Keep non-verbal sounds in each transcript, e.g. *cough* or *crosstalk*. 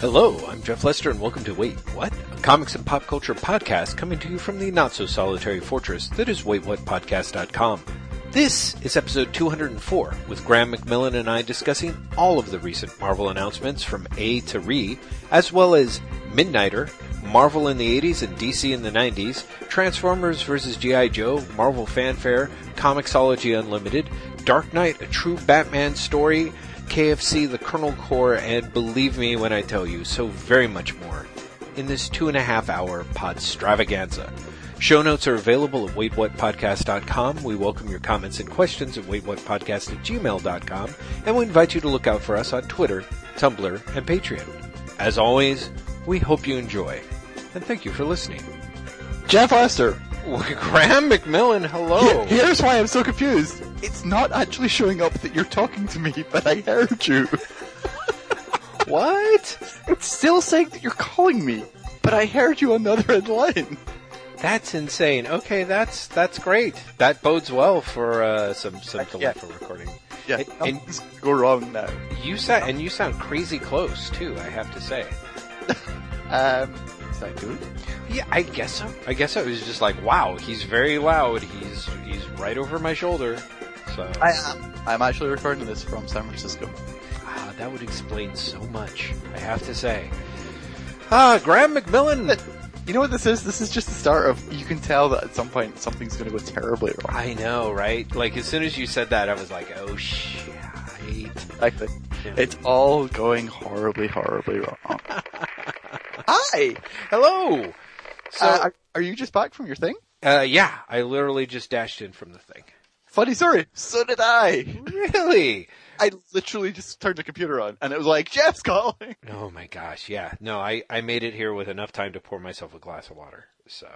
Hello, I'm Jeff Lester and welcome to Wait, What? A comics and pop culture podcast coming to you from the not so solitary fortress that is waitwhatpodcast.com. This is episode 204 with Graham McMillan and I discussing all of the recent Marvel announcements from A to Re, as well as Midnighter, Marvel in the 80s and DC in the 90s, Transformers vs. G.I. Joe, Marvel Fanfare, Comixology Unlimited, Dark Knight, a true Batman story, KFC, the Colonel Corps, and believe me when I tell you, so very much more in this two and a half hour podstravaganza. Show notes are available at waitwhatpodcast.com. We welcome your comments and questions at waitwhatpodcast at gmail.com, and we invite you to look out for us on Twitter, Tumblr, and Patreon. As always, we hope you enjoy, and thank you for listening. Jeff Lester. *laughs* Graham McMillan, hello. Here's why I'm so confused. It's not actually showing up that you're talking to me, but I heard you. *laughs* what? It's still saying that you're calling me, but I heard you on the other end line. That's insane. Okay, that's that's great. That bodes well for uh, some some Yeah. for recording. Yeah, And- and- nothing's gonna go wrong now. You sound and you sound crazy close too. I have to say. *laughs* Um, is that good? Yeah, I guess so. I guess so. It was just like, wow, he's very loud. He's he's right over my shoulder. So I am. I'm actually recording this from San Francisco. ah, that would explain so much. I have to say. Ah, Graham McMillan. *laughs* You know what this is? This is just the start of. You can tell that at some point something's going to go terribly wrong. I know, right? Like as soon as you said that, I was like, oh shit. Actually, it's all going horribly, horribly wrong. *laughs* Hi. Hello. So, uh, are, are you just back from your thing? uh, yeah, I literally just dashed in from the thing. Funny story. So did I. Really? I literally just turned the computer on and it was like, Jeff's calling. Oh my gosh, yeah. No, I, I made it here with enough time to pour myself a glass of water. So,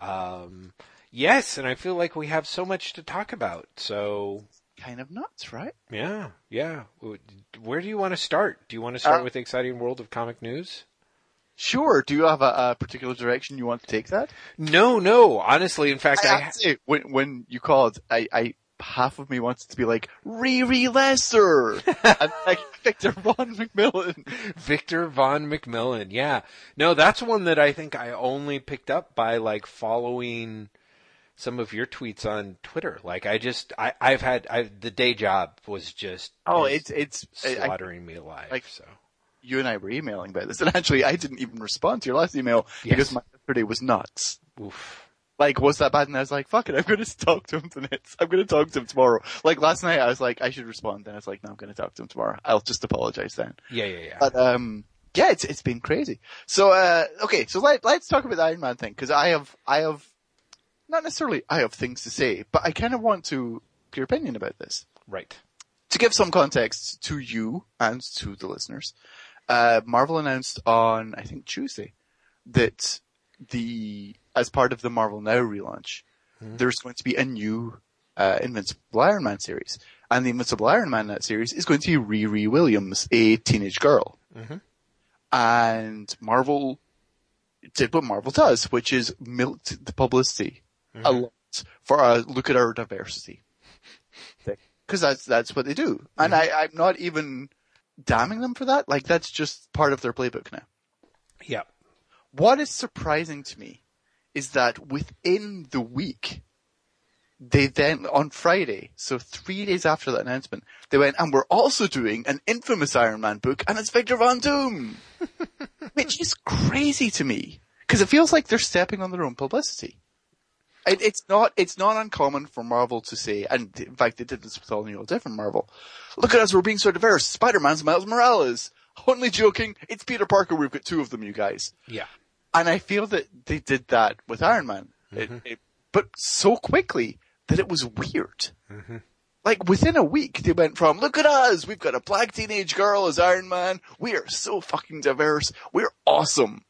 um, yes, and I feel like we have so much to talk about. So, Kind of nuts, right? yeah, yeah. Where do you want to start? Do you want to start Uh, with the exciting world of comic news? Sure. Do you have a, a particular direction you want to take that? No, no. Honestly, in fact, I I, have to say, when, when you called, I, I, half of me wants it to be like, Riri Lesser! *laughs* and like, Victor Von McMillan. Victor Von McMillan. Yeah. No, that's one that I think I only picked up by like following some of your tweets on Twitter. Like I just, I, I've had, I, the day job was just Oh, it's, it's, I, I- slaughtering me alive. like- so you and I were emailing about this and actually I didn't even respond to your last email Yes. because my yesterday was nuts. oof. like, was that bad? And I was like, fuck it, I'm gonna *laughs* talk to him tonight. I'm gonna talk to him tomorrow. Like last night, I was like, I should respond. Then I was like, no, I'm gonna talk to him tomorrow. I'll just apologize then. Yeah, yeah, yeah. But, um, yeah, it's, it's been crazy. So, uh, okay, so let, let's talk about the Iron Man thing, cause I have, I have, not necessarily I have things to say, but I kind of want to get your opinion about this. right. To give some context to you and to the listeners, uh, Marvel announced on, I think Tuesday, that the, as part of the Marvel Now relaunch, there's going to be a new, uh, Invincible Iron Man series. And the Invincible Iron Man that series is going to be Riri Williams, a teenage girl. Mhm. And Marvel did what Marvel does, which is milked the publicity a lot for a look at our diversity. Cause that's, that's what they do. And I, I'm not even damning them for that. Like that's just part of their playbook now. Yeah. What is surprising to me is that within the week, they then, on Friday, so three days after that announcement, they went, and we're also doing an infamous Iron Man book, and it's Victor Von Doom! *laughs* Which is crazy to me. Cause it feels like they're stepping on their own publicity. It, it's not, it's not uncommon for Marvel to say, and in fact they did this with all new, all different Marvel. Look at us, we're being so diverse. Spider-Man's Miles Morales. Only joking, it's Peter Parker, we've got two of them, you guys. Yeah. And I feel that they did that with Iron Man. It, mm-hmm. it, but so quickly that it was weird. Mm-hmm. Like within a week, they went from, look at us, we've got a black teenage girl as Iron Man, we are so fucking diverse, we're awesome.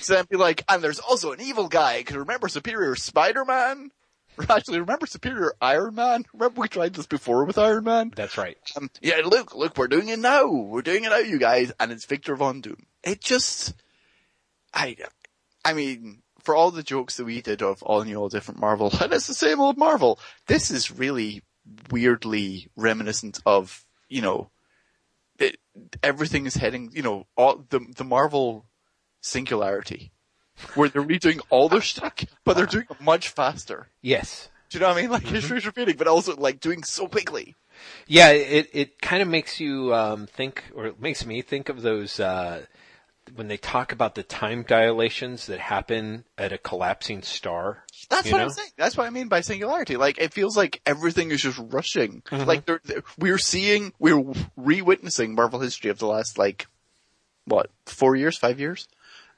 So then be like, and there's also an evil guy, cause remember Superior Spider-Man? *laughs* Actually, remember Superior Iron Man? Remember we tried this before with Iron Man? That's right. Um, yeah, look, look, we're doing it now. We're doing it now, you guys, and it's Victor Von Doom. It just, I, I mean, for all the jokes that we did of all new, all different Marvel, *laughs* and it's the same old Marvel, this is really weirdly reminiscent of, you know, it, everything is heading, you know, all the the Marvel singularity, where they're redoing all their stuff, but they're doing it much faster. Yes. Do you know what I mean? Like history's repeating, but also like doing so quickly. Yeah, it it kind of makes you um, think, or it makes me think of those uh, when they talk about the time dilations that happen at a collapsing star. That's what know? I'm saying. That's what I mean by singularity. Like it feels like everything is just rushing. Mm-hmm. Like they're, they're- we're seeing, we're re-witnessing Marvel history of the last like what four years, five years,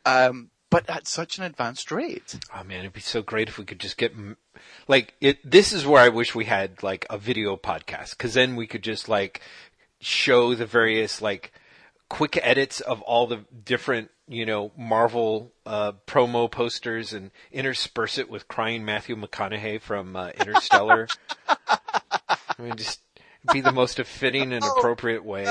um, but at such an advanced rate. Oh man, it'd be so great if we could just get like it. This is where I wish we had like a video podcast because then we could just like show the various like quick edits of all the different you know Marvel uh, promo posters and intersperse it with crying Matthew McConaughey from uh, Interstellar. I mean, just be the most fitting and *laughs* appropriate way.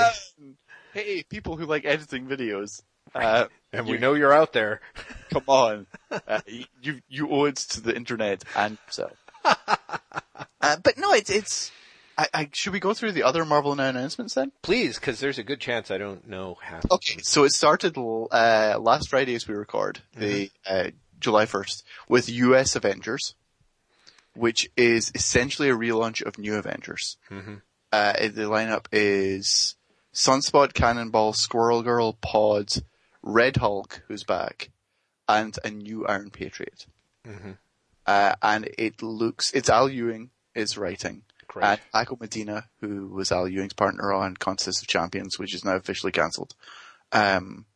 Hey, people who like editing videos, uh, *laughs* And we know you're out there. *laughs* come on, uh, you you owe it to the internet and yourself. *laughs* uh, but no, it's it's. I, I, should we go through the other Marvel announcements then? Please, because there's a good chance I don't know half. Okay, so it started uh, last Friday as we record, the uh, July 1st, with US Avengers, which is essentially a relaunch of New Avengers. Mhm. Uh, the lineup is Sunspot, Cannonball, Squirrel Girl, Pod, Red Hulk, who's back, and a new Iron Patriot. Mhm. Uh, and it looks, it's Al Ewing is writing. Great. And Paco Medina, who was Al Ewing's partner on Contest of Champions, which is now officially cancelled, um,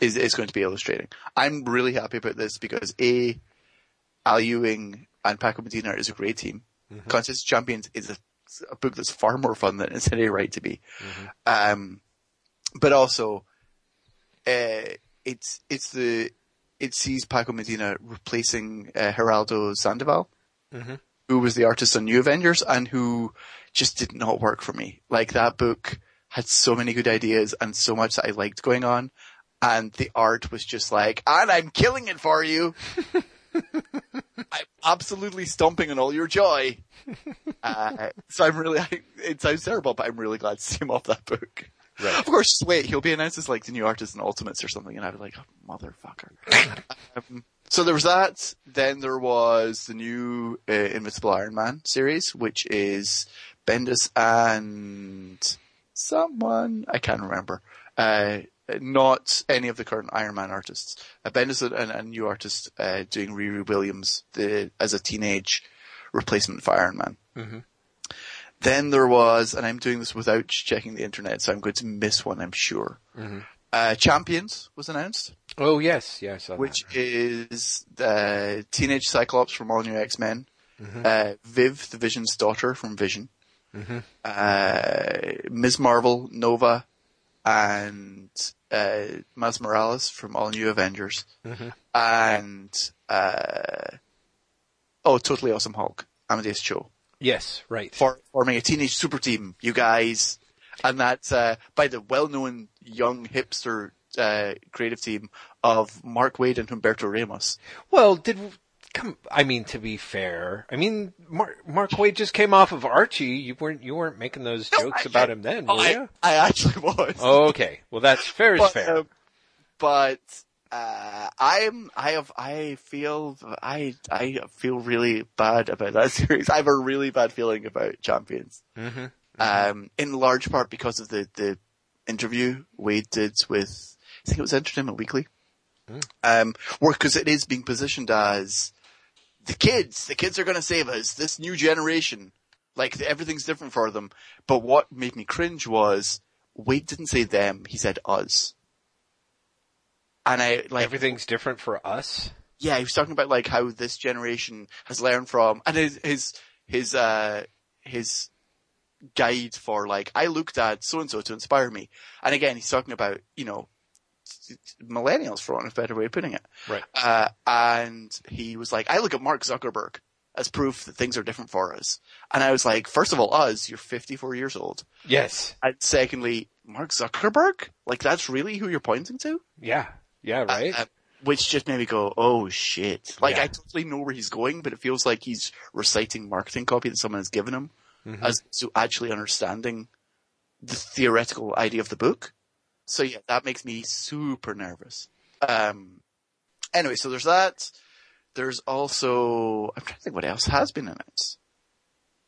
is, is going to be illustrating. I'm really happy about this because A, Al Ewing and Paco Medina is a great team. Contest of Champions is a, a book that's far more fun than it's any right to be. Um, but also, uh, it's, it's the, it sees Paco Medina replacing uh, Gerardo Sandoval Mhm. who was the artist on New Avengers and who just did not work for me. Like that book had so many good ideas and so much that I liked going on. And the art was just like, and I'm killing it for you. *laughs* I'm absolutely stomping on all your joy. *laughs* Uh, so I'm really, I, *laughs* it sounds terrible, but I'm really glad to see him off that book. Right. Of course, just wait, he'll be announced as like the new artist in Ultimates or something, and I'd be like, oh, motherfucker. *laughs* um, so there was that. Then there was the new uh, Invincible Iron Man series, which is Bendis and someone I can't remember. Uh, not any of the current Iron Man artists. Uh, Bendis and and a new artist uh, doing Riri Williams the, as a teenage replacement for Iron Man. Mhm. Then there was, and I'm doing this without checking the internet, so I'm going to miss one, I'm sure. Uh, Champions was announced. Oh yes, yeah, saw which that. is uh, Teenage Cyclops from All New X-Men, uh, Viv, the Vision's daughter from Vision, uh, Ms. Marvel, Nova, and uh, Miles Morales from All New Avengers, and uh, oh, Totally Awesome Hulk, Amadeus Cho, Yes, right. for forming a teenage super team, you guys, and that's uh, by the well-known young hipster uh, creative team of Mark Waid and Humberto Ramos. well, did come? I mean, to be fair, I mean, Mark, Mark Waid just came off of Archie. You weren't you weren't making those No, jokes I- about I- him then, Oh, were I, you? I actually was. Oh, okay. Well, that's fair is fair. um, but uh, I'm I have I feel I I feel really bad about that *laughs* series. I have a really bad feeling about Champions. Mhm. Um, in large part because of the the interview Waid did with I think it was Entertainment Weekly. Um, where because it is being positioned as the kids, the kids are going to save us. This new generation, like everything's different for them. But what made me cringe was Waid didn't say them; he said us. And I like Everything's different for us. yeah, he was talking about like how this generation has learned from, and his his his uh his guide for like I looked at so and so to inspire me, and again he's talking about you know millennials for want of a better way of putting it, Right. uh, and he was like I look at Mark Zuckerberg as proof that things are different for us, and I was like, first of all, us, you're 54 years old, Yes. and secondly, Mark Zuckerberg, like that's really who you're pointing to. Yeah. Yeah. Right. Uh, which just made me go, oh shit. Like Yeah. I totally know where he's going, but it feels like he's reciting marketing copy that someone has given him Mhm. as to actually understanding the theoretical idea of the book. So yeah, that makes me super nervous. Um, anyway, so there's that. There's also, I'm trying to think what else has been announced.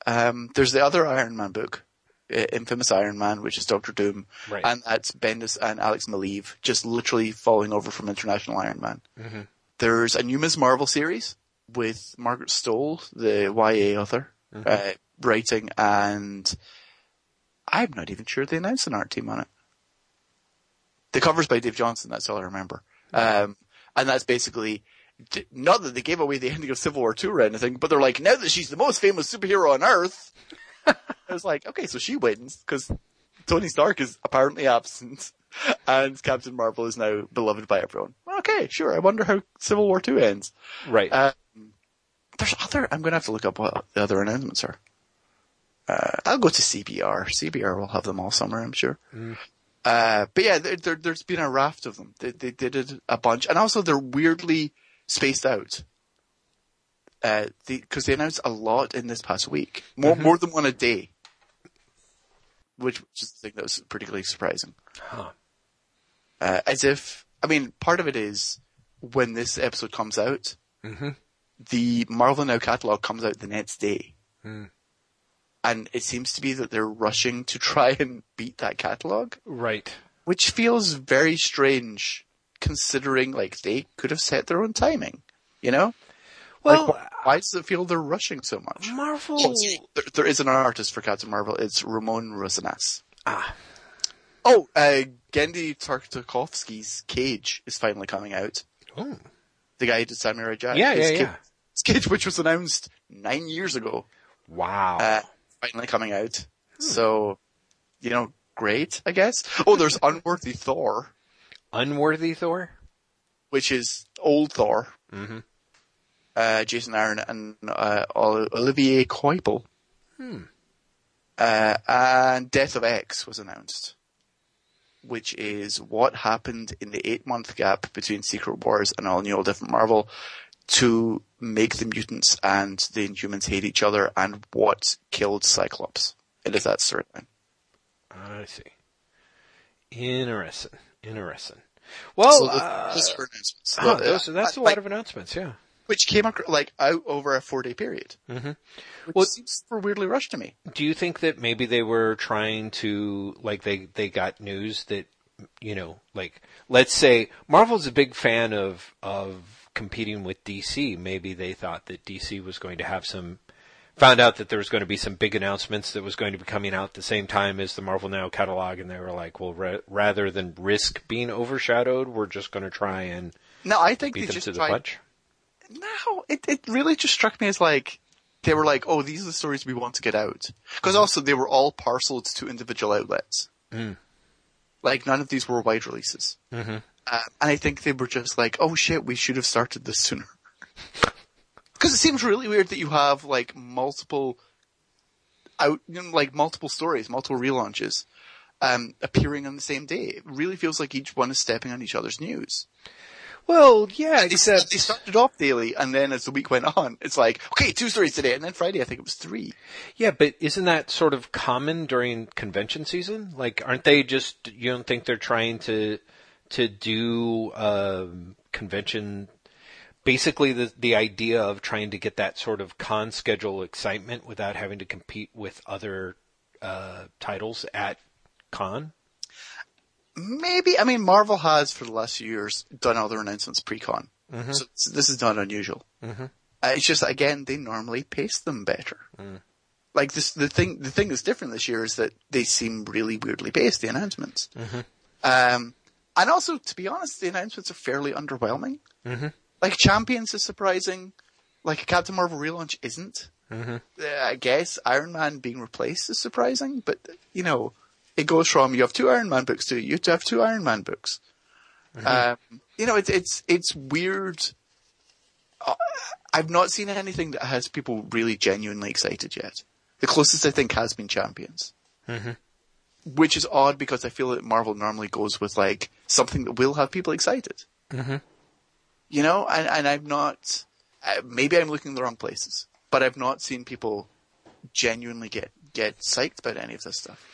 Um, there's the other Iron Man book, uh, Infamous Iron Man, which is Doctor Doom, Right. and that's Bendis and Alex Maleev just literally falling over from International Iron Man. Mhm. There's a new Ms. Marvel series with Margaret Stohl, the YA author, uh, writing, and I'm not even sure they announced an art team on it. The cover's by Dave Johnson, that's all I remember. Um, and that's basically, not that they gave away the ending of Civil War 2 or anything, but they're like, now that she's the most famous superhero on Earth, I was like, okay, so she wins, because Tony Stark is apparently absent, *laughs* and Captain Marvel is now beloved by everyone. Okay, sure, I wonder how Civil War 2 ends. Right. Uh, there's other, I'm gonna have to look up what the other announcements are. Uh, I'll go to CBR. CBR will have them all summer, I'm sure. Uh, but yeah, there, there, there's been a raft of them. They, they did it a bunch. And also they're weirdly spaced out. Uh, the, cause they announced a lot in this past week. More, more than one a day. Which, which is the thing that was particularly surprising. Huh. Uh, as if, I mean, part of it is when this episode comes out, Mhm. the Marvel Now catalog comes out the next day. Hmm. And it seems to be that they're rushing to *laughs* try and beat that catalog, Right. which feels very strange considering like they could have set their own timing, you know? Well, like, wh- why does it feel they're rushing so much? Marvel. Oh, see, there, there is an artist for Captain Marvel. It's Ramon Rosanas. Ah. Oh, uh, Genndy Tartakovsky's Cage is finally coming out. Oh. The guy who did Samurai Jack. Yeah, His yeah, Cage- yeah. his Cage, which was announced nine years ago, Wow. uh, finally coming out. So, you know, great, I guess. Oh, there's *laughs* Unworthy Thor, Unworthy Thor. which is old Thor. Mhm. Uh, Jason Aaron and uh, Olivier Coipel. Hmm. Uh, and Death of X was announced, which is what happened in the eight month gap between Secret Wars and All New All Different Marvel to make the mutants and the Inhumans hate each other and what killed Cyclops. It is that storyline. I see. Interesting. Interesting. Well, so those, uh, those are announcements. The- those- that's a like, lot of announcements. Yeah. Which came ac- like out over a four day period. Mhm. Which Well- seems super weirdly rushed to me. Do you think that maybe they were trying to like they they got news that you know like let's say Marvel's a big fan of of competing with DC. Maybe they thought that DC was going to have some found out that there was going to be some big announcements that was going to be coming out at the same time as the Marvel Now catalog, and they were like, well, ra- rather than risk being overshadowed, we're just going to try and No, I think beat they them just to the tried. punch. No, it it really just struck me as like they were like, oh, these are the stories we want to get out. Because also they were all parceled to individual outlets. Mm. Like none of these were wide releases. Mm-hmm. Uh, and I think they were just like, oh shit, we should have started this sooner. *laughs* Because it seems really weird that you have like multiple out, you know, like multiple stories, multiple relaunches, um, appearing on the same day. It really feels like each one is stepping on each other's news. Well, yeah, They, except they started off daily, and then as the week went on, it's like, okay, two stories today, and then Friday, I think it was three. Yeah, but isn't that sort of common during convention season? Like, aren't they just? You don't think they're trying to to do um, convention? Basically, the the idea of trying to get that sort of con schedule excitement without having to compete with other uh, titles at con. Maybe, I mean, Marvel has for the last few years done other announcements pre-con. So, so this is not unusual. Mhm. Uh, it's just, again, they normally pace them better. Like this, the thing, the thing that's different this year is that they seem really weirdly paced, the announcements. Um, and also, to be honest, the announcements are fairly underwhelming. Mhm. Like Champions is surprising. Like a Captain Marvel relaunch isn't. Mhm. Uh, I guess Iron Man being replaced is surprising, but you know, it goes from you have two Iron Man books to you to have two Iron Man books. Um, you know, it's it's it's weird. Uh, I've not seen anything that has people really genuinely excited yet. The closest I think has been Champions, Mhm. which is odd because I feel that Marvel normally goes with like something that will have people excited. Mhm. You know, and and I've not. Uh, maybe I'm looking in the wrong places, but I've not seen people genuinely get get psyched about any of this stuff.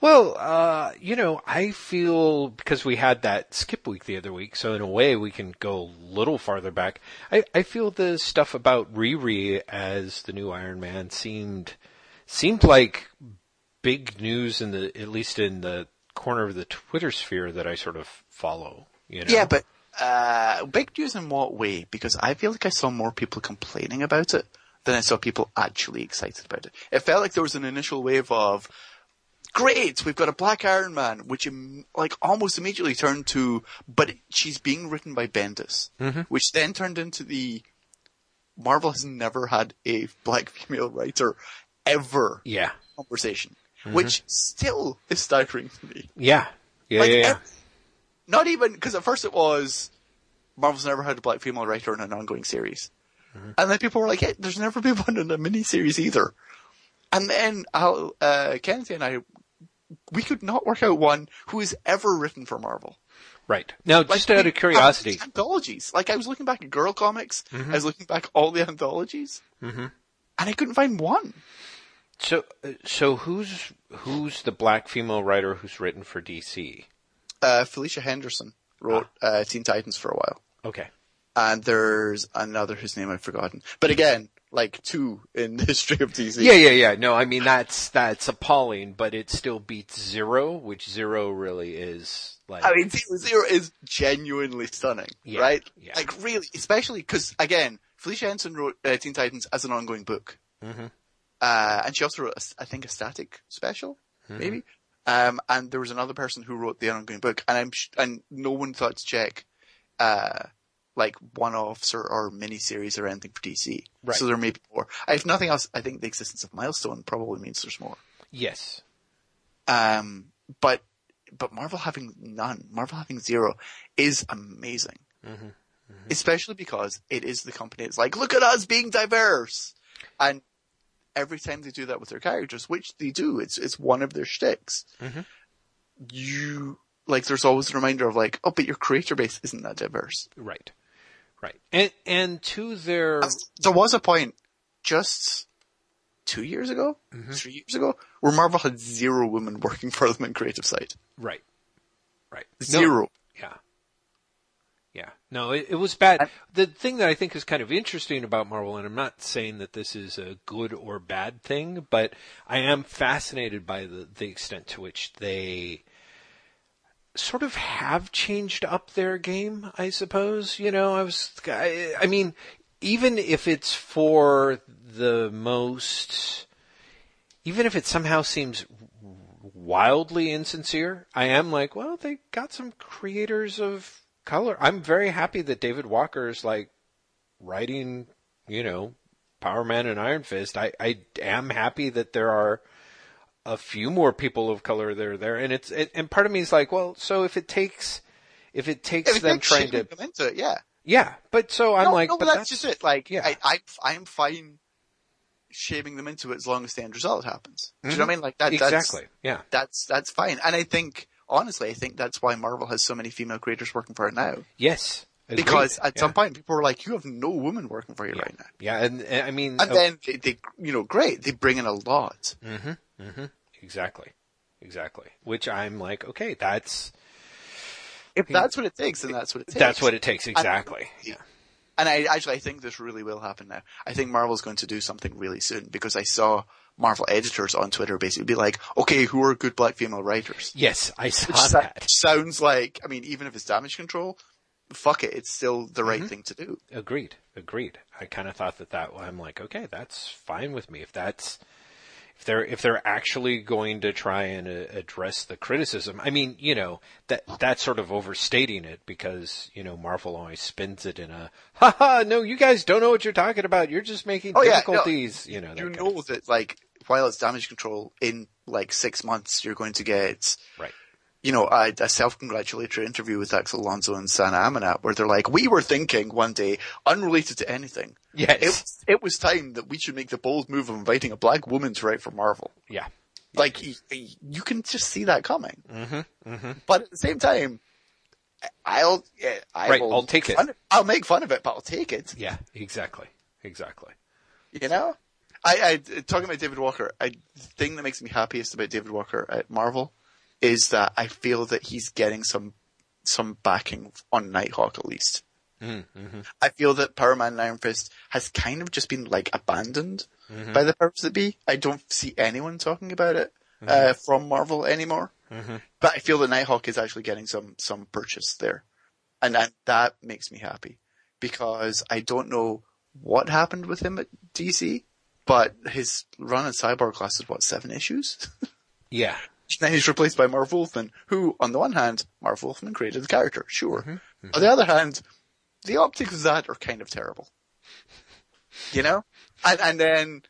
Well, uh, you know, I feel because we had that skip week the other week, so in a way we can go a little farther back. I, I feel the stuff about Riri as the new Iron Man seemed seemed like big news in the at least in the corner of the Twitter sphere that I sort of follow. You know? Yeah, but uh, big news in what way? Because I feel like I saw more people complaining about it than I saw people actually excited about it. It felt like there was an initial wave of, great, we've got a Black Iron Man, which im- like almost immediately turned to, but she's being written by Bendis, which then turned into the Marvel has never had a black female writer ever yeah, conversation, which still is staggering to me. yeah, yeah, Like, yeah, yeah. ev- not even because at first it was Marvel's never had a black female writer in an ongoing series, Mm-hmm. and then people were like, hey, "There's never been *laughs* one in a miniseries either." And then uh, Kennedy and I, we could not work out one who has ever written for Marvel. right. Now, just out we of curiosity, anthologies. Like I was looking back at Girl Comics, Mm-hmm. I was looking back at all the anthologies, and I couldn't find one. so uh, so who's who's the black female writer who's written for DC? Uh, Felicia Henderson wrote Ah. uh, Teen Titans for a while. Okay. and there's another whose name I've forgotten. But again, like two in the *laughs* history of DC. Yeah, yeah, yeah. No, I mean that's that's appalling, but it still beats zero, which zero really is like. I mean, Zero Zero is genuinely stunning, Yeah, right? yeah. Like really, especially because again, Felicia Henson wrote uh, Teen Titans as an ongoing book, Mhm. uh, and she also wrote, a I think, a static special, Mm-hmm. maybe. Um, and there was another person who wrote the ongoing book, and I'm sh- and no one thought to check, uh, like one-offs or, or mini-series or anything for DC. Right. So there may be more. If nothing else, I think the existence of Milestone probably means there's more. yes. Um, but but Marvel having none, Marvel having zero, is amazing. Mm-hmm. Especially because it is the company. It's like, look at us being diverse, and every time they do that with their characters, which they do, it's it's one of their shticks. Mhm. You like, there's always a reminder of like, oh, but your creator base isn't that diverse. Right. Right. And and to their There was a point just two years ago, Mm-hmm. three years ago, where Marvel had zero women working for them in creative side. right. Right. No, Zero. Yeah. Yeah. No, it, it was bad. And- the thing that I think is kind of interesting about Marvel, and I'm not saying that this is a good or bad thing, but I am fascinated by the, the extent to which they sort of have changed up their game, I suppose. You know, I was, I, I mean, even if it's for the most, even if it somehow seems wildly insincere, I am like, well, they got some creators of color. I'm very happy that David Walker is like writing, you know, Power Man and Iron Fist. I, I am happy that there are a few more people of color that are there, and it's it, and part of me is like, well, so if it takes if it takes If it them takes trying to, them into it, yeah. yeah, but so I'm no, like, no, but but that's, just it. Like, yeah. I, I, I'm fine shaming them into it as long as the end result happens. Do you know what I mean? Like that, that's, exactly, yeah, that's, that's fine. And I think, honestly, I think that's why Marvel has so many female creators working for it now. yes, Agreed. Because at yeah. some point people were like, you have no women working for you right now. yeah, and, and I mean, And uh, then they, they, you know, great, they bring in a lot. Exactly, exactly, which I'm like, okay, that's If that's what it takes, then that's what it takes. that's what it takes exactly. Yeah. Yeah. And I actually I think this really will happen now. I think Marvel's going to do something really soon because I saw Marvel editors on Twitter basically be like, okay, who are good black female writers? Yes, I saw Which that. sounds like, I mean, even if it's damage control, fuck it, it's still the Mm-hmm. right thing to do. Agreed. Agreed. I kind of thought that that I'm like, okay, that's fine with me. If that's if they're if they're actually going to try and uh, address the criticism, I mean, you know, that that's sort of overstating it because you know Marvel always spins it in a, haha, no, you guys don't know what you're talking about. You're just making Oh, yeah, no, difficulties. you know, You know of- that, like, while it's damage control, in like six months, you're going to get, right? You know, a, a self-congratulatory interview with Axel Alonso and Sana Amanat where they're like, we were thinking one day, unrelated to anything, Yes. it, it was time that we should make the bold move of inviting a black woman to write for Marvel. yeah. Like, you can just see that coming. Mm-hmm. Mm-hmm. But at the same time, I'll, I Right, will I'll take it. I'll make fun of it, but I'll take it. Yeah. Exactly. Exactly. You know? I, I talking about David Walker. I, the thing that makes me happiest about David Walker at Marvel is that I feel that he's getting some some backing on Nighthawk at least. Mm-hmm. I feel that Power Man and Iron Fist has kind of just been like abandoned Mm-hmm. by the powers that be. I don't see anyone talking about it uh, from Marvel anymore. Mhm. But I feel that Nighthawk is actually getting some some purchase there, and that, that makes me happy because I don't know what happened with him at DC, but his run at Cyborg lasted what seven issues. *laughs* Yeah. Then he's replaced by Marv Wolfman, who, on the one hand, Marv Wolfman created the character, sure. On the other hand, the optics of that are kind of terrible. You know? And, and then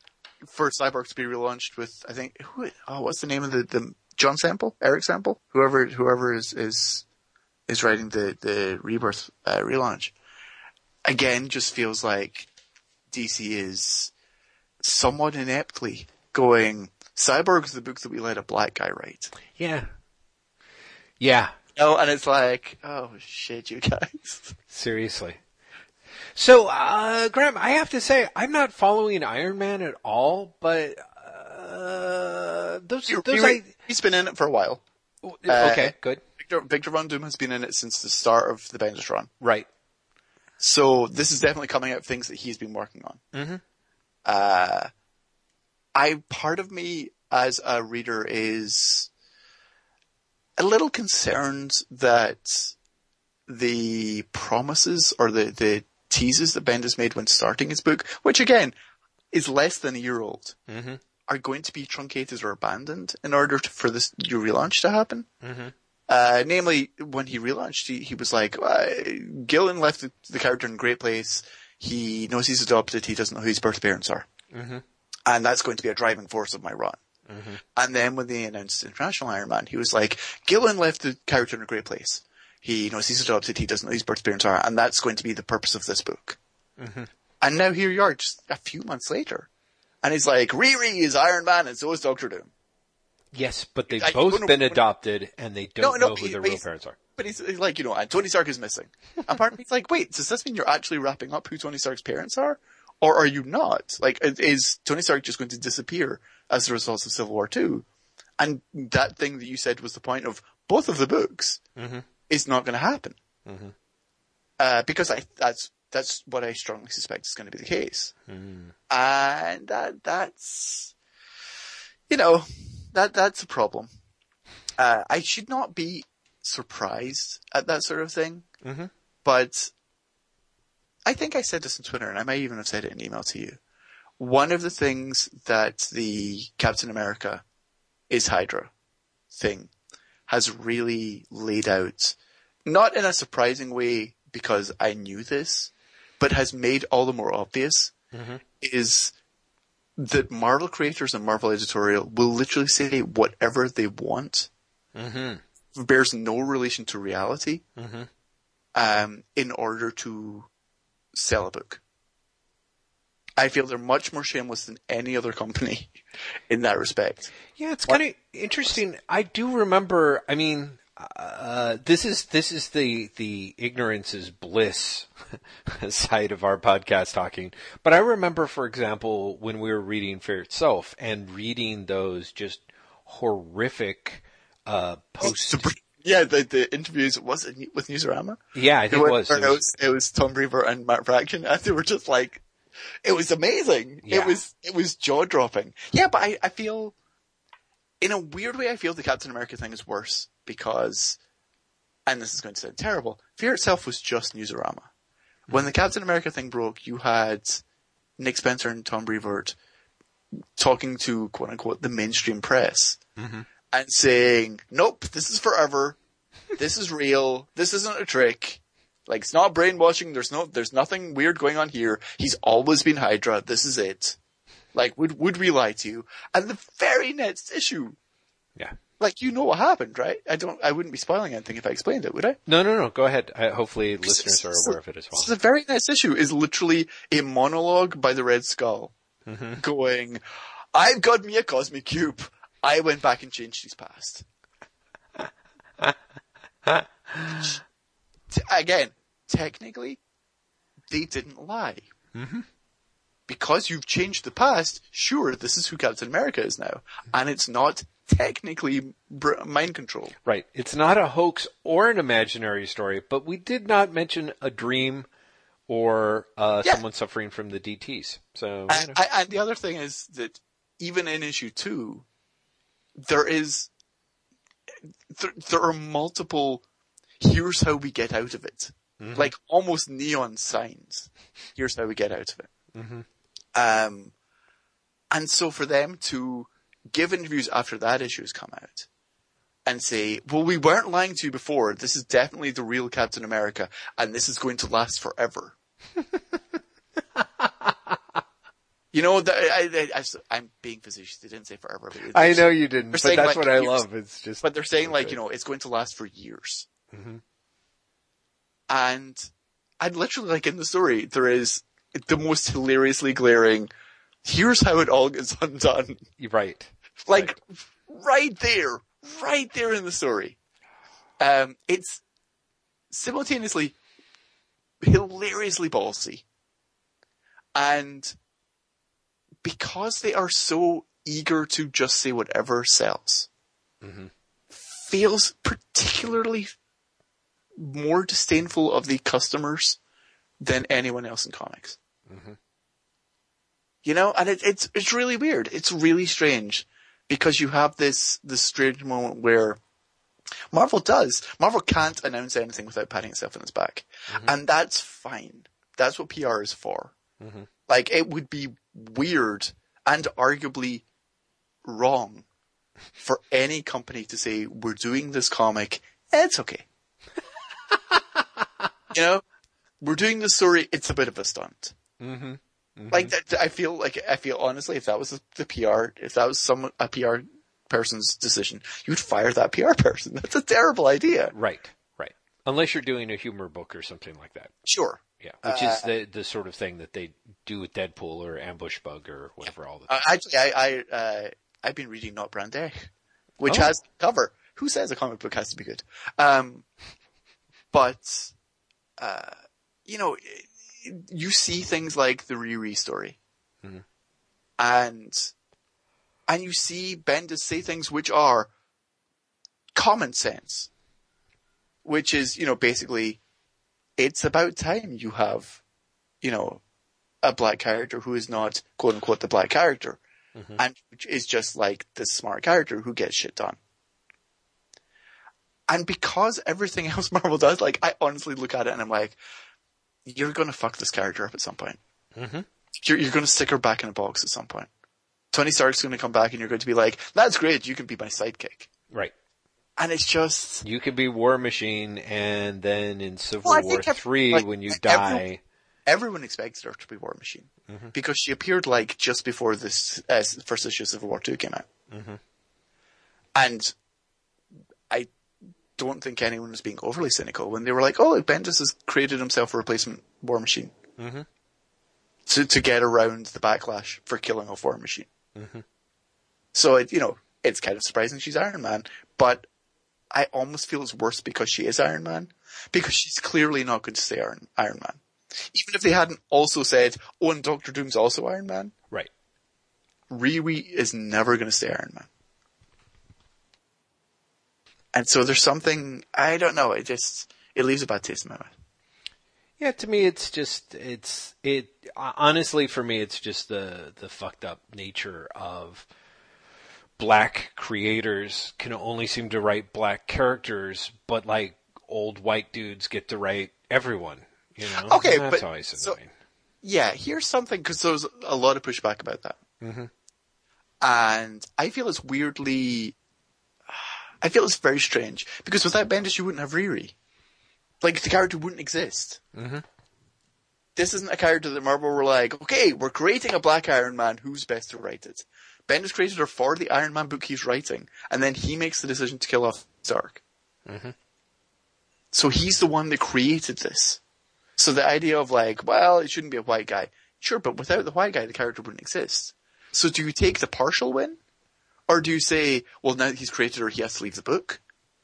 for Cyborg to be relaunched with, I think, who, oh, what's the name of the, the, John Sample? Eric Sample? Whoever, whoever is, is, is writing the, the Rebirth, uh, relaunch. Again, just feels like DC is somewhat ineptly going, Cyborg's the book that we let a black guy write. Yeah. Yeah. No, and it's like, oh shit, you guys. Seriously. So, uh, Graham, I have to say, I'm not following Iron Man at all, but, uh, those, He- those, I, he's been in it for a while. okay, good. Victor, Victor Von Doom has been in it since the start of the Bendis run. Right. So this is definitely coming out of things that he's been working on. Mhm. Uh, I, part of me as a reader is a little concerned that the promises or the, the teases that Bendis made when starting his book, which again is less than a year old, Mhm. are going to be truncated or abandoned in order to, for this new relaunch to happen. Mhm. Uh, namely, when he relaunched, he, he was like, uh, Gillen left the, the character in a great place. He knows he's adopted. He doesn't know who his birth parents are. Mhm. And that's going to be a driving force of my run. Mm-hmm. And then when they announced International Iron Man, he was like, Gillen left the character in a great place. He knows he's adopted. He doesn't know who his birth parents are. And that's going to be the purpose of this book. Mm-hmm. And now here you are, just a few months later. And he's like, Riri is Iron Man and so is Doctor Doom. Yes, but they've I- both no, no, been no. adopted and they don't No, no, know who he- their real parents are. But he's, he's like, you know, and Tony Stark is missing. *laughs* And part of me's like, wait, does this mean you're actually wrapping up who Tony Stark's parents are? Or are you not? Like, is Tony Stark just going to disappear as a result of Civil War 2? And that thing that you said was the point of both of the books Mhm. is not going to happen. Mhm. Uh, because I, that's, that's what I strongly suspect is going to be the case. Mm. And that, that's, you know, that, that's a problem. Uh, I should not be surprised at that sort of thing, Mhm. but I think I said this on Twitter and I may even have said it in email to you. One of the things that the Captain America is Hydra thing has really laid out, not in a surprising way because I knew this, but has made all the more obvious Mhm. is that Marvel creators and Marvel editorial will literally say whatever they want, Mm-hmm. bears no relation to reality, Mm-hmm. um, in order to sell a book. I feel they're much more shameless than any other company *laughs* in that respect. Yeah, it's kind of interesting. I do remember. I mean, uh, this is this is the the ignorance is bliss *laughs* side of our podcast talking. But I remember, for example, when we were reading Fear Itself and reading those just horrific uh, post. Yeah, the, the interviews, was it with Newsarama? Yeah, I think it was. It was- it was Tom Brevoort and Matt Fraction, and they were just like, it was amazing. Yeah. It was, it was jaw dropping. Yeah, but I, I feel, in a weird way, I feel the Captain America thing is worse because, and this is going to sound terrible, Fear itself was just Newsarama. When the Captain America thing broke, you had Nick Spencer and Tom Brevoort talking to quote unquote the mainstream press mm-hmm. And saying, nope, this is forever. This is real. This isn't a trick. Like it's not brainwashing. There's no, there's nothing weird going on here. He's always been Hydra. This is it. Like would, would we lie to you? And the very next issue, yeah. like you know what happened, right? I don't, I wouldn't be spoiling anything if I explained it, would I? No, no, no. Go ahead. Uh, hopefully, listeners are aware of it as well. So the very next issue is literally a monologue by the Red Skull going, I've got me a cosmic cube. I went back and changed his past. T- Again, technically, they didn't lie. because you've changed the past, sure, this is who Captain America is now. And it's not technically br- mind control. Right. It's not a hoax or an imaginary story, but we did not mention a dream or uh, Yeah. someone suffering from the DTs. So, you know. I, and the other thing is that even in issue two, there is, there, there are multiple, here's how we get out of it. Like almost neon signs. Here's how we get out of it. Mhm. Um, and so for them to give interviews after that issue has come out and say, well, we weren't lying to you before. This is definitely the real Captain America and this is going to last forever. *laughs* you know, that, I, I, I, am being facetious. They didn't say forever. But I know you didn't, but that's like, what I love. It's just, But they're saying like, you know, it's going to last for years. Mhm. And, and literally like in the story, there is the most hilariously glaring, here's how it all gets *laughs* undone. Right. Like, right there, right there in the story. Um, it's simultaneously hilariously ballsy. And because they are so eager to just say whatever sells, Mhm. feels particularly more disdainful of the customers than anyone else in comics. Mhm. You know, and it, it's it's really weird. It's really strange because you have this this strange moment where Marvel does. Marvel can't announce anything without patting itself on its back, and that's fine. That's what PR is for. Mhm. Like it would be weird and arguably wrong for any company to say we're doing this comic. It's okay. *laughs* you know, we're doing this story. It's a bit of a stunt. Mm-hmm. Like that, I feel like I feel honestly, if that was the, the PR, if that was some a PR person's decision, you'd fire that PR person. That's a terrible idea. Right, right. Unless you're doing a humor book or something like that. Sure. Yeah, which is the the sort of thing that they do with Deadpool or Ambush Bug or whatever. All the Uh, actually, I I uh, I've been reading Not Brand Echh, which Oh. has cover. Who says a comic book has to be good? Um, but uh, you know, you see things like the Riri story, Mhm. and and you see Bendis say things which are common sense, which is you know basically, it's about time you have, you know, a black character who is not quote unquote the black character and is just like the smart character who gets shit done. And because everything *laughs* else Marvel does, like I honestly look at it and I'm like, you're gonna fuck this character up at some point. Mhm. You're, you're gonna stick her back in a box at some point. Tony Stark's gonna come back and you're going to be like, that's great, you can be my sidekick. right. And it's just, You could be War Machine, and then in Civil Well, War Three, like, when you everyone- die, everyone expects her to be War Machine. Because she appeared like just before this, uh, first issue of Civil War 2 came out. Mhm. And I don't think anyone was being overly cynical when they were like, oh, Bendis has created himself a replacement War Machine. Mhm. To, to get around the backlash for killing off War Machine. So it, you know, it's kind of surprising she's Iron Man, but I almost feel it's worse because she is Iron Man, because she's clearly not going to stay Iron, Iron Man. Even if they hadn't also said, oh, and Doctor Doom's also Iron Man, right. Riri is never going to stay Iron Man. And so there's something, I don't know, it just, it leaves a bad taste in my mouth. Yeah, to me, it's just it's it. Honestly, for me, it's just the the fucked up nature of black creators can only seem to write black characters, but like old white dudes get to write everyone. You know, Okay, And that's but- always so- annoying. Yeah, here's something, because there's a lot of pushback about that. Mhm. And I feel it's weirdly, I feel it's very strange, because without Bendis you wouldn't have Riri. Like, the character wouldn't exist. Mhm. This isn't a character that Marvel were like, okay, we're creating a Black Iron Man, who's best to write it? Bendis created her for the Iron Man book he's writing, and then he makes the decision to kill off Stark. Mhm. So he's the one that created this. So the idea of like, well, it shouldn't be a white guy. Sure, but without the white guy, the character wouldn't exist. So do you take the partial win? Or do you say, well, now that he's created her, he has to leave the book?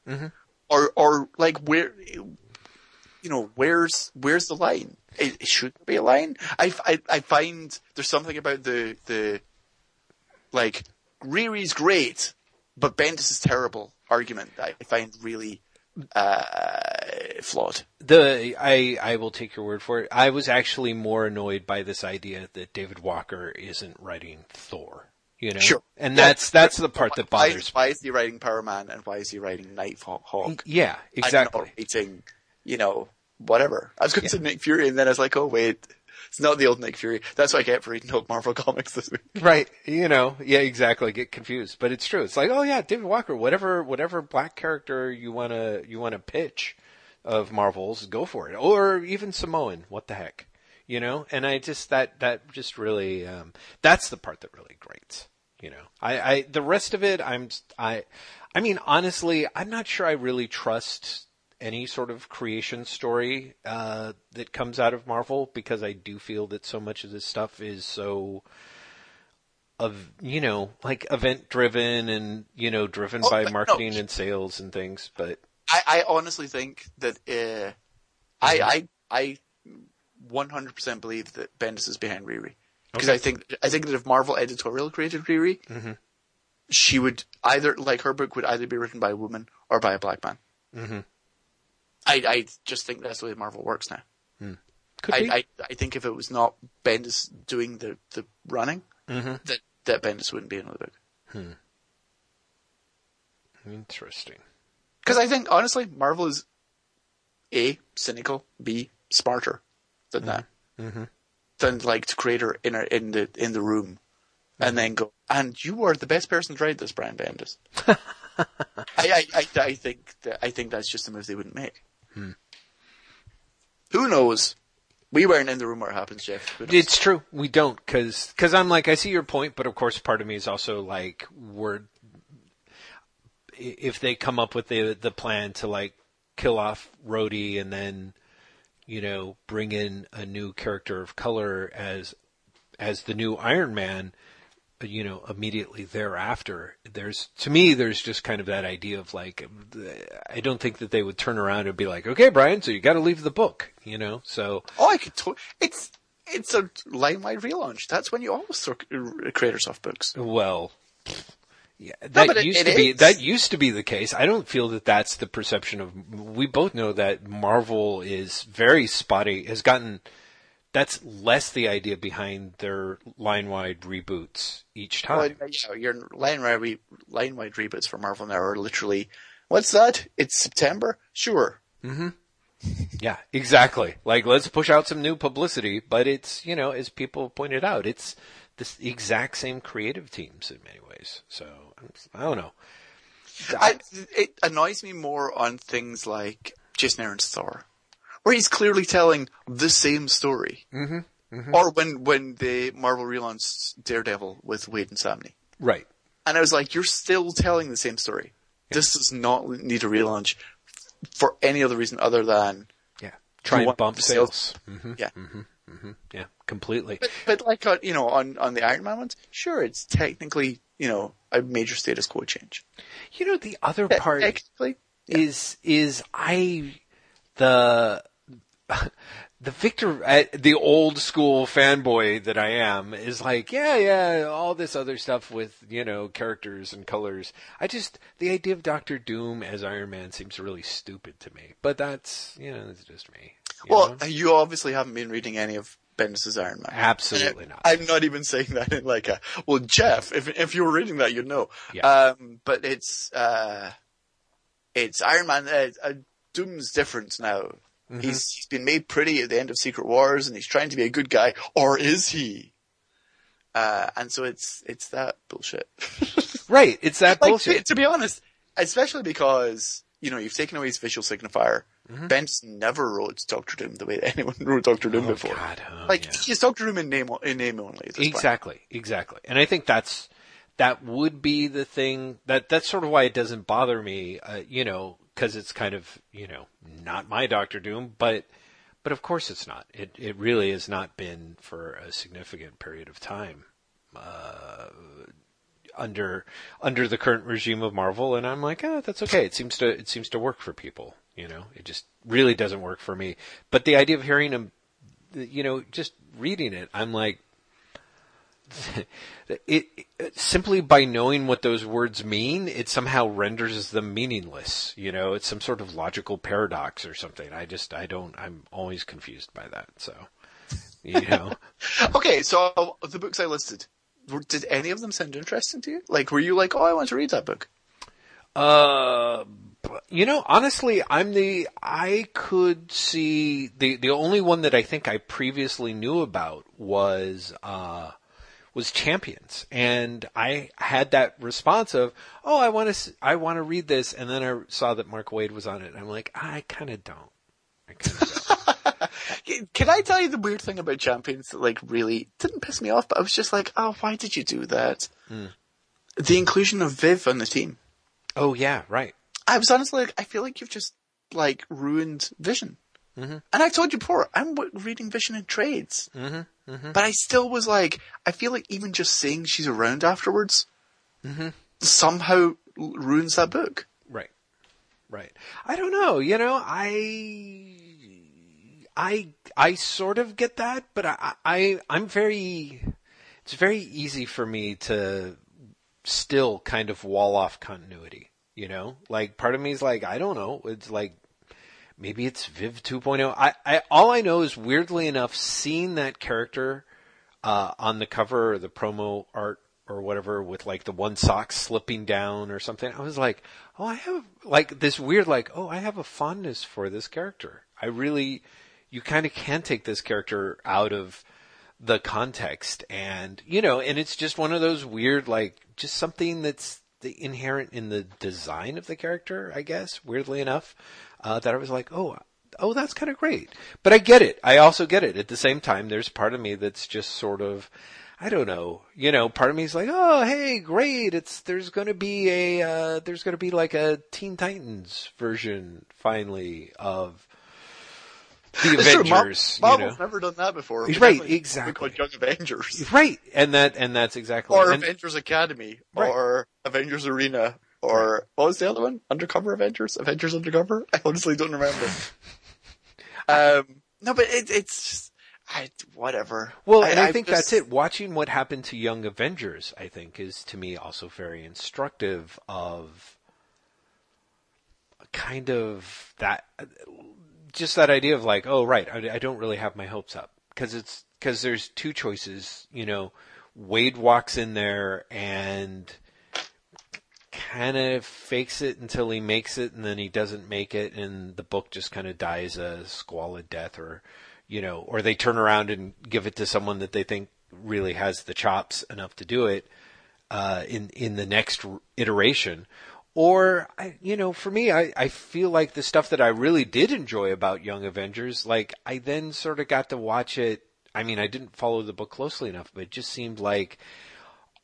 Mhm. Or, or like where, you know, where's where's the line? It, it shouldn't be a line. I, I, I find there's something about the the like Riri's great, but Bendis is terrible argument that I find really uh, flawed. The I I will take your word for it. I was actually more annoyed by this idea that David Walker isn't writing Thor. You know, Sure. and Yeah. that's that's the part that Why, bothers. why is he writing Power Man and why is he writing Nighthawk? Yeah, exactly. not writing, you know, whatever. I was going to say Nick Fury, and then I was like, oh wait, it's not the old Nick Fury. That's what I get for reading old Marvel *laughs* comics this week. Right. You know, yeah, exactly. Get confused, but it's true. It's like, oh yeah, David Walker, whatever, whatever black character you wanna, you wanna pitch of Marvels, go for it. Or even Samoan, what the heck, you know? And I just, that, that just really, um, that's the part that really grates, you know? I, I, the rest of it, I'm, I, I mean, honestly, I'm not sure I really trust any sort of creation story, uh, that comes out of Marvel because I do feel that so much of this stuff is so, of you know like event driven and you know driven Oh, by but no. marketing and sales and things but I, I honestly think that uh, I I I 100% believe that Bendis is behind Riri because Okay. I think I think that if Marvel editorial created Riri, Mhm. she would either like her book would either be written by a woman or by a black man. Mhm. I I just think that's the way Marvel works now. could I, be I I think if it was not Bendis doing the the running, Mhm. that that Bendis wouldn't be in the book. interesting Because I think honestly, Marvel is a cynical, b smarter than that. Mhm. Than like to create her in her, in the in the room, Mm-hmm. and then go. And you are the best person to write this, Brian Bendis. *laughs* I, I, I I think that I think that's just a move they wouldn't make. Hmm. Who knows? We weren't in the room where it happens, Jeff. It's true we don't because cause i'm like i see your point but of course part of me is also like we're if they come up with the the plan to like kill off Rhodey and then you know bring in a new character of color as as the new Iron Man you know immediately thereafter there's to me there's just kind of that idea of like I don't think that they would turn around and be like okay Brian so you got to leave the book you know so Oh, I could. To- it's it's a wide relaunch. That's when you always throw uh, creators off books. Well, yeah, that but it- used it to be that used to be the case. I don't feel that that's the perception of. We both know that Marvel is very spotty. Has gotten that's less the idea behind their line wide reboots each Well, time. yeah, your line wide re- line wide reboots for Marvel now are literally. What's that? It's September. Sure. Mm-hmm. Yeah, exactly. Like let's push out some new publicity, but it's you know as people pointed out, it's the exact same creative teams in many ways. So I don't know. I, it annoys me more on things like Jason Aaron's Thor, where he's clearly telling the same story. Mm-hmm. Or when when the Marvel relaunched Daredevil with Waid and Samnee, Right. and I was like, "You're still telling the same story. This does not need a relaunch for any other reason other than Yeah. Try You and bump sales. sales. hmm yeah." Yeah. Completely. But, but like on, you know, on on the Iron Man ones, sure, it's technically you know a major status quo change. You know, the other part Technically, is is I the the Victor uh, the old school fanboy that I am is like yeah yeah all this other stuff with you know characters and colors. I just the idea of Doctor Doom as Iron Man seems really stupid to me. But that's you know it's just me. you well, know? you obviously haven't been reading any of Bendis' Iron Man. absolutely not. I'm not even saying that in like a well, Jeff. If if you were reading that, you'd know. Yeah. Um, but it's uh, it's Iron Man. Uh, uh, Doom's different now. Mm-hmm. He's he's been made pretty at the end of Secret Wars, and he's trying to be a good guy, or is he? Uh, and so it's it's that bullshit. *laughs* right, it's that like, bullshit. To, to be honest, especially because you know you've taken away his visual signifier. Bendis never wrote Doctor Doom the way that anyone *laughs* wrote Doctor Doom Mm-hmm. Oh, before. Oh, like yeah. he's Doctor Doom in name in name only. This point. Exactly, exactly. And I think that's that would be the thing that that's sort of why it doesn't bother me, uh, you know, because it's kind of you know not my Doctor Doom, but but of course it's not. It it really has not been for a significant period of time. Uh, under under the current regime of Marvel, and I'm like, ah, that's okay. It seems to it seems to work for people. You know, it just really doesn't work for me. But the idea of hearing him, you know, just reading it, I'm like, it, *laughs* it, simply by knowing what those words mean, it somehow renders them meaningless. You know, it's some sort of logical paradox or something. I just, I don't, I'm always confused by that. So, you *laughs* know. okay, so the books I listed, did any of them sound interesting to you? Like, were you like, oh, I want to read that book? Uh, you know, honestly, I'm the, I could see, the, the only one that I think I previously knew about was, uh, was Champions, and I had that response of, "Oh, I want to, I want to read this," and then I saw that Mark Waid was on it, and I'm like, I kind of don't. I kind of don't. *laughs* Can I tell you the weird thing about Champions that like really didn't piss me off, but I was just like, oh, why did you do that? Mm. The inclusion of Viv on the team. Oh yeah, right. I was honestly like, I feel like you've just like ruined Vision. Mm-hmm. And I've told you before, I'm reading Vision in trades. Mm-hmm. Mm-hmm. But I still was like, I feel like even just saying she's around afterwards mm-hmm. somehow ruins that book. Right. Right. I don't know. You know, I, I, I sort of get that, but I, I, I'm very, it's very easy for me to still kind of wall off continuity. You know, like part of me is like, I don't know. It's like maybe it's Viv 2.0. I, I, all I know is weirdly enough, seeing that character, uh, on the cover or the promo art or whatever with like the one sock slipping down or something, I was like, oh, I have like this weird, like, oh, I have a fondness for this character. I really, you kind of can take this character out of the context and, you know, and it's just one of those weird, like, just something that's the inherent in the design of the character, I guess, weirdly enough uh, that I was like, oh, oh, that's kind of great. But I get it. I also get it. At the same time, there's part of me that's just sort of, I don't know, you know, part of me is like, oh, hey, great. It's, there's going to be a, uh, there's going to be like a Teen Titans version finally of, the *laughs* Avengers. Mar- Marvel's you know? never done that before. We right, exactly. Young Avengers. Right, and that and that's exactly. Or and, Avengers Academy, right. or Avengers Arena, or what was the other one? Undercover Avengers? Avengers Undercover? *laughs* I honestly don't remember. *laughs* um, no, but it, it's just, I, whatever. Well, and I, I think just... that's it. Watching what happened to Young Avengers, I think, is to me also very instructive of kind of that, just that idea of like, oh, right, I, I don't really have my hopes up because it's because there's two choices. You know, Waid walks in there and kind of fakes it until he makes it and then he doesn't make it and the book just kind of dies a squalid death or you know or they turn around and give it to someone that they think really has the chops enough to do it uh, in in the next iteration. Or I, you know for me I, I feel like the stuff that I really did enjoy about Young Avengers like I then sort of got to watch it I mean I didn't follow the book closely enough but it just seemed like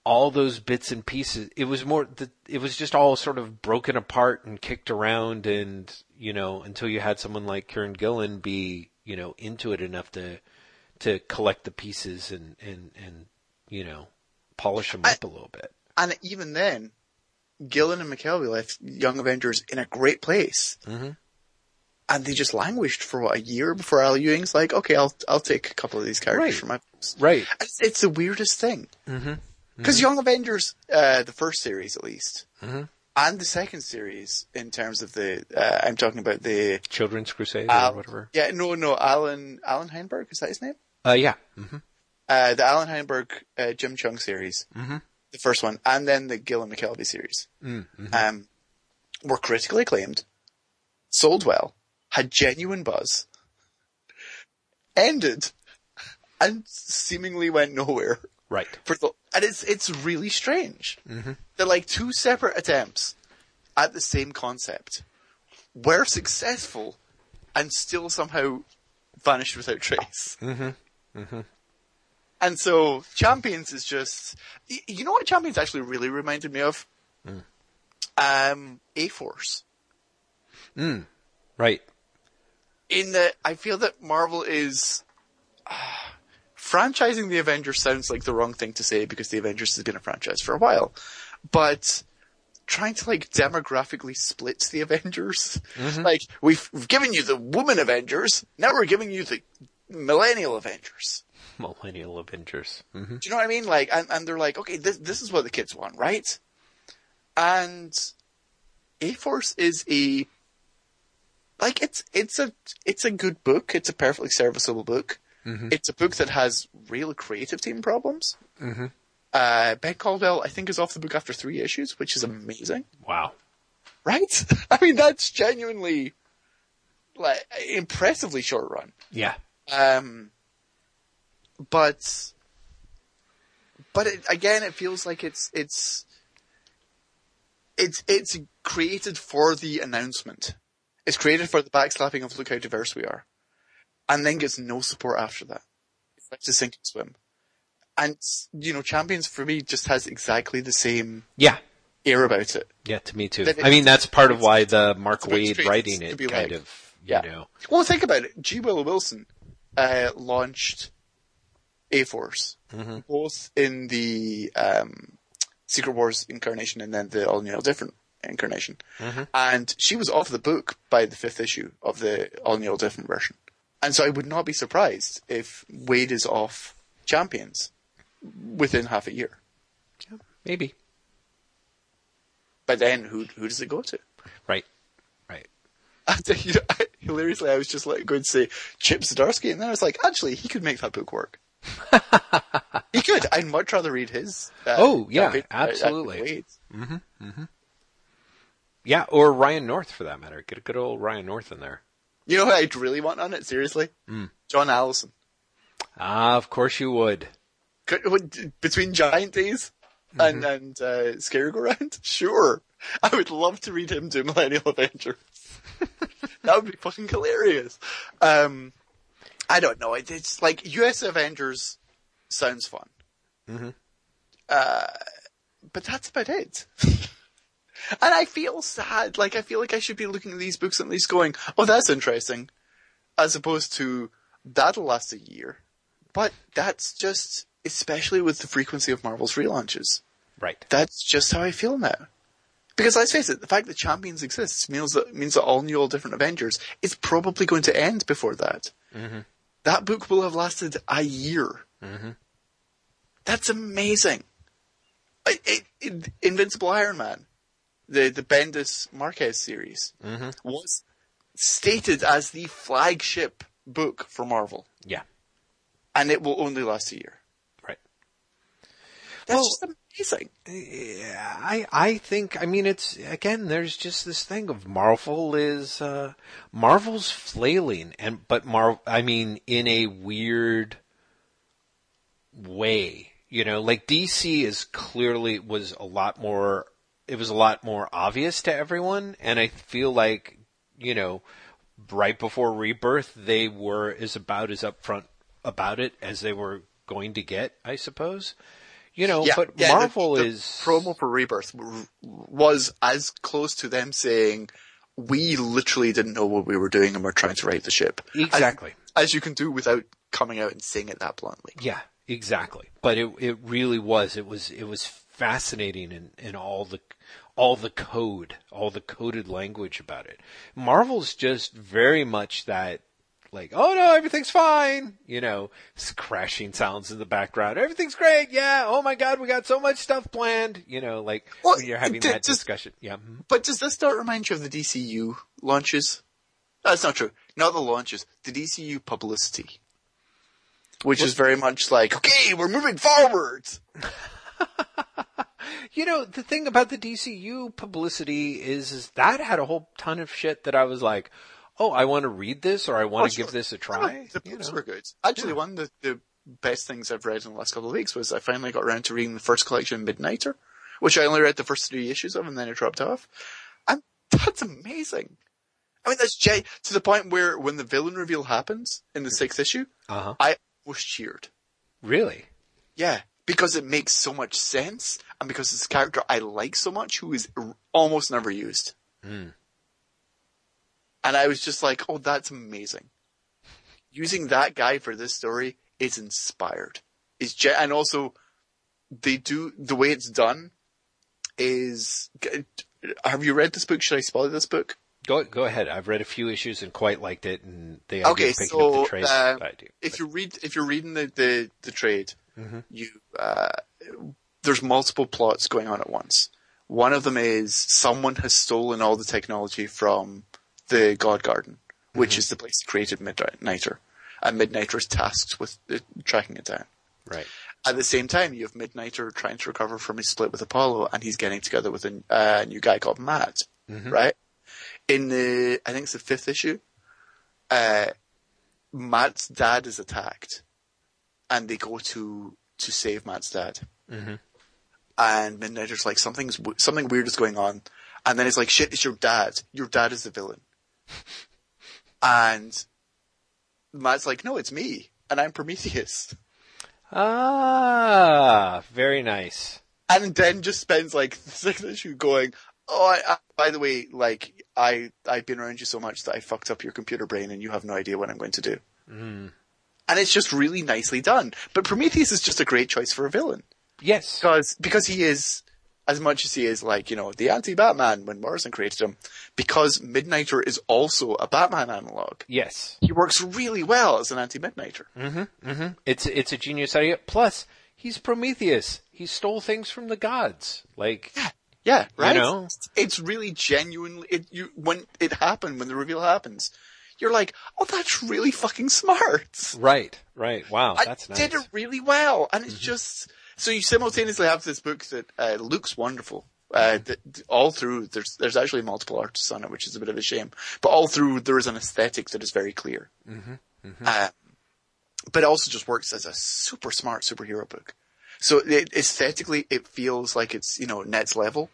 all those bits and pieces. It was more the, it was just all sort of broken apart and kicked around and, you know, until you had someone like Kieron Gillen be, you know, into it enough to, to collect the pieces and, and, and, you know, polish them up a little bit. And even then, Gillen and McKelvie left Young Avengers in a great place. Mm-hmm. And they just languished for what a year before Al Ewing's like, okay, I'll I'll take a couple of these characters right. for my right. It's, it's the weirdest thing. Mm-hmm. Because mm-hmm. Young Avengers, uh, the first series at least, mm-hmm. and the second series in terms of the, uh, I'm talking about the Children's Crusade Al- or whatever. Yeah, no, no, Alan Allan Heinberg is that his name? Uh, yeah. Mm-hmm. Uh, the Allan Heinberg uh, Jim Cheung series, mm-hmm. the first one, and then the Gillen McKelvie series, mm-hmm. um, were critically acclaimed, sold well, had genuine buzz, ended, and seemingly went nowhere. *laughs* Right. For the, and it's it's really strange. Mm-hmm. They're like two separate attempts at the same concept, were successful, and still somehow vanished without trace. Mm-hmm. Mm-hmm. And so Champions is just, you know what Champions actually really reminded me of? Mm. Um, A Force. Mm. Right. In that, I feel that Marvel is. Uh, franchising the Avengers sounds like the wrong thing to say because the Avengers has been a franchise for a while. But trying to like demographically split the Avengers. Like we've, we've given you the woman Avengers, now we're giving you the millennial Avengers. Millennial Avengers. hmm Do you know what I mean? Like, and, and they're like, okay, this this is what the kids want, right? And A Force is a like it's it's a it's a good book. It's a perfectly serviceable book. It's a book that has real creative team problems. Mm-hmm. Uh, Ben Caldwell, I think, is off the book after three issues, which is amazing, Wow. right? *laughs* I mean, that's genuinely like impressively short run. Yeah. Um, but, but it, again, it feels like it's, it's, it's, it's created for the announcement. It's created for the backslapping of look how diverse we are. And then gets no support after that. It's a sink and swim. And, you know, Champions for me just has exactly the same Yeah. air about it. Yeah, to me too. That I mean, that's part of why the Mark it's a bit Waid writing it kind like- of, Yeah. you know. Well, think about it. G. Willow Wilson uh, launched A Force, both in the um, Secret Wars incarnation and then the All New All Different incarnation. And she was off the book by the fifth issue of the All New All Different version. And so I would not be surprised if Waid is off Champions within half a year. Yeah, Maybe. But then who who does it go to? Right. Right. *laughs* And, you know, I, hilariously, I was just like going to say Chip Zdarsky, and then I was like, actually, he could make that book work. *laughs* he could. I'd much rather read his. Uh, Oh, yeah, campaign, uh, absolutely. Waid's. Yeah, or Ryan North for that matter. Get a good old Ryan North in there. You know who I'd really want on it? Seriously, Hmm. John Allison. Ah, of course you would. Between Giant Days Mm-hmm. and and uh, Scary Go Round, *laughs* sure. I would love to read him do Millennial Avengers. *laughs* that would be fucking hilarious. Um, I don't know. It's like US Avengers sounds fun. Mhm. Uh, but that's about it. *laughs* and I feel sad. Like I feel like I should be looking at these books and at least going, "Oh, that's interesting," as opposed to that'll last a year. But that's just, especially with the frequency of Marvel's relaunches, Right. that's just how I feel now. Because let's face it, the fact that Champions exists means that means that all new, all different Avengers is probably going to end before that. Mm-hmm. That book will have lasted a year. Mm-hmm. That's amazing. I- it- it- Invincible Iron Man, the the Bendis Marquez series, was stated as the flagship book for Marvel, Yeah. and it will only last a year. Right. That's Well- just amazing. Yeah, I I think I mean it's again there's just this thing of Marvel is uh Marvel's flailing and but Mar I mean in a weird way, you know, like DC is clearly was a lot more it was a lot more obvious to everyone and I feel like you know right before Rebirth they were as about as upfront about it as they were going to get, I suppose. You know, but yeah, Marvel the is promo for Rebirth was as close to them saying, "We literally didn't know what we were doing, and we're trying to right the ship." As- Exactly. as, you can do without coming out and saying it that bluntly. Yeah, exactly. But it it really was. It was it was fascinating in, in all the all the code, all the coded language about it. Marvel's just very much that like, oh no, everything's fine. You know, crashing sounds in the background. Everything's great. Yeah. Oh my God, we got so much stuff planned. You know, like Well, when you're having d- that discussion. Yeah. mhm. But does this not remind you of the DCU launches? That's not true. Not the launches. The DCU publicity, which is very much like, "Okay, we're moving forward." *laughs* You know, the thing about the DCU publicity is, is that had a whole ton of shit that I was like, oh, I want to read this or I want Oh, to sure. give this a try. The you books know? were good. Actually, one of the, the best things I've read in the last couple of weeks was I finally got around to reading the first collection, Midnighter, which I only read the first three issues of and then I dropped off. And that's amazing. I mean, that's Jay to the point where when the villain reveal happens in the sixth issue, Uh-huh. I was cheered. Really? Yeah, because it makes so much sense, and because it's a character I like so much, who is r- almost never used. Mm. And I was just like, "Oh, that's amazing." Using that guy for this story is inspired. Is ge- and also they do the way it's done is. Have you read this book? Should I spoil this book? Go go ahead. I've read a few issues and quite liked it, and the idea Okay, of picking so, up the trade. uh, do. If you read, if you're reading the the, the trade, Mhm. you uh, there's multiple plots going on at once. One of them is someone has stolen all the technology from the God Garden, which is the place that created Midnighter, and Midnighter is tasked with uh, tracking it down. Right. At the same time, you have Midnighter trying to recover from his split with Apollo, and he's getting together with a uh, new guy called Matt, right? In the, I think it's the fifth issue, uh, Matt's dad is attacked, and they go to to save Matt's dad. And Midnighter's like something's something weird is going on, and then it's like shit, it's your dad. Your dad is the villain, *laughs* and Matt's like, no, it's me, and I'm Prometheus. Ah, very nice. and then just spends like *laughs* the second issue going, "Oh, I, I, by the way, like I I've been around you so much that I fucked up your computer brain, and you have no idea what I'm going to do." And it's just really nicely done. But Prometheus is just a great choice for a villain Yes. because because he is as much as he is like you know the anti-Batman when Morrison created him. Because Midnighter is also a Batman analog. Yes. He works really well as an anti-Midnighter. Mm-hmm. It's it's a genius idea. Plus, he's Prometheus. He stole things from the gods. Like Yeah, Yeah, right. You know? it's really genuinely. It, you when it happened when the reveal happens, you're like, oh, that's really fucking smart. right, right. Wow, that's I nice. did it really well, and it's just so you simultaneously have this book that uh, looks wonderful. Uh, that, all through there's there's actually multiple artists on it, which is a bit of a shame. But all through there is an aesthetic that is very clear. Um, but it also just works as a super smart superhero book. So it, aesthetically, it feels like it's you know next level,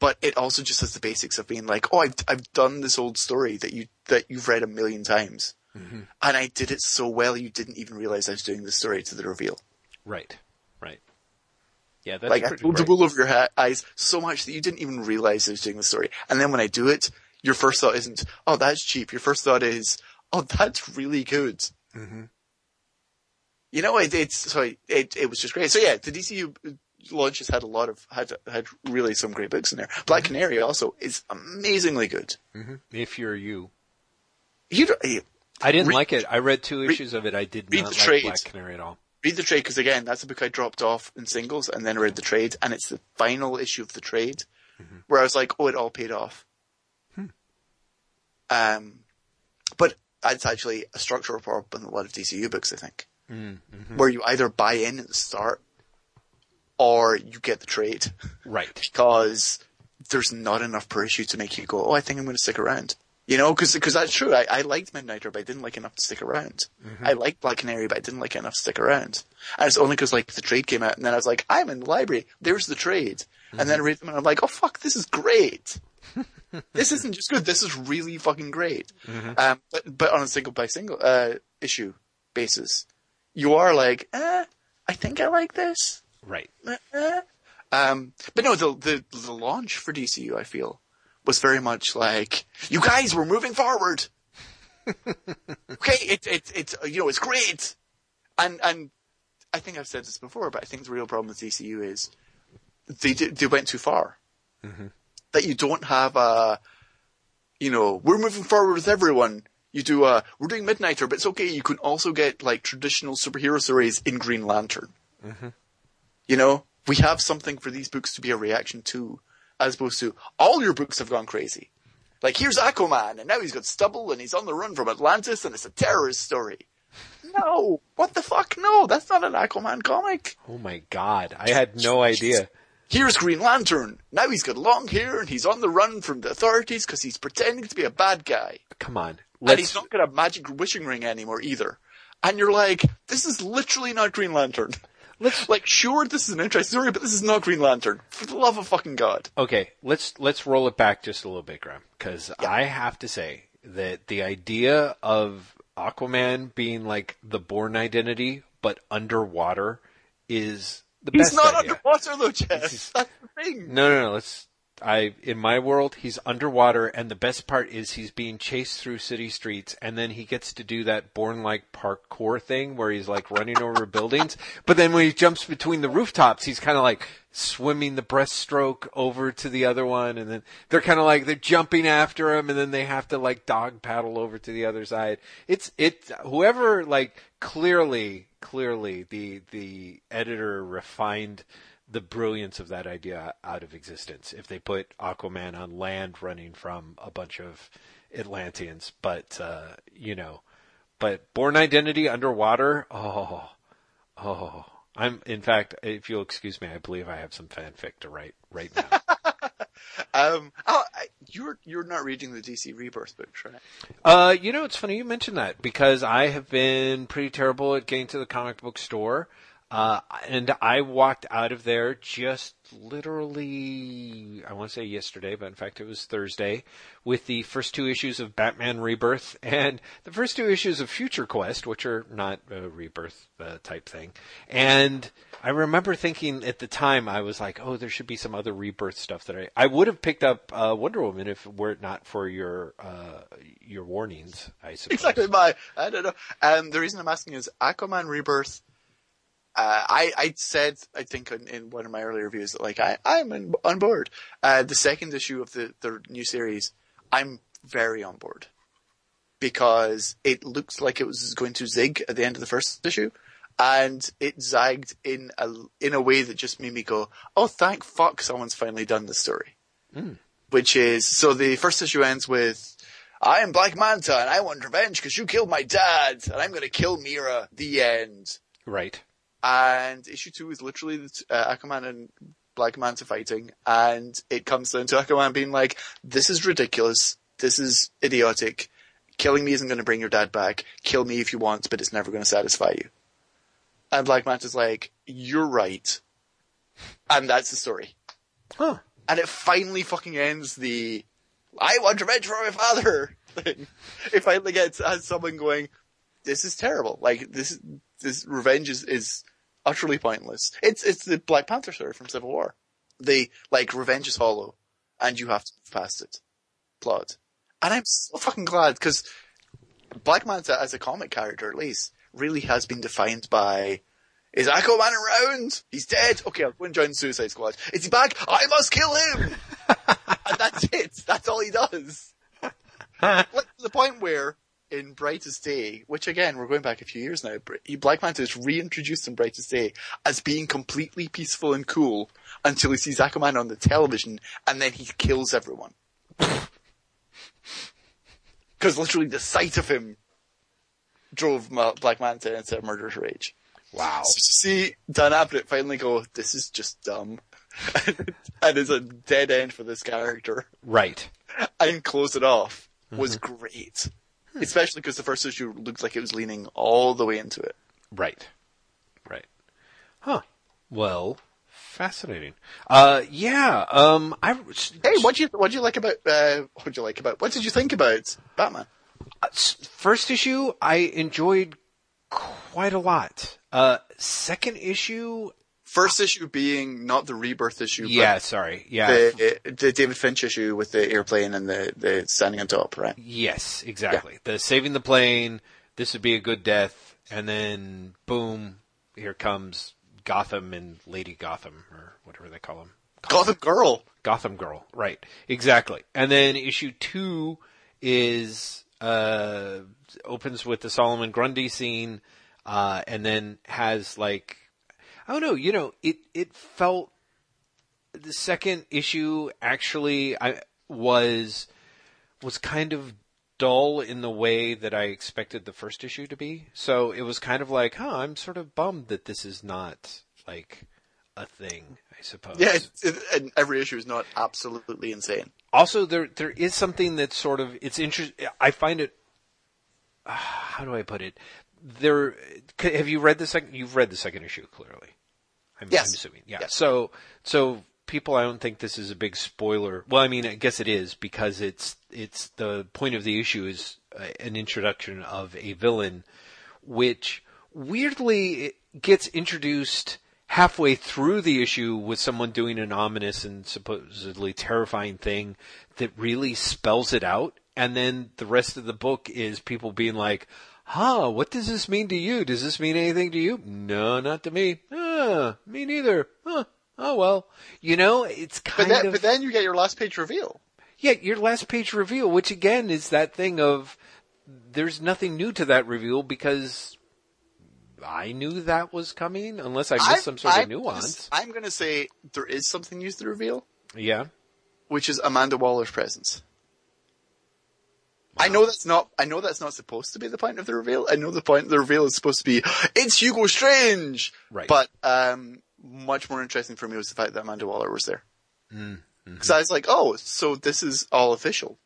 but it also just has the basics of being like, oh, I've I've done this old story that you that you've read a million times, and I did it so well you didn't even realize I was doing the story to the reveal. Right, right. Yeah, that's like I pulled the wool over your ha- eyes so much that you didn't even realize I was doing the story. And then when I do it, your first thought isn't, oh, that's cheap. Your first thought is, oh, that's really good. Mm-hmm. You know, it, it's so it it was just great. So yeah, the DCU launches had a lot of had had really some great books in there. Black Mm-hmm. Canary also is amazingly good. If you're you, You eh, I didn't Read- like it. I read two issues of it. I did not like trade. Black Canary at all. read the trade because again, that's a book I dropped off in singles and then read the trade, and it's the final issue of the trade where I was like, oh, it all paid off. Um, but it's actually a structural problem in a lot of DCU books, I think, where you either buy in at the start or you get the trade Right. *laughs* because there's not enough per issue to make you go, oh, I think I'm going to stick around. You know, because that's true. I, I liked Midnighter, but I didn't like enough to stick around. I liked Black Canary, but I didn't like enough to stick around. And it's only because like the trade came out, and then I was like, I'm in the library. There's the trade, and then I read them, and I'm like, oh fuck, this is great. *laughs* this isn't just good. This is really fucking great. Um, but but on a single by single uh, issue basis, you are like, eh, I think I like this. Right. Um, but no, the, the the launch for DCU, I feel, was very much like, you guys, we're moving forward. *laughs* okay, it, it, it's you know it's great, and and I think I've said this before, but I think the real problem with DCU is they they went too far. That you don't have a, you know, we're moving forward with everyone. You do a, we're doing Midnighter, but it's okay. You can also get like traditional superhero stories in Green Lantern. You know, we have something for these books to be a reaction to, as opposed to all your books have gone crazy. Like here's Aquaman, and now he's got stubble, and he's on the run from Atlantis, and it's a terrorist story. No, what the fuck? No, that's not an Aquaman comic. Oh my god. I had no idea. Here's Green Lantern. Now he's got long hair, and he's on the run from the authorities because he's pretending to be a bad guy, Come on. and Let's, he's not got a magic wishing ring anymore either. And you're like, this is literally not Green Lantern. Let's, Like, sure, this is an interesting story, but this is not Green Lantern. For the love of fucking God. okay, let's, let's roll it back just a little bit, Graham, cause I have to say that the idea of Aquaman being like the Bourne identity, but underwater is the He's best He's not idea. underwater though, Jeff. is- That's the thing. No, no, no. Let's. I in my world he's underwater, and the best part is he's being chased through city streets, and then he gets to do that Bourne like parkour thing where he's like running over buildings. But then when he jumps between the rooftops, he's kind of like swimming the breaststroke over to the other one, and then they're kind of like they're jumping after him, and then they have to like dog paddle over to the other side. It's it whoever like clearly clearly the the editor refined the brilliance of that idea out of existence if they put Aquaman on land running from a bunch of Atlanteans. But, uh, you know, but Bourne Identity underwater, oh, oh. I'm, in fact, if you'll excuse me, I believe I have some fanfic to write right now. *laughs* um, oh, I, you're you're not reading the DC Rebirth books, right? Uh, you know, it's funny you mentioned that because I have been pretty terrible at getting to the comic book store. Uh, and I walked out of there just literally, I want to say yesterday, but in fact it was Thursday, with the first two issues of Batman Rebirth and the first two issues of Future Quest, which are not a rebirth uh, type thing. And I remember thinking at the time, I was like, oh, there should be some other rebirth stuff that I, I would have picked up uh, Wonder Woman if it were it not for your uh, your warnings, I suppose. Exactly my, I don't know. Um, the reason I'm asking is Aquaman Rebirth uh, I, I said, I think in, in, one of my earlier reviews that like, I, I'm in, on board. Uh, the second issue of the, the new series, I'm very on board. Because it looks like it was going to zig at the end of the first issue. And it zagged in a, in a way that just made me go, oh thank fuck someone's finally done the story. Mm. Which is, so the first issue ends with, I am Black Manta and I want revenge because you killed my dad and I'm gonna kill Mira. The end. Right and issue two is literally the, uh, Aquaman and Black Manta fighting, and it comes down to Aquaman being like, "This is ridiculous. This is idiotic. Killing me isn't going to bring your dad back. Kill me if you want, but it's never going to satisfy you." And Black Manta's like, "You're right," and that's the story. Huh. And it finally fucking ends the "I want revenge for my father" *laughs* thing. It finally gets has someone going, "This is terrible. Like this, this revenge is is." Utterly pointless. It's it's the Black Panther story from Civil War. The like revenge is hollow, and you have to move past it. Plot, and I'm so fucking glad because Black Manta as a comic character, at least, really has been defined by. Is Aquaman around? He's dead. Okay, I'll go and join the Suicide Squad. Is he back? I must kill him. *laughs* and that's it. That's all he does. *laughs* to the point where in Brightest Day, which again, we're going back a few years now, Black Manta is reintroduced in Brightest Day as being completely peaceful and cool until he sees Aquaman on the television and then he kills everyone. *laughs* Because literally the sight of him drove Black Manta into a murderous rage. Wow. So to see Dan Abnett finally go, this is just dumb. *laughs* and it's a dead end for this character. Right. And close it off was mm-hmm. great. Hmm. Especially because the first issue looked like it was leaning all the way into it. Right. Right. Huh. Well, fascinating. Uh, yeah. Um, I. Hey, what you what you like about uh, what you like about what did you think about Batman? Uh, first issue, I enjoyed quite a lot. Uh, second issue, First issue being not the rebirth issue. Yeah, sorry. Yeah. The, the, David Finch issue with the airplane and the, the standing on top, right? Yes, exactly. Yeah. The saving the plane, this would be a good death, and then boom, here comes Gotham and Lady Gotham, or whatever they call them. Gotham, Gotham Girl. Gotham Girl, right. Exactly. And then issue two is, uh, opens with the Solomon Grundy scene, uh, and then has like I don't know. You know, it it felt the second issue actually I was was kind of dull in the way that I expected the first issue to be. So it was kind of like, huh, I'm sort of bummed that this is not like a thing. I suppose. Yeah, it, it, and every issue is not absolutely insane. Also, there there is something that's sort of it's interesting. I find it. Uh, how do I put it? There have you read the second you've read the second issue clearly I'm, yes. I'm assuming yeah yes. so so people I don't think this is a big spoiler well I mean I guess it is because it's it's the point of the issue is uh, an introduction of a villain which weirdly gets introduced halfway through the issue with someone doing an ominous and supposedly terrifying thing that really spells it out. And then the rest of the book is people being like, huh, what does this mean to you? Does this mean anything to you? No, not to me. Ah, me neither. Huh. Oh well. You know, it's But kind then, of, but then you get your last page reveal. yeah, your last page reveal, which again is that thing of, there's nothing new to that reveal because I knew that was coming unless I missed I'm- some sort I'm of nuance. I'm going to say there is something new to the reveal, Yeah. which is Amanda Waller's presence. I know that's not. I know that's not supposed to be the point of the reveal. I know the point of the reveal is supposed to be it's Hugo Strange. Right. But um, much more interesting for me was the fact that Amanda Waller was there. Mm-hmm. Because I was like, oh, so this is all official.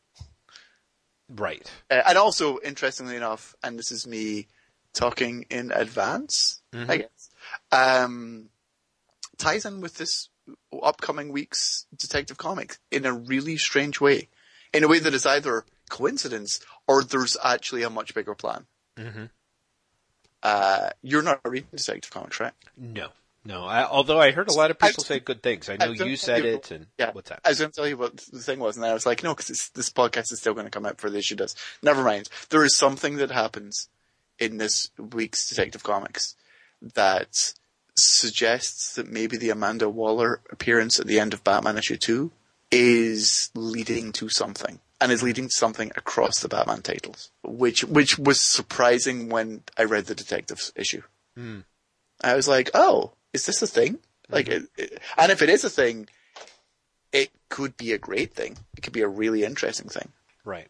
Right. Uh, and also, interestingly enough, and this is me talking in advance, I guess, um, ties in with this upcoming week's Detective Comics in a really strange way. In a way that is either coincidence or there's actually a much bigger plan. Mhm. Uh, you're not reading Detective Comics, right? No. No. I, although I heard a lot of people I- say good things. I know I you said think it and Yeah. what's that? I was going to tell you what the thing was, and I was like, no, because this podcast is still going to come out for the issue does. Never mind. There is something that happens in this week's Detective Comics that suggests that maybe the Amanda Waller appearance at the end of Batman issue two is leading to something. And is leading to something across the Batman titles, which which was surprising when I read the detectives issue. Hmm. I was like, "Oh, is this a thing?" Like, it, it- and if it is a thing, it could be a great thing. It could be a really interesting thing. Right.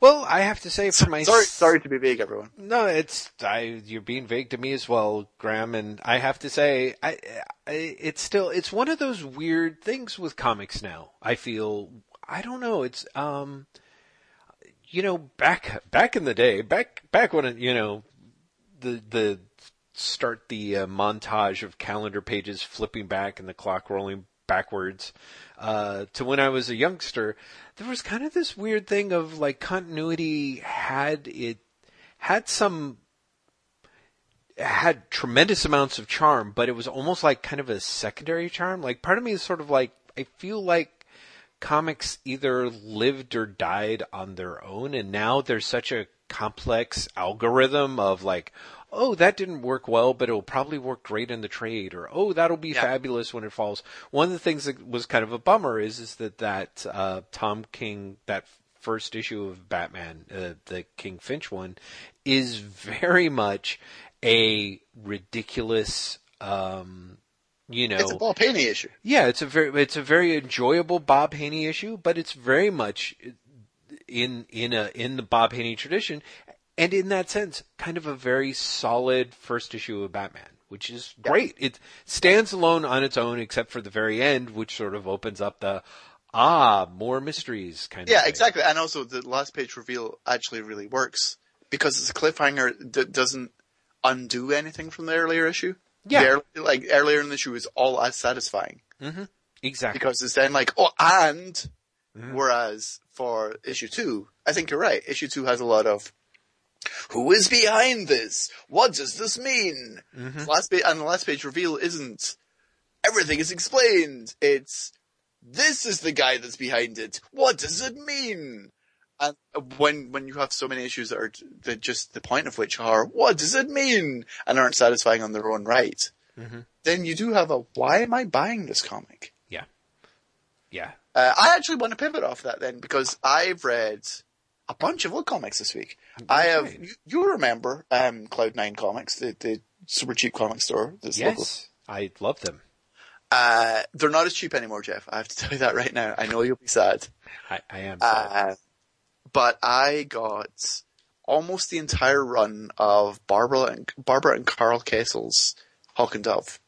Well, I have to say for my Sorry, sorry to be vague, everyone. No, it's I. You're being vague to me as well, Graham, and I have to say, I, I. It's still. It's one of those weird things with comics now. I feel. I don't know. It's um. You know, back back in the day, back back when it, you know, the the start the uh, montage of calendar pages flipping back and the clock rolling backwards uh, to when I was a youngster, there was kind of this weird thing of like continuity had it had some had tremendous amounts of charm, but it was almost like kind of a secondary charm. Like part of me is sort of like I feel like comics either lived or died on their own and now there's such a complex algorithm of like oh that didn't work well but it'll probably work great in the trade or oh that'll be Yeah. fabulous when it falls one of the things that was kind of a bummer is is that that uh, tom king that first issue of batman uh, the king finch one is very much a ridiculous um you know It's a Bob Haney issue. yeah, it's a very it's a very enjoyable Bob Haney issue, but it's very much in in a in the Bob Haney tradition, and in that sense, kind of a very solid first issue of Batman, which is great. It stands alone on its own, except for the very end, which sort of opens up the ah more mysteries kind of. Yeah, exactly. And also, the last page reveal actually really works because it's a cliffhanger that doesn't undo anything from the earlier issue. Yeah. The like earlier in the issue is all as satisfying. Exactly. because it's then like, oh, and Mm-hmm. whereas for issue two, I think you're right. Issue two has a lot of who is behind this? What does this mean? Mm-hmm. Last page and the last page reveal isn't everything is explained. It's this is the guy that's behind it. What does it mean? And when when you have so many issues that are that just the point of which are what does it mean and aren't satisfying on their own right, Mm-hmm. then you do have a why am I buying this comic? yeah. Yeah. Uh, I actually want to pivot off that then because I've read a bunch of old comics this week. I have, right. you, you remember, um, Cloud Nine Comics, the, the super cheap comic store that's local. Yes, I love them. Uh, they're not as cheap anymore, Jeff. I have to *laughs* tell you that right now. I know you'll be sad. I, I am. sad. Uh, but I got almost the entire run of Barbara and, Barbara and Karl Kesel's Hawk and Dove.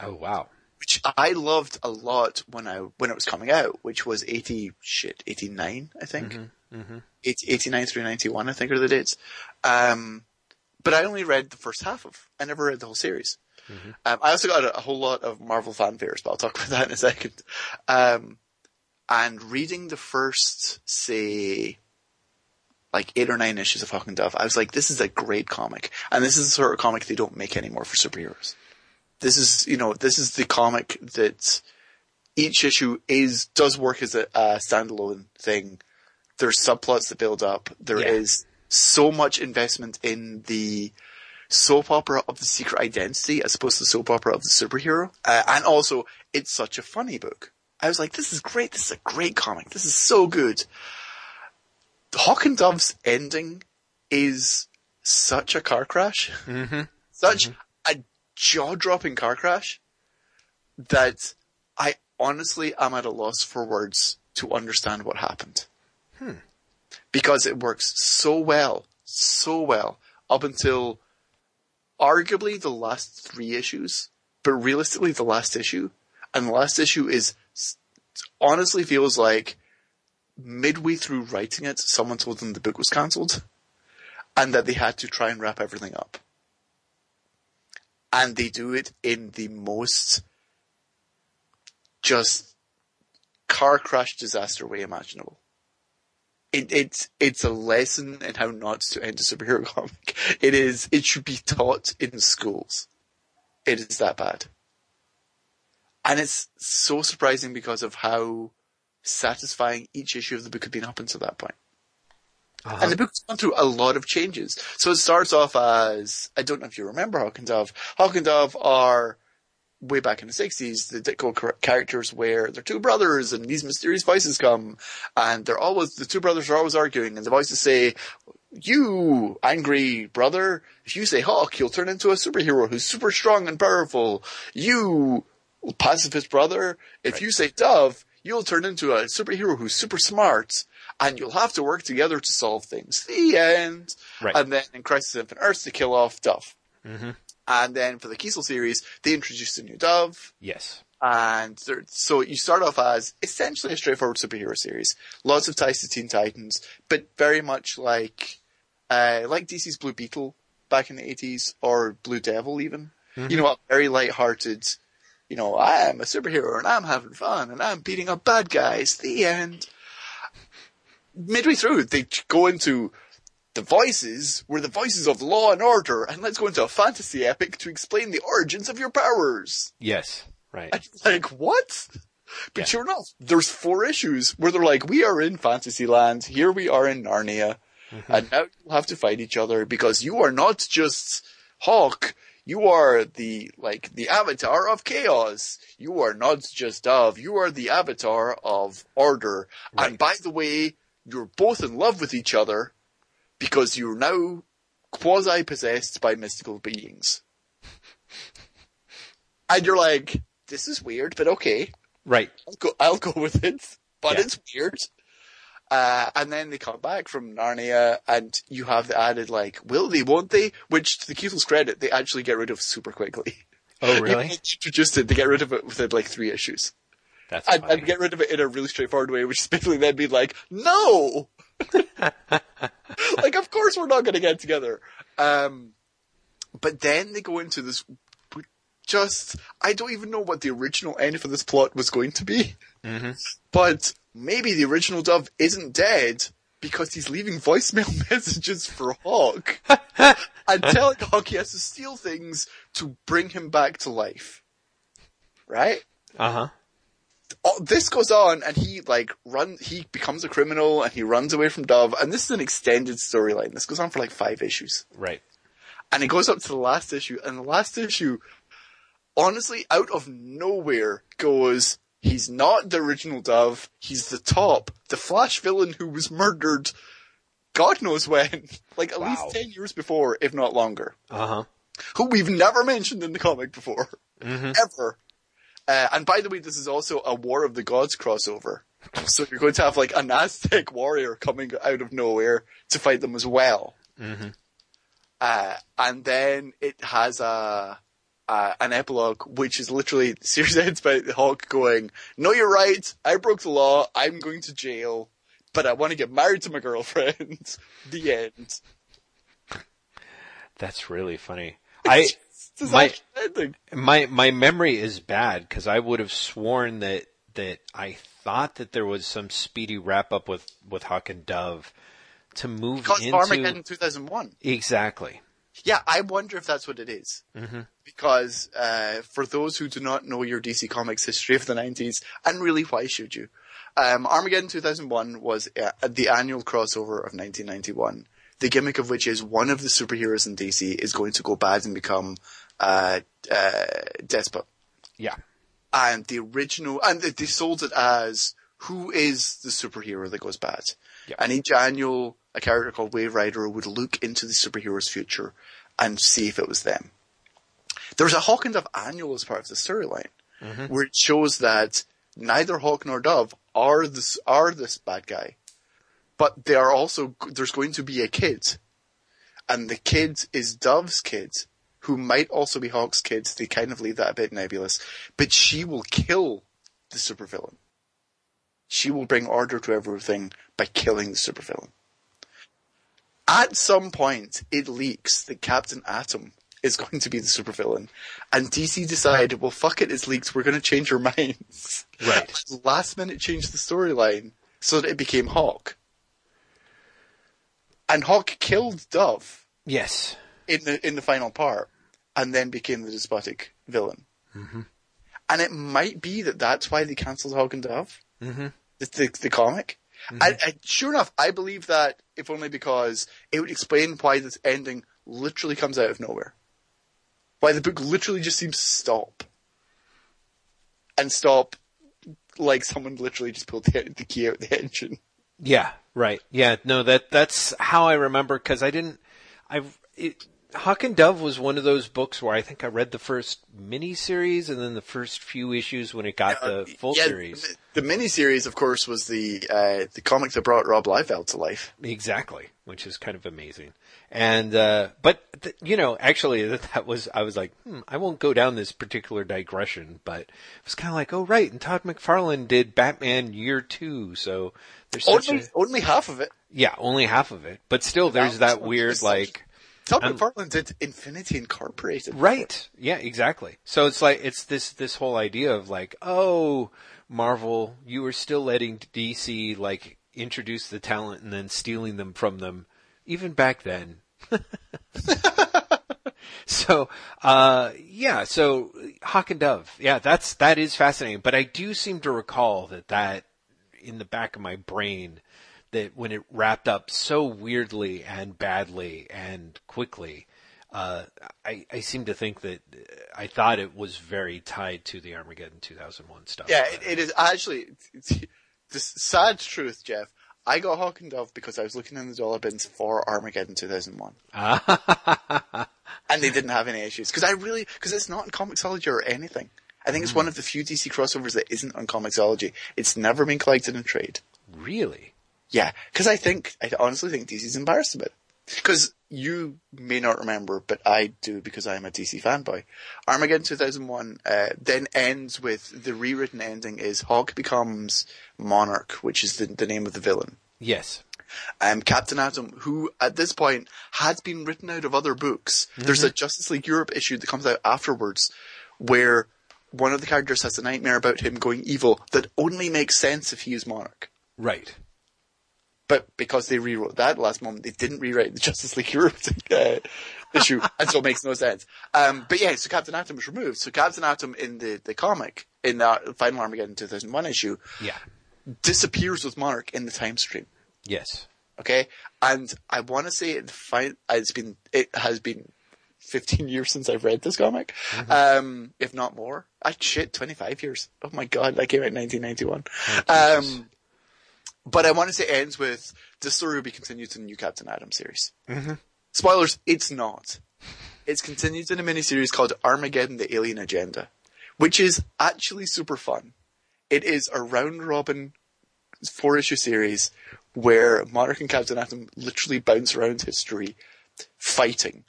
oh wow. which I loved a lot when I when it was coming out, which was eighty shit eighty nine, I think. Mm-hmm. 80, 89 through ninety one, I think are the dates. Um, but I only read the first half of. I never read the whole series. Um, I also got a, a whole lot of Marvel fanfares, but I'll talk *laughs* about that in a second. Um, and reading the first, say, like eight or nine issues of Hawk and Dove, I was like, this is a great comic, and this is the sort of comic they don't make anymore for superheroes. This is, you know, this is the comic that each issue is, does work as a, a standalone thing. There's subplots that build up. There is Yeah. so much investment in the soap opera of the secret identity as opposed to the soap opera of the superhero. Uh, and also, it's such a funny book. I was like, this is great. This is a great comic. This is so good. Hawk and Dove's ending is such a car crash. Mm-hmm. Such a jaw-dropping car crash that I honestly am at a loss for words to understand what happened. Because it works so well, so well, up until arguably the last three issues, but realistically the last issue. And the last issue is, honestly feels like midway through writing it, someone told them the book was cancelled and that they had to try and wrap everything up. And they do it in the most just car crash disaster way imaginable. It, it's, it's a lesson in how not to end a superhero *laughs* comic. It is, it should be taught in schools. It is that bad. And it's so surprising because of how satisfying each issue of the book had been up until that point. Uh-huh. And the book's gone through a lot of changes. So it starts off as, I don't know if you remember Hawk and Dove. Hawk and Dove are, way back in the 60s, the Ditko characters where they're two brothers and these mysterious voices come and they're always, the two brothers are always arguing and the voices say, you, angry brother, if you say Hawk, you'll turn into a superhero who's super strong and powerful. You, pacifist brother, if you say Dove, you'll turn into a superhero who's super smart and you'll have to work together to solve things. The end. Right. And then in Crisis on Infinite Earths, they kill off Dove. Mhm. And then for the Kesel series, they introduced a new Dove. Yes. And so you start off as essentially a straightforward superhero series. Lots of ties to Teen Titans, but very much like, uh, like DC's Blue Beetle back in the 80s or Blue Devil even. You know, a very light-hearted, you know, I am a superhero and I'm having fun and I'm beating up bad guys. The end. Midway through, they go into the voices were the voices of law and order, and let's go into a fantasy epic to explain the origins of your powers. Yes. Right. And like, what? But Yeah. sure enough, there's four issues where they're like, we are in Fantasyland, here we are in Narnia, mm-hmm. and now you'll have to fight each other because you are not just Hawk, you are the, like, the avatar of chaos. You are not just Dove, you are the avatar of order. And by the way, you're both in love with each other because you're now quasi-possessed by mystical beings. *laughs* and you're like, this is weird, but okay. Right. I'll go, I'll go with it, but Yeah. it's weird. Uh, and then they come back from Narnia and you have the added like, will they, won't they? Which to the Kesel's credit, they actually get rid of super quickly. Oh, *laughs* really? they introduced it, they get rid of it within like three issues. That's And, and get rid of it in a really straightforward way, which is *laughs* basically then being like, no! *laughs* like, of course we're not gonna get together. Um, but then they go into this, just, I don't even know what the original end for this plot was going to be. Mm-hmm. But maybe the original Dove isn't dead because he's leaving voicemail *laughs* messages for Hawk *laughs* and telling Hawk he has to steal things to bring him back to life. Right? Uh huh. Oh, this goes on and he like run, he becomes a criminal and he runs away from Dove and this is an extended storyline. This goes on for like five issues. Right. And it goes up to the last issue and the last issue, honestly, out of nowhere goes, he's not the original Dove, he's the top, the Flash villain who was murdered God knows when, *laughs* like at Wow. least 10 years before, if not longer, Uh huh. who we've never mentioned in the comic before, Mhm. *laughs* ever. Uh, and by the way, this is also a War of the Gods crossover. So you're going to have like an Aztec warrior coming out of nowhere to fight them as well. Mhm. Uh, and then it has a, uh, an epilogue, which is literally series ends by the Hawk going, "No, you're right. I broke the law. I'm going to jail, but I want to get married to my girlfriend." *laughs* the end. That's really funny. *laughs* I my- my my memory is bad because I would have sworn that that I thought that there was some speedy wrap up with with Hawk and Dove to move Because into Armageddon 2001. exactly Yeah, I wonder if that's what it is. Mhm. Because uh, for those who do not know your DC Comics history of the 90s, and really why should you? Um, Armageddon 2001 was uh, the annual crossover of 1991. The gimmick of which is one of the superheroes in DC is going to go bad and become uh, uh, despot. Yeah. And the original, and they they sold it as who is the superhero that goes bad. Yeah. And each annual, a character called Wave Rider would look into the superhero's future and see if it was them. There's a Hawk and Dove annual as part of the storyline, mm-hmm. where it shows that neither Hawk nor Dove are this are this bad guy, but they are also there's going to be a kid, and the kid is Dove's kid, who might also be Hawk's kid. They kind of leave that a bit nebulous, but she will kill the supervillain. She will bring order to everything by killing the supervillain. At some point, it leaks that Captain Atom is *laughs* going to be the supervillain, and DC decided, well, fuck it, it's leaked. We're going to change our minds. Right. *laughs* Last minute, changed the storyline so that it became Hawk, and Hawk killed Dove Yes. in the in the final part, and then became the despotic villain. And it might be that that's why they cancelled Hawk and Dove, Mm-hmm. the, the, the comic. And, and mm-hmm. sure enough, I believe that if only because it would explain why this ending literally comes out of nowhere. Why the book literally just seems to stop. And stop like someone literally just pulled the, the key out of the *laughs* engine. Yeah, right. Yeah, no, that that's how I remember because I didn't. I it, Hawk and Dove was one of those books where I think I read the first mini series and then the first few issues when it got the full Yeah, series. The, the miniseries, of course, was the uh, the comic that brought Rob Liefeld to life. Exactly, which is kind of amazing. And uh but th- you know, actually that, *laughs* that was I was like, hmm, I won't go down this particular digression, but it was kind of like, oh right, and Todd McFarlane did Batman Year 2, so there's Only a only half of it. yeah, only half of it, but still there's was that weird like Todd Um, did Infinity Incorporated. Right. Yeah, exactly. So it's like it's this this whole idea of like, oh, Marvel, you were still letting DC like introduce the talent and then stealing them from them even back then. *laughs* so, uh yeah, so Hawk and Dove. Yeah, that's that is fascinating, but I do seem to recall that that in the back of my brain that when it wrapped up so weirdly and badly and quickly, uh, I, I seem to think that uh, I thought it was very tied to the Armageddon 2001 stuff. Yeah, it, it is actually *laughs* it's, the sad truth, Jeff. I got Hawk and Dove because I was looking in the dollar bins for Armageddon 2001, *laughs* and they didn't have any issues because I really because it's not in Comixology or anything. I think it's one of the few DC crossovers that isn't on Comixology. It's never been collected in trade. really? Yeah, because I think I honestly think DC's embarrassed of it. Because you may not remember, but I do because I am a DC fanboy. Armageddon 2001 uh, then ends with the rewritten ending is Hawk becomes Monarch, which is the, the name of the villain. Yes. Um, Captain Atom, who at this point has been written out of other books. There's a Justice League Europe issue that comes out afterwards where one of the characters has a nightmare about him going evil that only makes sense if he is Monarch. Right. But because they rewrote that last moment, they didn't rewrite the *laughs* Justice League Europe uh, issue, and so it makes no sense. Um, but yeah, so Captain Atom was removed. So Captain Atom in the, the comic, in the final Armageddon 2001 issue, Yeah. disappears with Monarch in the time stream. Yes. Okay, and I want to say it it's been it has been 15 years since I've read this comic, um, if not more. I shit, 25 years. Oh my god, that came out in 1991. um, but I want to ends with this story will be continued in the new Captain Atom series. Mm-hmm. Spoilers, it's not. It's continued in a miniseries called Armageddon: The Alien Agenda, which is actually super fun. It is a round robin four issue series where Monarch and Captain Atom literally bounce around history fighting.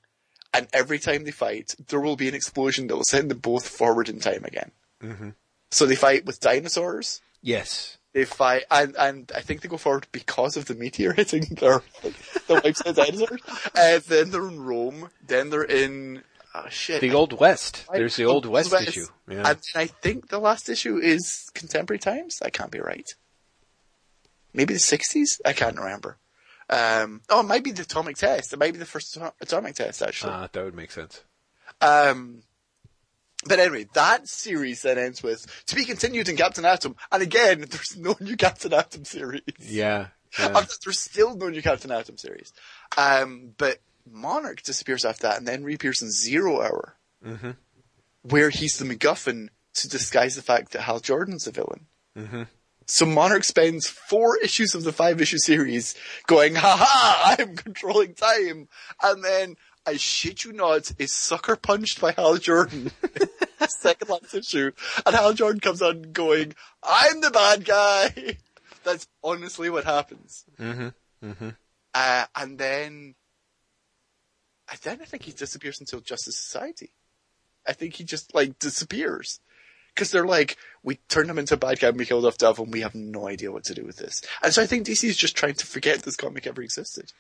And every time they fight, there will be an explosion that will send them both forward in time again. Mm-hmm. So they fight with dinosaurs. Yes. They fight, and, and I think they go forward because of the meteor hitting *laughs* their, the out dinosaurs. Uh, then they're in Rome. Then they're in, oh shit. The Old West. There's the Old West, West. issue. Yeah. And I think the last issue is contemporary times. That can't be right. Maybe the 60s? I can't remember. Um, oh, it might be the atomic test. It might be the first ato- atomic test, actually. Uh, that would make sense. Um, but anyway, that series then ends with to be continued in Captain Atom, and again, *laughs* there's no new Captain Atom series. Yeah. *laughs* Yeah. there's still no new Captain Atom series. Um, but Monarch disappears after that, and then reappears in Zero Hour, Mhm. where he's the MacGuffin to disguise the fact that Hal Jordan's the villain. Mhm. So Monarch spends four issues of the five issue series going, ha ha, I am controlling time. And then, I shit you not, is sucker punched by Hal Jordan. *laughs* Second last issue. And Hal Jordan comes on going, I'm the bad guy. *laughs* That's honestly what happens. Mhm. Mhm. Uh, and then, and then I think he disappears until Justice Society. I think he just like disappears. Cause they're like, we turned him into a bad guy and we killed off Dove and we have no idea what to do with this. And so I think DC is just trying to forget this comic ever existed.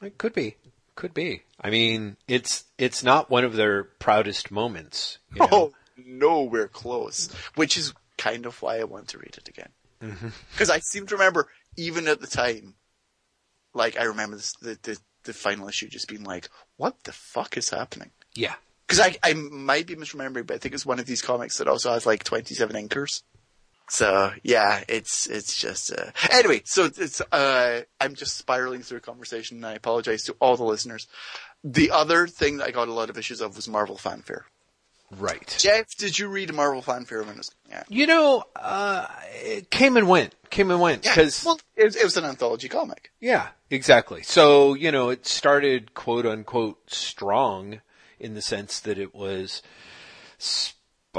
It could be. Could be. I mean, it's it's not one of their proudest moments. You oh, know? Oh, nowhere close. Which is kind of why I want to read it again. Mm-hmm. Cause I seem to remember, even at the time, like I remember this, the, the, the final issue just being like, what the fuck is happening? Yeah. Because I, I might be misremembering, but I think it's one of these comics that also has like 27 inkers. So yeah, it's it's just uh... anyway. So it's uh, I'm just spiraling through a conversation, and I apologize to all the listeners. The other thing that I got a lot of issues of was Marvel fanfare. Right. Jeff, did you read Marvel fanfare when it was? Yeah, You know, uh, it came and went. Came and went. yeah. Because well, it, it was an anthology comic. Yeah, exactly. So, you know, it started quote unquote strong in the sense that it was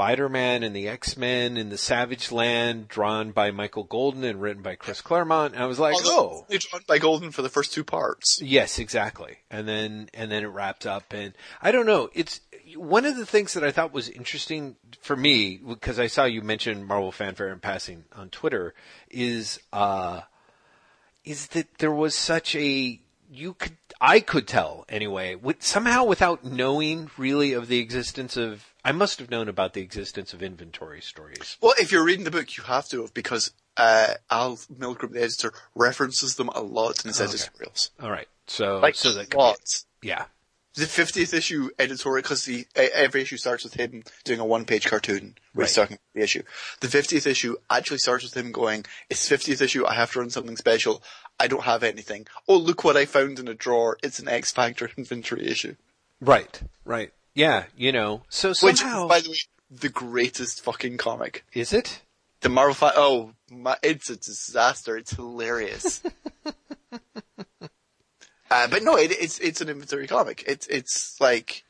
Spider-Man and the X-Men in the Savage Land drawn by Michael Golden and written by Chris Claremont. And I was like, Although oh, drawn by Golden for the first two parts. yes, exactly. And then, and then it wrapped up and I don't know, it's one of the things that I thought was interesting for me, because I saw you mention Marvel fanfare in passing on Twitter, is, uh, is that there was such a you could I could tell anyway with, somehow without knowing really of the existence of I must have known about the existence of inventory stories. Well, if you're reading the book, you have to have because uh, Al Milgrom, the editor, references them a lot in his Okay. editorials. All right, so Like so that a lot. yeah The 50th issue editorial, because the every issue starts with him doing a one-page cartoon where he's Right. talking about the issue. The 50th issue actually starts with him going, "It's 50th issue. I have to run something special. I don't have anything. Oh, look what I found in a drawer. It's an X Factor inventory issue." right right yeah you know so Which, somehow by the way, the greatest fucking comic. is it The Marvel fi- oh, my, it's a disaster. It's hilarious. *laughs* uh, but no, it, it's it's an inventory comic. It's it's like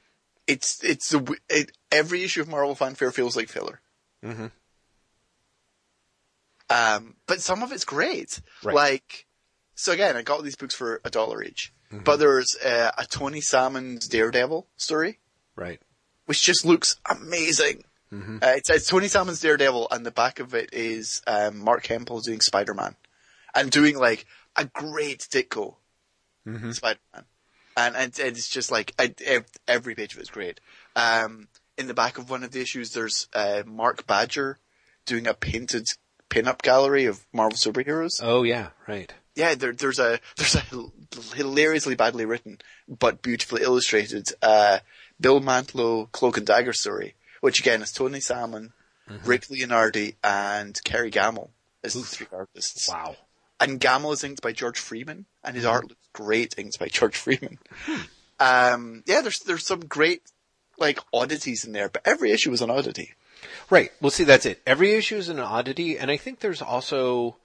it's it's the w- it, every issue of Marvel fanfare feels like filler. Mhm. Um, but some of it's great. Right. Like, so again, I got these books for a dollar each. But there's uh, a Tony Salmon's Daredevil story right which just looks amazing. Uh, it's, it's Tony Salmon's Daredevil, and the back of it is um, Marc Hempel doing Spider Man, and doing like a great Ditko Spider Man, and, and it's just like I, every page of it's great. Um, in the back of one of the issues, there's uh, Mark Badger doing a painted pin-up gallery of Marvel superheroes. oh yeah right Yeah, there, there's a there's a *laughs* hilariously badly written but beautifully illustrated uh, Bill Mantlo Cloak and Dagger story, which again is Tony Salmons, mm-hmm. Rick Leonardi, and Kerry Gammill as the three artists. wow And Gammill is inked by George Freeman, and his mm-hmm. art looks great inked by George Freeman. Hmm. um, yeah, there's there's some great like oddities in there, but every issue is an oddity. Right. Well, see, that's it. Every issue is an oddity, and I think there's also.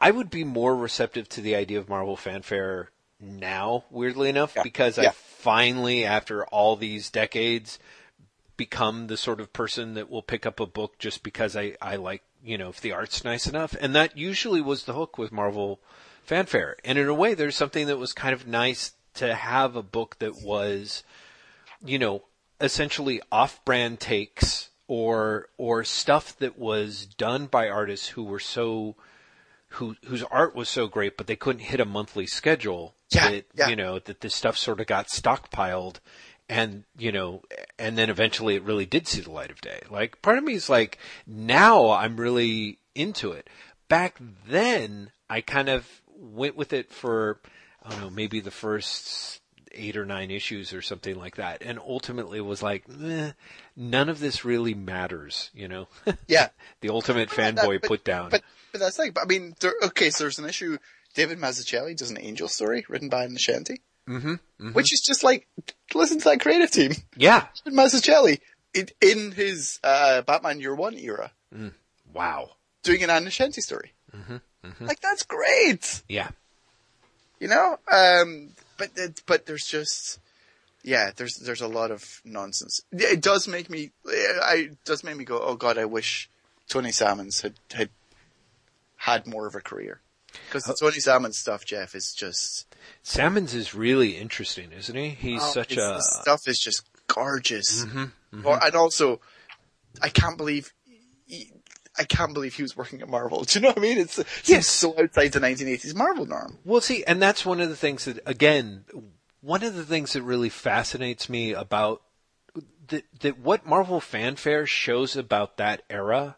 I would be more receptive to the idea of Marvel fanfare now, weirdly enough, Yeah. because I Yeah. Finally, after all these decades, become the sort of person that will pick up a book just because I, I like, you know, if the art's nice enough. And that usually was the hook with Marvel fanfare. And in a way, there's something that was kind of nice to have a book that was, you know, essentially off-brand takes or or stuff that was done by artists who were so who whose art was so great, but they couldn't hit a monthly schedule. Yeah, that, yeah. You know that this stuff sort of got stockpiled, and you know, and then eventually it really did see the light of day. Like part of me is like, now I'm really into it. Back then, I kind of went with it for, I don't know, maybe the first eight or nine issues or something like that, and ultimately was like, eh, none of this really matters, you know? *laughs* Yeah. the ultimate But that- fanboy but- put down. But but that's like, I mean, there, okay, so there's an issue. David Mazzucchelli does an Angel story written by Nocenti, mm-hmm, which is just like, listen to that creative team. Yeah. *laughs* David Mazzucchelli in, in his uh, Batman Year One era, Wow. doing an Ann Nocenti story. Like that's great, Yeah. you know. Um, but but there's just. Yeah, there's there's a lot of nonsense. It does make me, I it does make me go, oh god, I wish Tony Salmons had had had more of a career. Because the Tony Salmons stuff, Jeff, is just Salmons is really interesting, isn't he? He's oh, such a. the stuff is just gorgeous. Mm-hmm, Or, and also, I can't believe he, I can't believe he was working at Marvel. *laughs* Do you know what I mean? It's, it's Yes. so outside the 1980s Marvel norm. Well, see, and that's one of the things that, again, one of the things that really fascinates me about that, that what Marvel fanfare shows about that era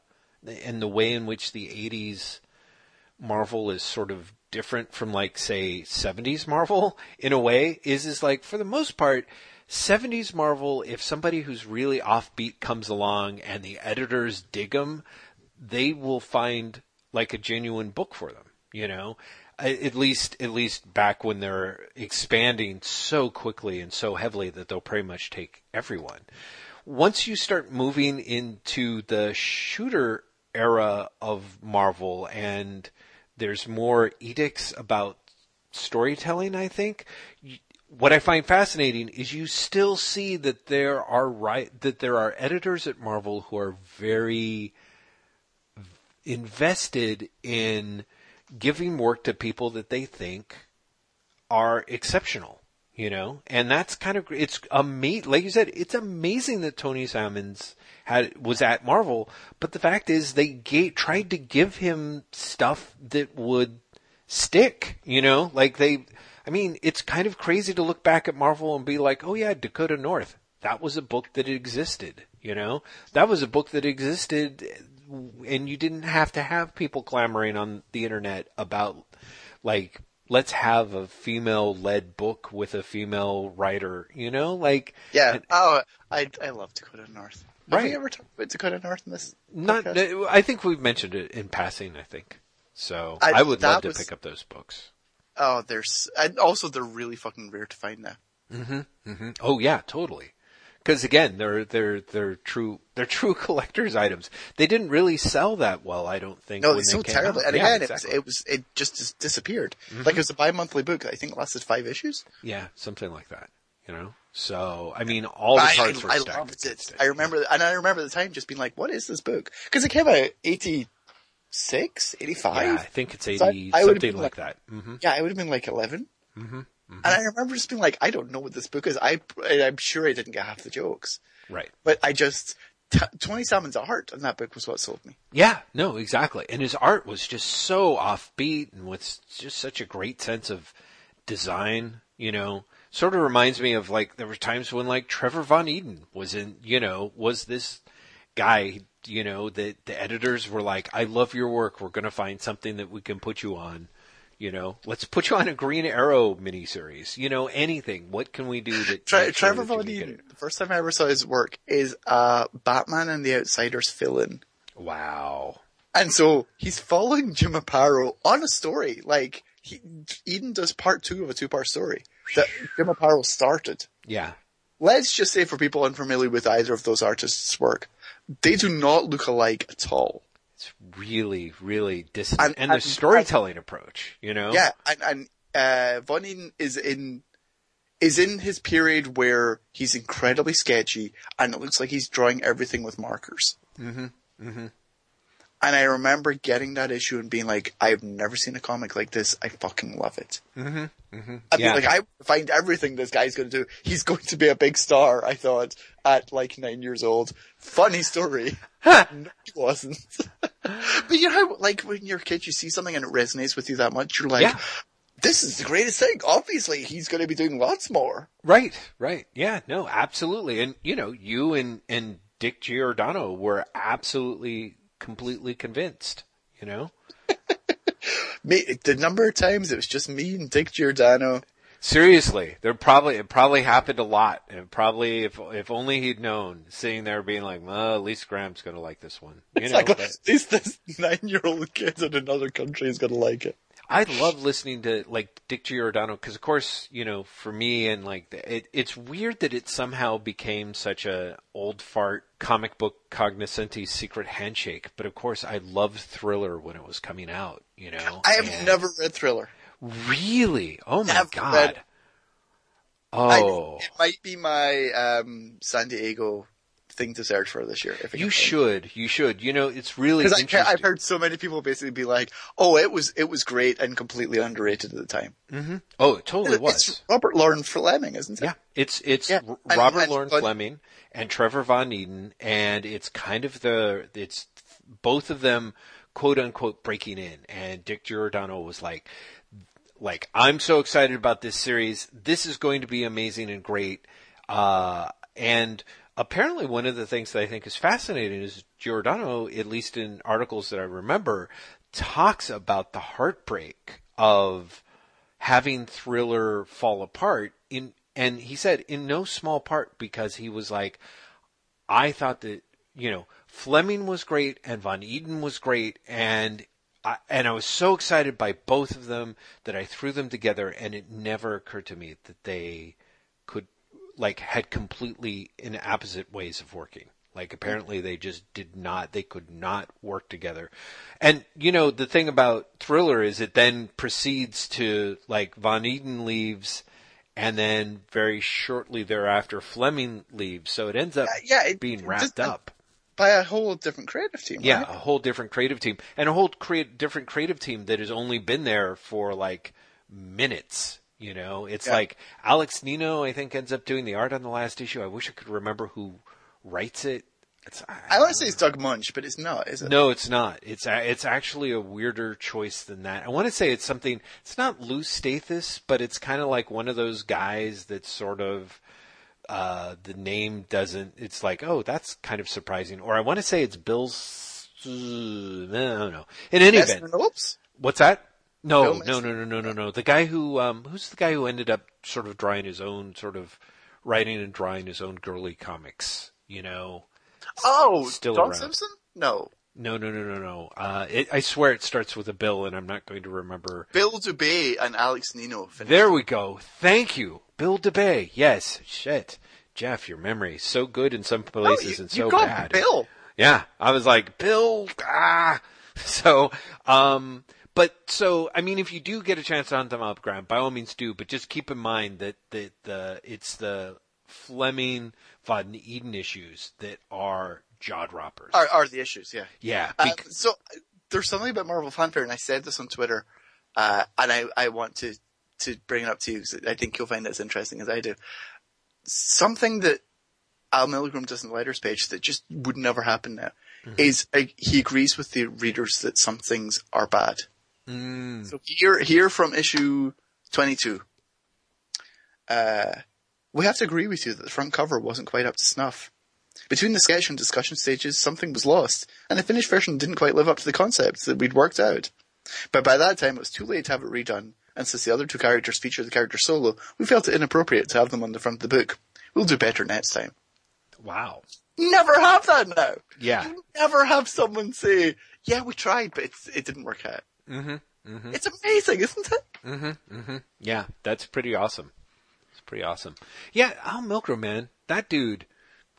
and the way in which the 80s Marvel is sort of different from like, say, 70s Marvel in a way is, is like, for the most part, 70s Marvel, if somebody who's really offbeat comes along and the editors dig them, they will find like a genuine book for them, you know? At least, at least back when they're expanding so quickly and so heavily that they'll pretty much take everyone. Once you start moving into the shooter era of Marvel and there's more edicts about storytelling, I think. What I find fascinating is you still see that there are right that there are editors at Marvel who are very invested in giving work to people that they think are exceptional, you know, and that's kind of it's amazing. Like you said, it's amazing that Tony Salmons had was at Marvel, but the fact is they gave, tried to give him stuff that would stick, you know, like they. I mean, it's kind of crazy to look back at Marvel and be like, oh yeah, Dakota North. That was a book that existed, you know? That was a book that existed and you didn't have to have people clamoring on the internet about like let's have a female led book with a female writer, you know? Like Yeah. and oh, I I love Dakota North. Have Right. we ever talked about Dakota North in this? not podcast? I think we've mentioned it in passing, I think. So I- I, would love to was- pick up those books. Oh, there's and also they're really fucking rare to find now. Mm-hmm. mm-hmm. Oh yeah, totally. Because again, they're they're they're true they're *laughs* true collectors items. They didn't really sell that well, I don't think. No, they so came terrible. out. And Yeah, again, exactly. it was it was it just dis- disappeared. Like it was a bi-monthly book. that I think lasted five issues. Yeah, something like that. You know. So I mean, all the I, cards were I stacked. loved it. I remember, and I remember the time just being like, "What is this book?" Because it came out 86, 85. Yeah, I think it's So I- eighty I would've something like like- that. hmm Yeah, I would have been like 11. Mm-hmm. And I remember just being like, I don't know what this book is. I, I'm sure I didn't get half the jokes, Right. but I just, t- Tony Salmon's art in that book was what sold me. Yeah, no, exactly. And his art was just so offbeat and with just such a great sense of design, you know. Sort of reminds me of like there were times when like Trevor Von Eeden was in, you know, was this guy, you know, that the editors were like, "I love your work. We're going to find something that we can put you on." You know, let's put you on a Green Arrow miniseries. You know, anything. What can we do that? Sure Trevor Von Eeden, the first time I ever saw his work is, uh, Batman and the Outsiders fill-in. Wow. And so he's following Jim Aparo on a story. Like he, Eeden does part two of a two-part story that Jim Aparo started. Yeah. Let's just say for people unfamiliar with either of those artists' work, they do not look alike at all. It's really, really dissonant. And- And, the and- storytelling approach, you know? Yeah, and, and uh, Von Eeden is in is in his period where he's incredibly sketchy, and it looks like he's drawing everything with markers. Mm-hmm. Mm-hmm. And I remember getting that issue and being like, I've never seen a comic like this. I fucking love it. Mm-hmm. Mm-hmm. I yeah. mean, like, I find everything this guy's going to do. He's going to be a big star. I thought at like nine years old. Funny story. *laughs* no, he *laughs* wasn't. but you know how, like, when you're a kid, you see something and it resonates with you that much. You're like, Yeah. this is the greatest thing. Obviously, he's going to be doing lots more. right, right. Yeah, no, absolutely. And, you know, you and, and Dick Giordano were absolutely, completely convinced, you know? *laughs* Me, the number of times it was just me and Dick Giordano. Seriously, there probably it probably happened a lot, and probably if if only he'd known, sitting there being like, "Well, at least Graham's gonna like this one." You It's know, like, *laughs* at least this nine-year-old kid in another country is going to like it. I love listening to like Dick Giordano because, of course, you know, for me and like it, it's weird that it somehow became such a old fart comic book cognoscenti secret handshake. But of course, I loved Thriller when it was coming out. You know, I have and- never read Thriller. really. Oh my Never god. read- Oh, I, it might be my um, San Diego thing to search for this year. If you it. should. You should. You know, it's really Because interesting. I've heard so many people basically be like, "Oh, it was it was great and completely underrated at the time." oh, it totally was. It's Robert Loren Fleming, isn't it? Yeah, it's it's Yeah, and- Robert and- Loren but- Fleming and Trevor Von Eeden, and it's kind of the it's both of them quote unquote breaking in, and Dick Giordano was like, like I'm so excited about this series. This is going to be amazing and great. Uh, and apparently, one of the things that I think is fascinating is Giordano, at least in articles that I remember, talks about the heartbreak of having Thriller fall apart in and he said in no small part because he was like I thought that you know Fleming was great and Von Eeden was great and I, and I was so excited by both of them that I threw them together and it never occurred to me that they could like had completely in opposite ways of working. Like apparently they just did not, they could not work together. And you know, the thing about Thriller is it then proceeds to like Von Eeden leaves and then very shortly thereafter Fleming leaves. So it ends up yeah, it- being wrapped just- up. by a whole different creative team. Yeah, right? a whole different creative team and a whole create, different creative team that has only been there for like minutes. You know, it's Yeah. like Alex Nino, I think, ends up doing the art on the last issue. I wish I could remember who writes it. It's, I want to say it's Doug Moench, but it's not, is it? no, it's not. It's it's actually a weirder choice than that. I want to say it's something. It's not Lou Stathis, but it's kind of like one of those guys that sort of uh, the name doesn't. It's like, oh, that's kind of surprising. Or I want to say it's Bill. No, no, no. In any Esther event, Knowles? what's that? No, no, no, no, no, no, no. The guy who, um, who's the guy who ended up sort of drawing his own, sort of writing and drawing his own girly comics. You know. Oh, Still Don around. Simpson? No. No, no, no, no, no. Uh, it, I swear it starts with a Bill, and I'm not going to remember. Bill Dubay and Alex Nino. finished. There we go. Thank you, Bill Dubay. Yes, shit, Jeff, your memory is so good in some places you, and you so got bad. Bill. Yeah, I was like Bill. Ah, *laughs* so um, but so I mean, if you do get a chance to hunt them up, Graham, by all means do. But just keep in mind that that the it's the Fleming Von Eeden issues that are jaw droppers. Are, are the issues, yeah. yeah, Uh, bec- so there's something about Marvel fanfare, and I said this on Twitter, uh, and I, I want to, to bring it up to you because I think you'll find it as interesting as I do. Something that Al Milgrom does in the letters page that just would never happen now is uh, he agrees with the readers that some things are bad. Mm, So here, here from issue 22, uh, we have to agree with you that the front cover wasn't quite up to snuff. Between the sketch and discussion stages, something was lost, and the finished version didn't quite live up to the concepts that we'd worked out. But by that time, it was too late to have it redone, and since the other two characters feature the character solo, we felt it inappropriate to have them on the front of the book. We'll do better next time. wow. Never have that now! Yeah. You never have someone say, yeah, we tried, but it's, it didn't work out. Mm-hmm. Mm-hmm. It's amazing, isn't it? Mm-hmm. Mm-hmm. Yeah, that's pretty awesome. It's pretty awesome. Yeah, Al Milgrom, man, that dude,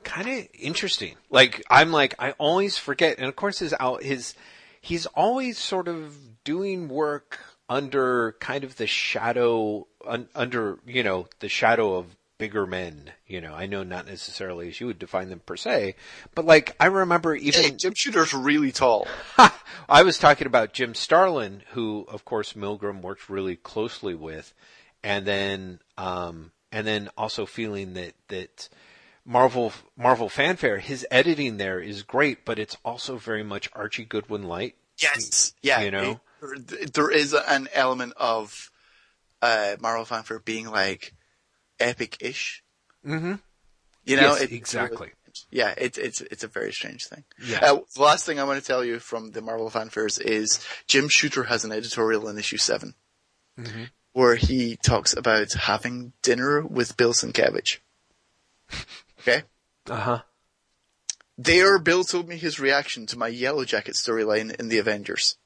kind of interesting. Like I'm like I always forget, and of course his out his he's always sort of doing work under kind of the shadow un, under you know the shadow of bigger men. You know, I know not necessarily as you would define them per se, but like I remember even Hey, Jim Shooter's really tall. *laughs* I was talking about Jim Starlin, who, of course, Milgrom worked really closely with, and then, um, and then also feeling that that Marvel Marvel fanfare, his editing there is great, but it's also very much Archie Goodwin light. Yes. Yeah. You know? it- there- is an element of, uh, Marvel fanfare being like epic-ish. Mm-hmm. You know, Yes, it- exactly. strange. Yeah, it's it's it's a very strange thing. Yeah. Uh, the last thing I want to tell you from the Marvel fanfares is Jim Shooter has an editorial in issue 7 Mhm. where he talks about having dinner with Bill Sienkiewicz. Okay. Uh huh. There, Bill told me his reaction to my Yellow Jacket storyline in the Avengers.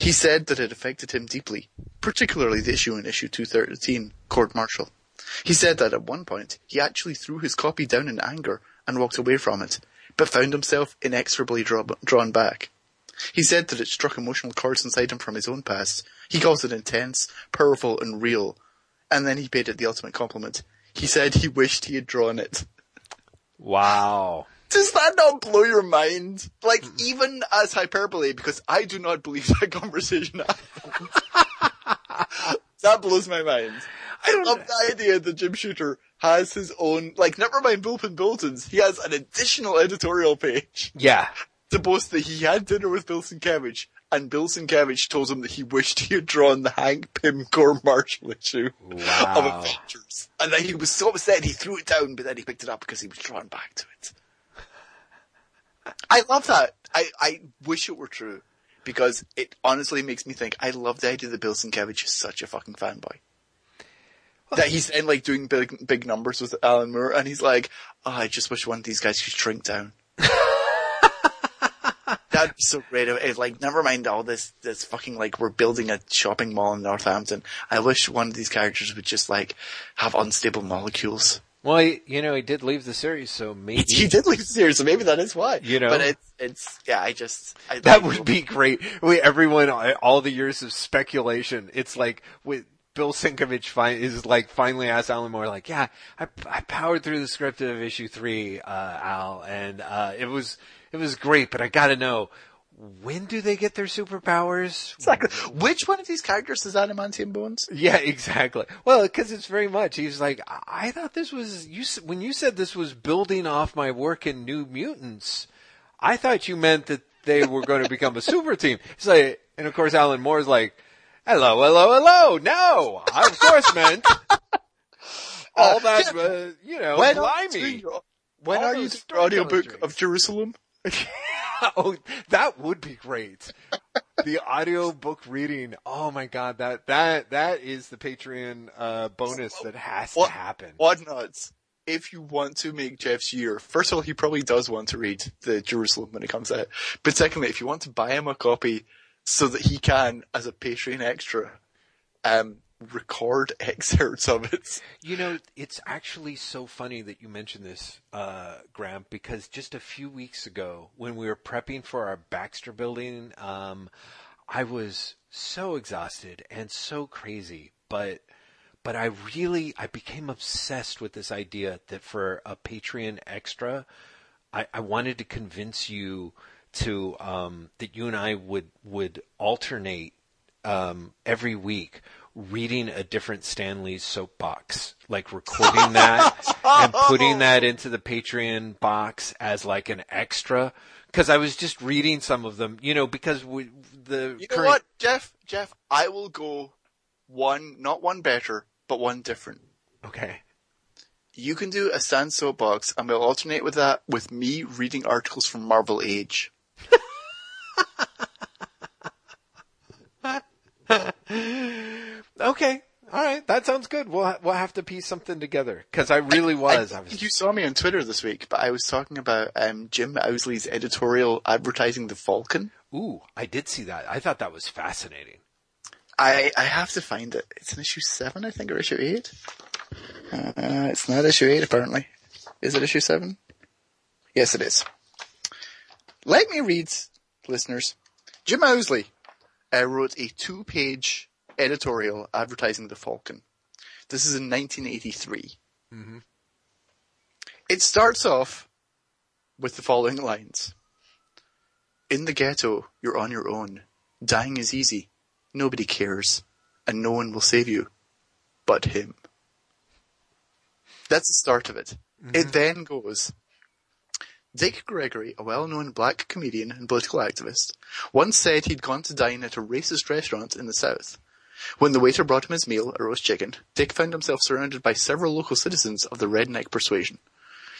He said that it affected him deeply, particularly the issue in issue 213, Court Martial. He said that at one point, he actually threw his copy down in anger and walked away from it, but found himself inexorably draw- drawn back. He said that it struck emotional chords inside him from his own past. He calls it intense, powerful, and real. And then he paid it the ultimate compliment. He said he wished he had drawn it. Wow. Does that not blow your mind? Like, even as hyperbole, because I do not believe that *laughs* conversation. *laughs* that blows my mind. I love the idea that Jim Shooter has his own, like, never mind Bullpen Bulletins, he has an additional editorial page Yeah. to boast that he had dinner with Bill Sienkiewicz, and Bill Sienkiewicz told him that he wished he had drawn the Hank Pym Court Martial issue of Wow. Avengers. And that he was so upset he threw it down, but then he picked it up because he was drawn back to it. I love that. I, I wish it were true. Because it honestly makes me think, I love the idea that Bill Sienkiewicz is such a fucking fanboy. That he's in like doing big, big numbers with Alan Moore and he's like, oh, I just wish one of these guys could shrink down. *laughs* That'd be so great. It's like, never mind all this, this fucking like, we're building a shopping mall in Northampton. I wish one of these characters would just like, have unstable molecules. Well, he- you know, he did leave the series, so maybe *laughs* He did leave the series, so maybe that is why. You know? But it's, it's, yeah, I just, I, that would be great. We, everyone, all the years of speculation, it's like with Bill Sienkiewicz fi- is like finally asked Alan Moore, like, yeah, I, I powered through the script of issue three, uh, Al, and, uh, it was, it was great, but I gotta know, when do they get their superpowers? Exactly. Which one of these characters has adamantium bones? Yeah, *laughs* exactly. Well, because it's very much. He's like, I thought this was you when you said this was building off my work in New Mutants. I thought you meant that they were going to become a super team. *laughs* It's like, and of course, Alan Moore's like, "Hello, hello, hello." No, I of course meant *laughs* all that. Uh, you know, When are you doing blimey. your, when All are you doing audiobook of Jerusalem? *laughs* oh, that would be great. the audio book reading. Oh my god, that that that is the Patreon uh, bonus that has What- to happen. What nuts? If you want to make Jeff's year, first of all, he probably does want to read the Jerusalem when it comes out. But secondly, if you want to buy him a copy so that he can, as a Patreon extra, um, record *laughs* excerpts of it. You know, it's actually so funny that you mentioned this, uh, Graham, because just a few weeks ago, when we were prepping for our Baxter building, um, I was so exhausted and so crazy, but but I really I became obsessed with this idea that for a Patreon extra, I, I wanted to convince you to um, that you and I would would alternate um, every week reading a different Stan Lee's soapbox, like recording that and putting that into the Patreon box as like an extra. Because I was just reading some of them, you know, because we, the You know what, Jeff? Jeff, I will go one, not one better, but one different. Okay. You can do a Stan soapbox, and we'll alternate with that with me reading articles from Marvel Age. *laughs* Okay. All right. That sounds good. We'll ha- we'll have to piece something together because I really was. I, I was. think you saw me on Twitter this week, but I was talking about um, Jim Owsley's editorial advertising the Falcon. Ooh, I did see that. I thought that was fascinating. I I have to find it. It's an issue seven, I think, or issue eight. Uh, it's not issue eight, apparently. Is it issue seven? Yes, it is. Let me read, listeners. Jim Owsley uh, wrote a two-page editorial advertising the Falcon. This is in 1983. Mhm. It starts off with the following lines. In the ghetto, you're on your own. Dying is easy. Nobody cares. And no one will save you. But him. That's the start of it. It then goes. Dick Gregory, a well-known black comedian and political activist, once said he'd gone to dine at a racist restaurant in the South. When the waiter brought him his meal, a roast chicken, Dick found himself surrounded by several local citizens of the redneck persuasion.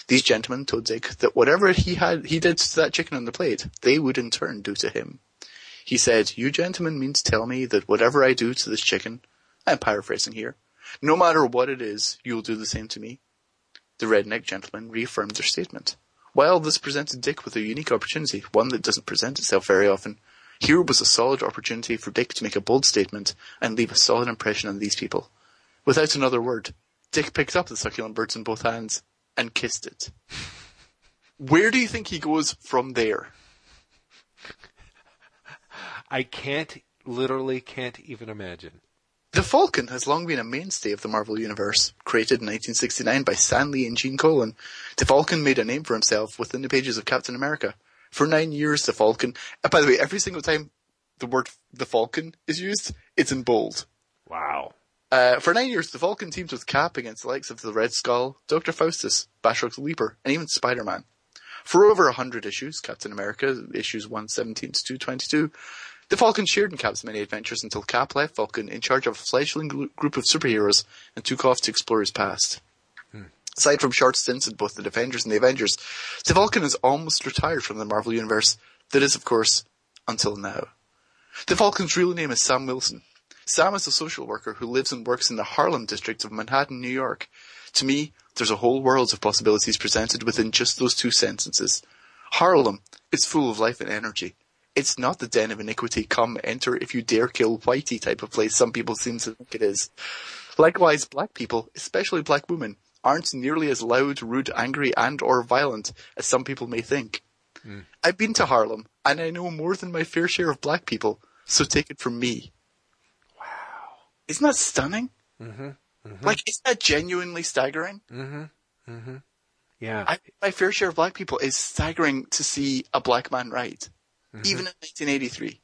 These gentlemen told Dick that whatever he had, he did to that chicken on the plate, they would in turn do to him. He said, you gentlemen mean to tell me that whatever I do to this chicken, I'm paraphrasing here, no matter what it is, you'll do the same to me. The redneck gentlemen reaffirmed their statement. Well, this presented Dick with a unique opportunity, one that doesn't present itself very often. Here was a solid opportunity for Dick to make a bold statement and leave a solid impression on these people. Without another word, Dick picked up the succulent birds in both hands and kissed it. *laughs* Where do you think he goes from there? I can't, literally can't even imagine. The Falcon has long been a mainstay of the Marvel Universe. Created in 1969 by Stan Lee and Gene Colan, the Falcon made a name for himself within the pages of Captain America. For nine years, the Falcon, and by the way, every single time the word the Falcon is used, it's in bold. Wow. Uh, for nine years, the Falcon teamed with Cap against the likes of the Red Skull, Dr. Faustus, the Leaper, and even Spider-Man. For over a hundred issues, Captain America, issues 117 to 222, the Falcon shared in Cap's many adventures until Cap left Falcon in charge of a fledgling group of superheroes and took off to explore his past. Aside from short stints in both the Defenders and the Avengers, the Falcon is almost retired from the Marvel Universe. That is, of course, until now. The Falcon's real name is Sam Wilson. Sam is a social worker who lives and works in the Harlem district of Manhattan, New York. To me, there's a whole world of possibilities presented within just those two sentences. Harlem is full of life and energy. It's not the den of iniquity, come enter if you dare kill whitey type of place some people seem to think it is. Likewise, black people, especially black women, aren't nearly as loud, rude, angry, and or violent as some people may think. Mm. I've been to Harlem, and I know more than my fair share of black people, so take it from me. Wow. Isn't that stunning? Mm-hmm. Mm-hmm. Like, isn't that genuinely staggering? Mm-hmm. Mm-hmm. Yeah. I, my fair share of black people is staggering to see a black man write mm-hmm. even in 1983.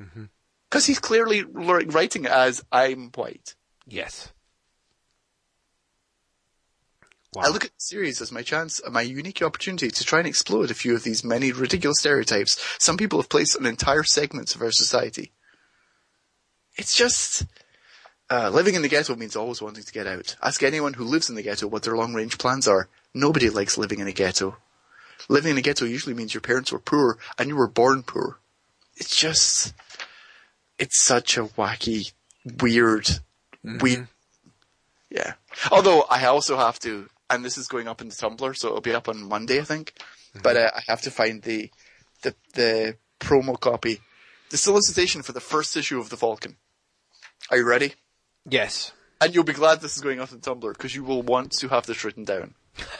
Mm-hmm. Because mm-hmm. he's clearly writing as I'm white. Yes. Wow. I look at the series as my chance, my unique opportunity to try and explode a few of these many ridiculous stereotypes some people have placed on entire segments of our society. It's just, uh, living in the ghetto means always wanting to get out. Ask anyone who lives in the ghetto what their long range plans are. Nobody likes living in a ghetto living in a ghetto usually means your parents were poor and you were born poor. It's just, it's such a wacky, weird, mm-hmm. weird, yeah. Although I also have to, and this is going up into Tumblr, so it'll be up on Monday, I think. Mm-hmm. But uh, I have to find the, the, the promo copy, the solicitation for the first issue of the Falcon. Are you ready? Yes. And you'll be glad this is going up on Tumblr because you will want to have this written down. *laughs*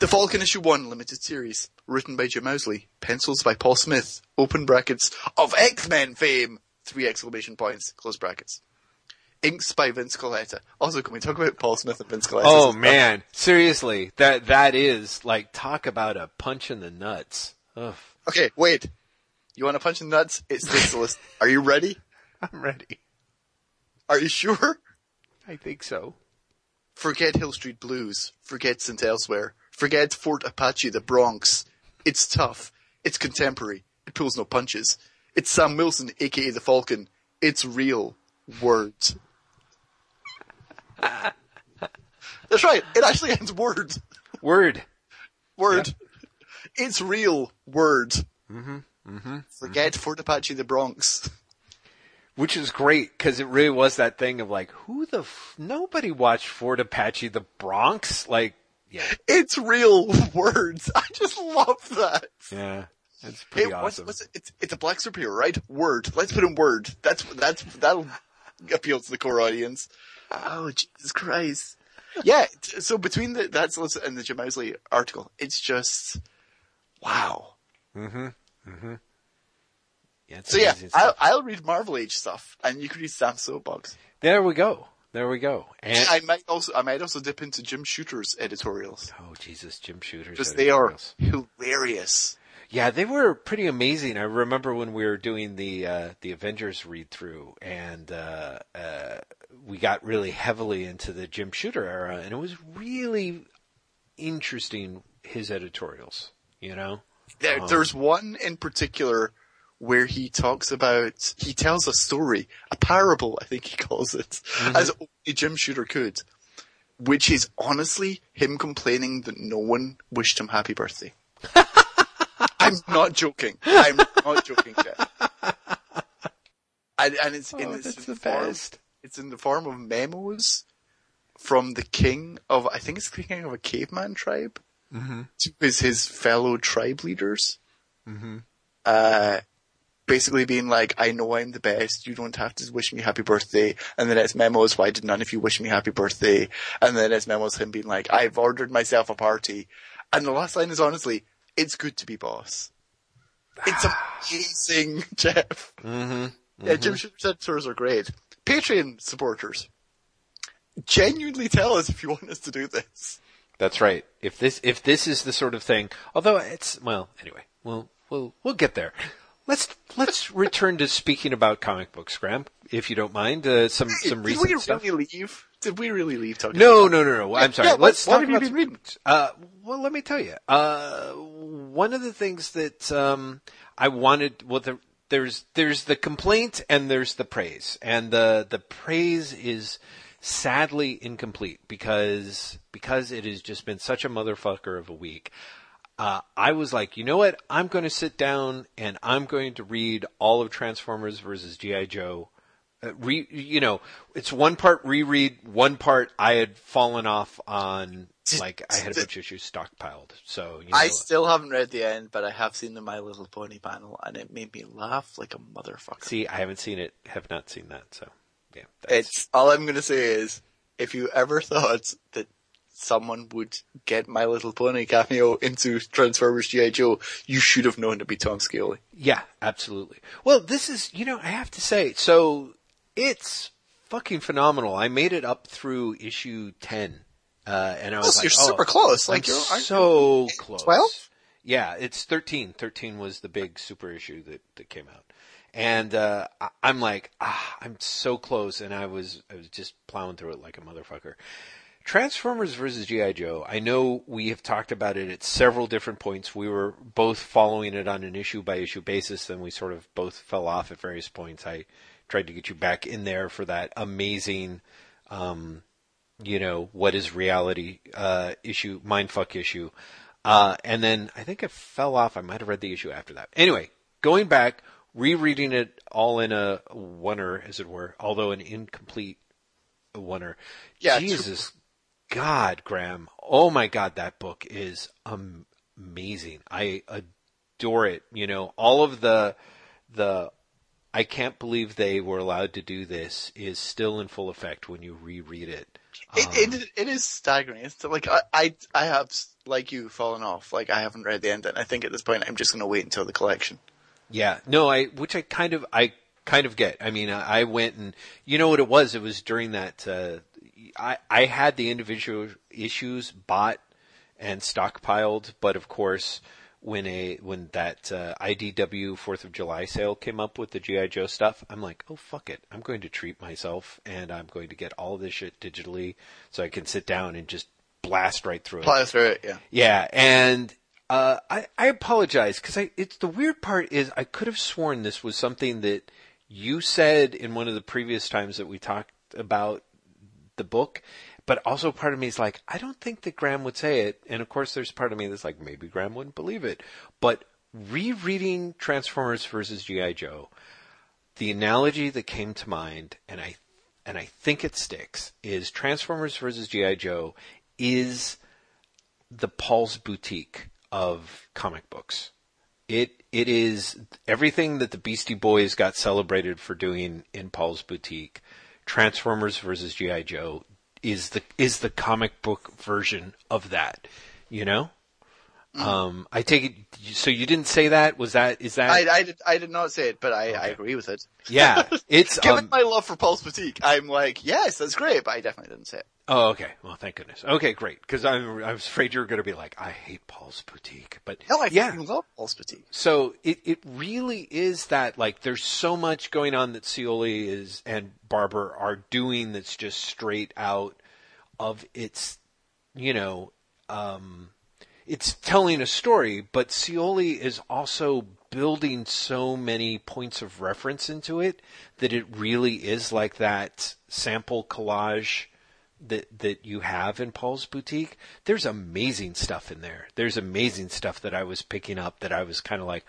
The Falcon Issue 1 limited series, written by Jim Owsley, pencils by Paul Smith, open brackets, of X-Men fame, three exclamation points, close brackets. Inks by Vince Colletta. Also, can we talk about Paul Smith and Vince Colletta? Oh man, seriously, that, that is, like, talk about a punch in the nuts. Ugh. Okay, wait. You want a punch in the nuts? It's this *laughs* list. Are you ready? I'm ready. Are you sure? I think so. Forget Hill Street Blues. Forget St. Elsewhere. Forget Fort Apache, the Bronx. It's tough. It's contemporary. It pulls no punches. It's Sam Wilson, aka the Falcon. It's real. Words. That's right. It actually ends word. Word. Word. Yep. It's real. Word. Mm-hmm. Mm-hmm. Forget mm-hmm. Fort Apache, the Bronx. Which is great because it really was that thing of like, who the f- nobody watched Fort Apache, the Bronx. Like, yeah. It's real *laughs* words. I just love that. Yeah. That's pretty hey, awesome. What's, what's, it's, it's a black superhero, right? Word. Let's put in word. That's, that's, that'll appeal to the core audience. Oh, Jesus Christ. Yeah. So between the, that's and the Jim Owsley article, it's just, wow. Mm-hmm. Mm-hmm. Yeah, so yeah, I'll, I'll, read Marvel Age stuff, and you can read Stan's Soapbox. There we go. There we go. And I might also I might also dip into Jim Shooter's editorials. Oh Jesus, Jim Shooter's because they are hilarious. Yeah, they were pretty amazing. I remember when we were doing the uh, the Avengers read through, and uh, uh, we got really heavily into the Jim Shooter era, and it was really interesting. His editorials, you know. There, um, there's one in particular where he talks about, he tells a story, a parable, I think he calls it, mm-hmm. as only Jim Shooter could, which is honestly him complaining that no one wished him happy birthday. I'm not joking. I'm not joking, Jeff. And, and it's in Oh, this that's the form, it's in the form of memos from the king of I think it's the king of a caveman tribe Mm-hmm. to his his fellow tribe leaders. Uh, basically being like, I know I'm the best. You don't have to wish me happy birthday. And then it's memos. Why did none of you wish me happy birthday? And then it's memos him being like, I've ordered myself a party. And the last line is honestly, it's good to be boss. It's amazing, *laughs* Jeff. Mm-hmm. Yeah, Jim Shooter said are great. Patreon supporters, genuinely tell us if you want us to do this. That's right. If this if this is the sort of thing, although it's well, anyway, we'll we'll we'll get there. Let's let's return to speaking about comic books, Graham, if you don't mind. Uh, some some Did recent we stuff. really leave? Did we really leave talking? No, no, no, no. I'm sorry. Yeah, Let's talk about been reading? Uh, well, let me tell you. Uh, one of the things that um, I wanted, well, the, there's there's the complaint and there's the praise, and the the praise is sadly incomplete because because it has just been such a motherfucker of a week. Uh, I was like, you know what? I'm going to sit down and I'm going to read all of Transformers versus GI Joe uh, re, you know, it's one part reread, one part I had fallen off on, like I had a bunch of issues stockpiled. So, you know, I still haven't read the end, but I have seen the My Little Pony panel, and it made me laugh like a motherfucker. see, I haven't seen it, have not seen that. So, yeah, that's, It's all I'm gonna say is, if you ever thought that someone would get My Little Pony cameo into Transformers GI Joe, you should have known to be Tom Scioli. yeah, absolutely. Well, this is, you know, I have to say, so it's fucking phenomenal. I made it up through issue 10. Uh, and I was like, you're oh, super close. Like you're so close. 12? Yeah, it's 13. 13 was the big super issue that, that came out. And, uh, I, I'm like, ah, I'm so close. And I was, I was just plowing through it like a motherfucker. Transformers versus G.I. Joe. I know we have talked about it at several different points. We were both following it on an issue by issue basis, then we sort of both fell off at various points. I tried to get you back in there for that amazing, um, you know, what is reality, uh, issue, mindfuck issue. Uh, and then I think I fell off. I might have read the issue after that. Anyway, going back, rereading it all in a oneer, as it were, although an incomplete oneer. Yeah. Jesus God, Graham. Oh my God, that book is amazing. I adore it. You know, all of the, the, I can't believe they were allowed to do this is still in full effect when you reread it. Um, It, it it is staggering. It's like I, I I have like you fallen off. Like I haven't read the end, and I think at this point I'm just going to wait until the collection. Yeah, no, I which I kind of I kind of get. I mean, I, I went and you know what it was? It was during that uh, I I had the individual issues bought and stockpiled, but of course when a when that uh, IDW Fourth of July sale came up with the GI Joe stuff, I'm like, oh fuck it, I'm going to treat myself and I'm going to get all this shit digitally so I can sit down and just blast right through it. Blast through it, yeah. Yeah, and uh, I I apologize because I it's the weird part is I could have sworn this was something that you said in one of the previous times that we talked about the book, but also part of me is like I don't think that Graham would say it, and of course there's part of me that's like maybe Graham wouldn't believe it, but rereading Transformers versus GI Joe, the analogy that came to mind, and I and I think it sticks, is Transformers versus GI Joe is the Paul's boutique of comic books. It it is everything that the Beastie Boys got celebrated for doing in Paul's boutique. Transformers versus GI Joe is the is the comic book version of that. You know. Um, I take it. So you didn't say that? Was that is that? I, I did I did not say it, but I, I agree with it. yeah, *laughs* it's Given um, my love for Paul's Boutique, I'm like, yes, that's great, but I definitely didn't say it. Oh, okay. Well, thank goodness. Okay, great. Because I'm, I was afraid you were going to be like, I hate Paul's Boutique, but No, I yeah. fucking love Paul's Boutique. So it it really is that like there's so much going on that Scioli is and Barber are doing that's just straight out of its, you know, um, it's telling a story, but Scioli is also building so many points of reference into it that it really is like that sample collage that that you have in Paul's boutique, there's amazing stuff in there. There's amazing stuff that I was picking up that I was kind of like,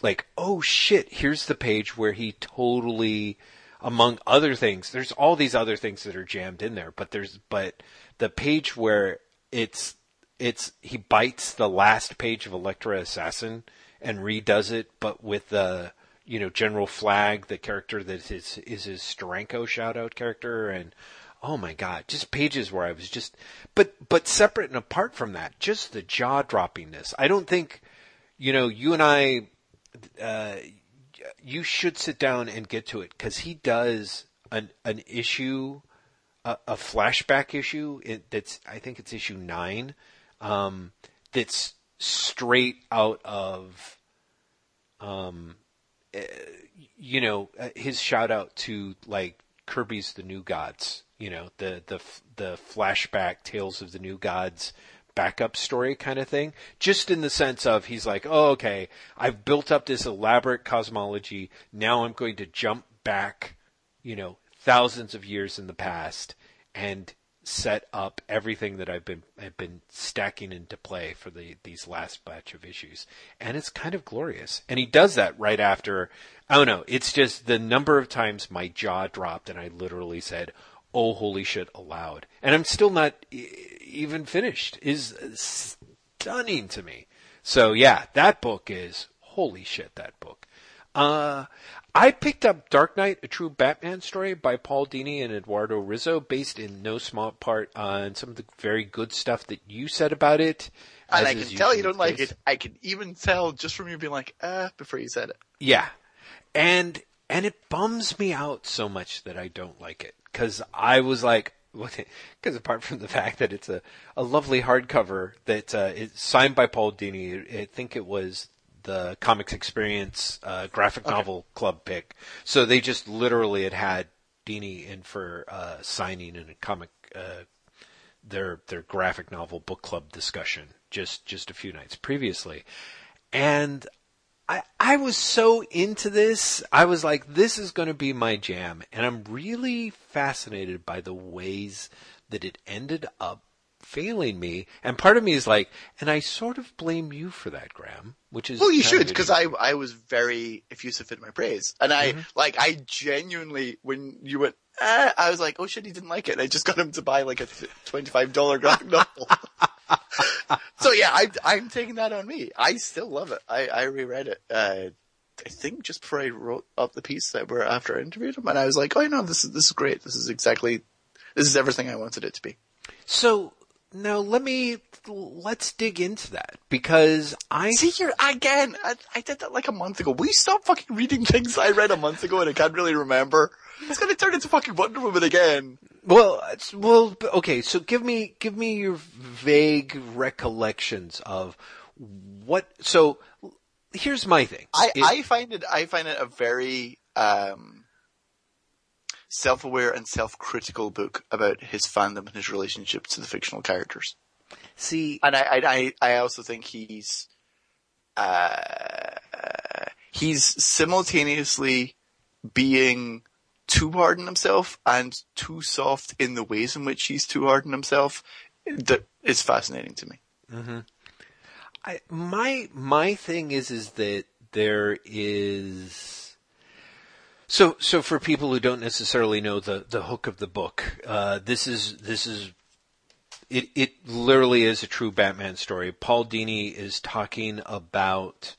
like, oh shit, here's the page where he totally, among other things, there's all these other things that are jammed in there, but there's, but the page where it's, it's, he bites the last page of Elektra Assassin and redoes it, but with the, you know, General Flagg, the character that is, is his Steranko shout out character and, oh my god, just pages where I was just, but, but separate and apart from that, just the jaw droppingness. I don't think, you know, you and I uh, you should sit down and get to it because he does an an issue, a, a flashback issue. It, that's I think it's issue nine. Um, that's straight out of, um, uh, you know, uh, his shout out to like Kirby's The New Gods. You know, the the the flashback tales of the New Gods backup story kind of thing. Just in the sense of he's like, oh, okay, I've built up this elaborate cosmology. Now I'm going to jump back, you know, thousands of years in the past and set up everything that I've been I've been stacking into play for the these last batch of issues. And it's kind of glorious. And he does that right after I don't know, it's just the number of times my jaw dropped and I literally said, "Oh holy shit" aloud. And I'm still not even finished is stunning to me. So yeah, that book is holy shit. That book. Uh, I picked up Dark Knight, a true Batman story by Paul Dini and Eduardo Risso, based in no small part on some of the very good stuff that you said about it. And I can tell you don't like it. I can even tell just from you being like, uh, before you said it. Yeah. And, and it bums me out so much that I don't like it. Cause I was like, *laughs* because apart from the fact that it's a, a lovely hardcover that uh, is signed by Paul Dini, I think it was the Comix Experience uh, graphic okay. novel club pick. So they just literally had had Dini in for uh, signing in a comic uh, their their graphic novel book club discussion just just a few nights previously, and I, I was so into this. I was like, this is going to be my jam. And I'm really fascinated by the ways that it ended up failing me. And part of me is like, and I sort of blame you for that, Graham, which is. Well, you should, because I, I was very effusive in my praise. And I, mm-hmm. like, I genuinely, when you went, eh, I was like, oh shit, he didn't like it. And I just got him to buy like a $25 graphic *laughs* novel. so yeah, I, I'm taking that on me. I still love it. I, I reread it. Uh, I think just before I wrote up the piece that were after I interviewed him, and I was like, "Oh no, this is this is great. This is exactly, this is everything I wanted it to be." So now let me let's dig into that because I see here again. I, I, did that like a month ago. Will you stop fucking reading things I read a month ago and I can't really remember? It's gonna turn into fucking Wonder Woman again. Well, well, okay. So give me give me your vague recollections of what. So here's my thing. I it, I find it I find it a very um, self-aware and self-critical book about his fandom and his relationship to the fictional characters. See, and I I I also think he's uh, he's simultaneously being too hard on himself and too soft in the ways in which he's too hard on himself that is fascinating to me. Mm-hmm. I, my my thing is is that there is so so for people who don't necessarily know the the hook of the book, uh, this is this is it it literally is a true Batman story. Paul Dini is talking about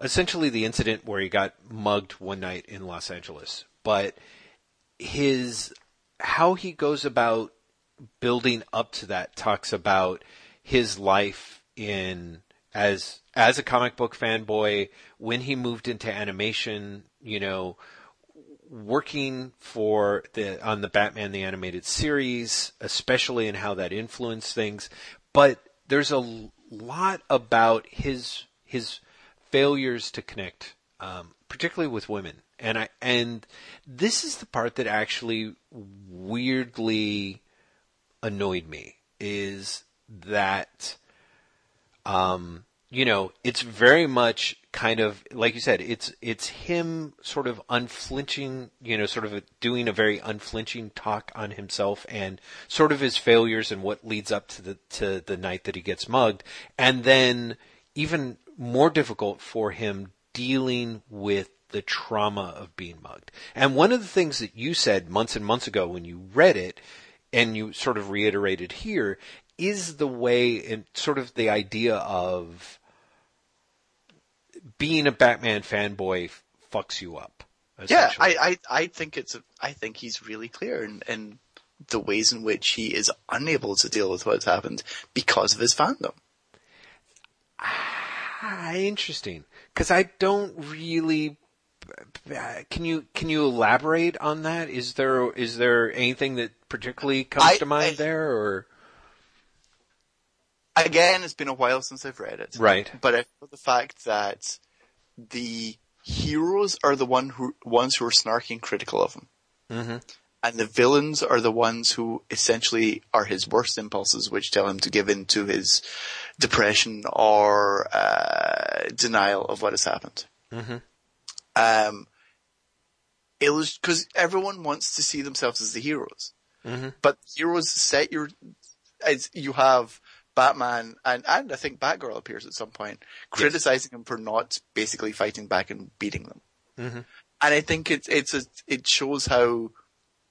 essentially the incident where he got mugged one night in Los Angeles, but his how he goes about building up to that talks about his life in as as a comic book fanboy when he moved into animation, you know, working for the on the Batman the animated series, especially in how that influenced things, but there's a lot about his his failures to connect, um, particularly with women. And I and this is the part that actually weirdly annoyed me is that um, you know, it's very much kind of like you said. It's it's him sort of unflinching, you know, sort of doing a very unflinching talk on himself and sort of his failures and what leads up to the to the night that he gets mugged, and then even more difficult for him dealing with the trauma of being mugged. And one of the things that you said months and months ago when you read it, and you sort of reiterated here, is the way and sort of the idea of being a Batman fanboy fucks you up. Yeah, I, I, I think it's, a, I think he's really clear in, in the ways in which he is unable to deal with what's happened because of his fandom. Ah, interesting. Cause I don't really, can you, can you elaborate on that? Is there, is there anything that particularly comes I, to mind I, there or? Again, it's been a while since I've read it. Right. But I feel the fact that the heroes are the one who, ones who are snarky and critical of him. Mm-hmm. And the villains are the ones who essentially are his worst impulses, which tell him to give in to his depression or uh, denial of what has happened. Mm-hmm. Um, it was because everyone wants to see themselves as the heroes, mm-hmm. but heroes set your as you have Batman and, and I think Batgirl appears at some point criticizing yes. him for not basically fighting back and beating them. Mm-hmm. And I think it's, it's a, it shows how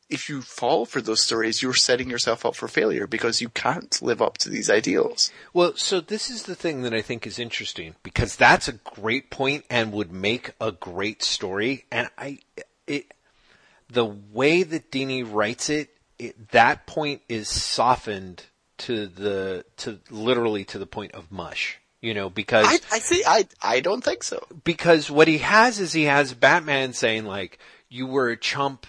if you fall for those stories, you're setting yourself up for failure because you can't live up to these ideals. Well, so this is the thing that I think is interesting because that's a great point and would make a great story. And I, it, the way that Dini writes it, it that point is softened to the to literally to the point of mush. You know, because I, I see. I I don't think so. Because what he has is he has Batman saying like, "You were a chump.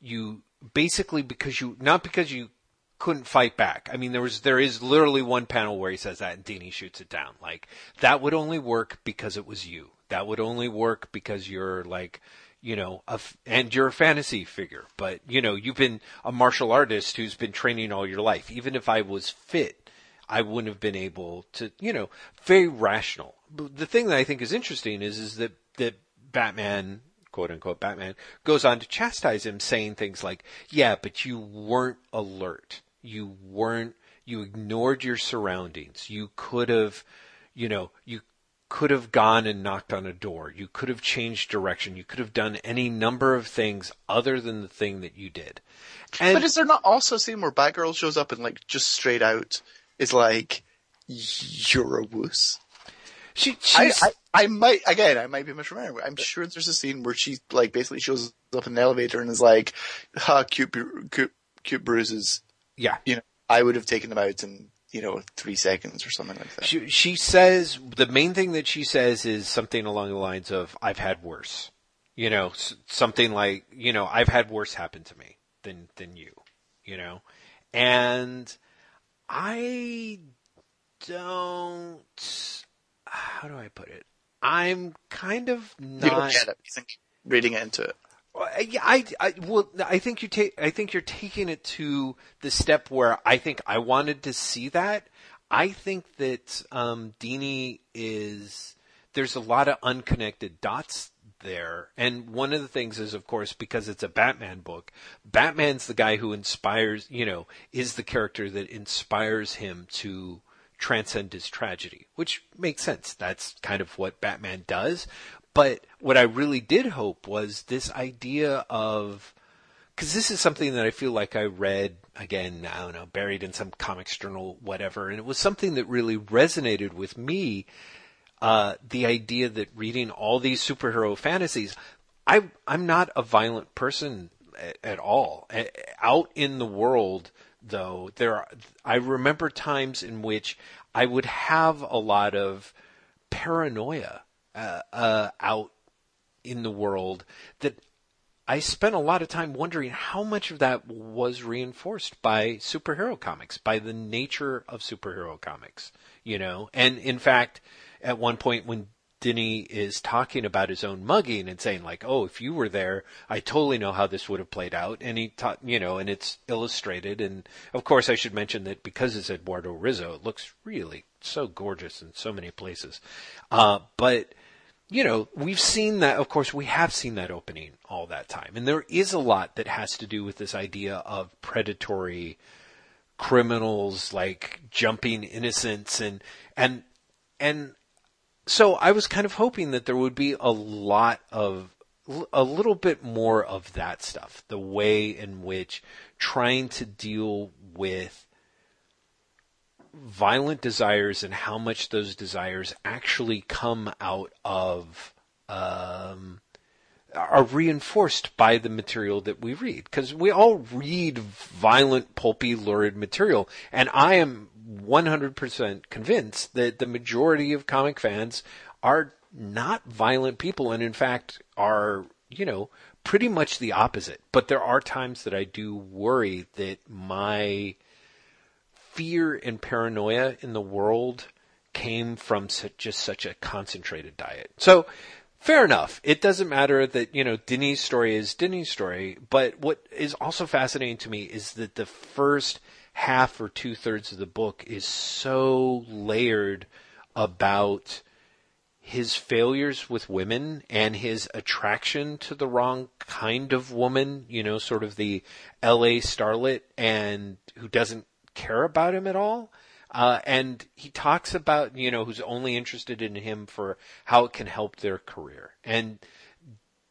You basically because you not because you couldn't fight back. I mean, there was there is literally one panel where he says that, and Dini shoots it down. Like that would only work because it was you. That would only work because you're like you know, a, and you're a fantasy figure, but you know, you've been a martial artist who's been training all your life. Even if I was fit, I wouldn't have been able to, you know, very rational. But the thing that I think is interesting is, is that, that Batman, quote unquote Batman, goes on to chastise him saying things like, yeah, but you weren't alert. You weren't, you ignored your surroundings. You could have, you know, you could have gone and knocked on a door. You could have changed direction. You could have done any number of things other than the thing that you did. And but is there not also a scene where Batgirl shows up and like just straight out is like, "You're a wuss." She, I, I, I, might again, I might be misremembering. I'm sure there's a scene where she like basically shows up in the elevator and is like, "Ha, cute, cute, cute bruises." Yeah, you know, I would have taken them out and you know, three seconds or something like that. She, she says, the main thing that she says is something along the lines of, I've had worse. You know, something like, you know, I've had worse happen to me than, than you, you know? And I don't, how do I put it? I'm kind of not. You don't get it. You think reading into it. I, I, well, I think you take, I think you're taking it to the step where I think I wanted to see that. I think that, um, Dini is, there's a lot of unconnected dots there. And one of the things is, of course, because it's a Batman book, Batman's the guy who inspires, you know, is the character that inspires him to transcend his tragedy, which makes sense. That's kind of what Batman does. But what I really did hope was this idea of, because this is something that I feel like I read again, I don't know, buried in some comics journal, whatever, and it was something that really resonated with me. Uh, the idea that reading all these superhero fantasies, I, I'm not a violent person at, at all. Out in the world, though, there are, I remember times in which I would have a lot of paranoia uh, uh, out in the world that I spent a lot of time wondering how much of that was reinforced by superhero comics, by the nature of superhero comics, you know. And in fact, at one point when Dini is talking about his own mugging and saying like, "Oh, if you were there, I totally know how this would have played out." And he taught, you know, and it's illustrated. And of course, I should mention that because it's Eduardo Risso, it looks really so gorgeous in so many places. Uh, but you know, we've seen that. Of course, we have seen that opening all that time, and there is a lot that has to do with this idea of predatory criminals like jumping innocents and and and so I was kind of hoping that there would be a lot of a little bit more of that stuff, the way in which trying to deal with violent desires and how much those desires actually come out of um, are reinforced by the material that we read because we all read violent pulpy lurid material and i am 100% convinced that the majority of comic fans are not violent people and in fact are, you know, pretty much the opposite. But there are times that I do worry that my fear and paranoia in the world came from such, just such a concentrated diet. So, fair enough. It doesn't matter that, you know, Dini's story is Dini's story, but what is also fascinating to me is that the first half or two thirds of the book is so layered about his failures with women and his attraction to the wrong kind of woman, you know, sort of the LA starlet and who doesn't care about him at all. Uh, and he talks about, you know, who's only interested in him for how it can help their career. And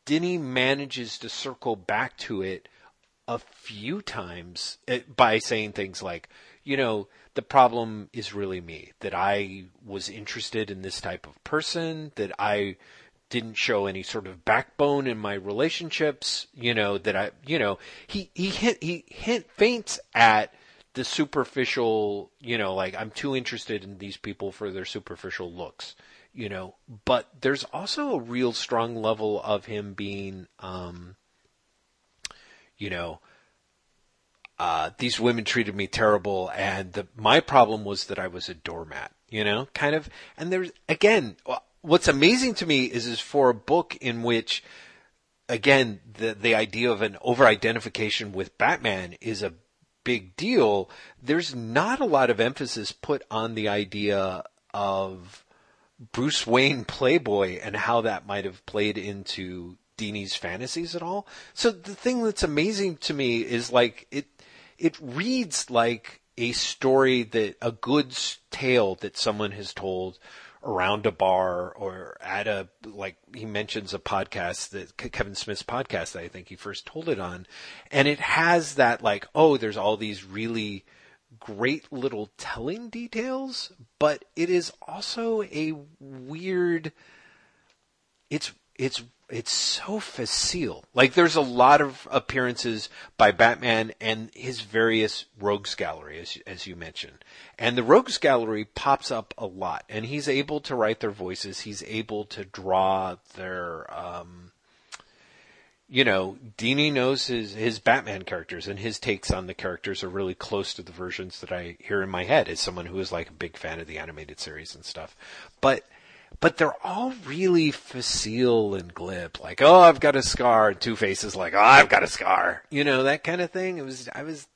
Dini manages to circle back to it a few times eh, by saying things like, you know, the problem is really me, that I was interested in this type of person, that I didn't show any sort of backbone in my relationships, you know, that I, you know, he, he hint, he hint faints at the superficial, you know, like I'm too interested in these people for their superficial looks, you know, but there's also a real strong level of him being, um, you know, uh, these women treated me terrible, and the, my problem was that I was a doormat, you know, kind of. And there's again, what's amazing to me is is for a book in which, again, the the idea of an over identification with Batman is a big deal. There's not a lot of emphasis put on the idea of Bruce Wayne Playboy and how that might have played into Dini's fantasies at all. So the thing that's amazing to me is like it it reads like a story that a good tale that someone has told around a bar or at a like he mentions a podcast that Kevin Smith's podcast that I think he first told it on. And it has that like oh there's all these really great little telling details but it is also a weird it's it's it's so facile. Like there's a lot of appearances by Batman and his various rogues gallery, as as you mentioned, and the rogues gallery pops up a lot, and he's able to write their voices. He's able to draw their. Um, you know, Dini knows his his Batman characters, and his takes on the characters are really close to the versions that I hear in my head as someone who is like a big fan of the animated series and stuff. But but they're all really facile and glib. Like, oh, I've got a scar. And Two Faces like, oh, I've got a scar. You know, that kind of thing. It was, I was,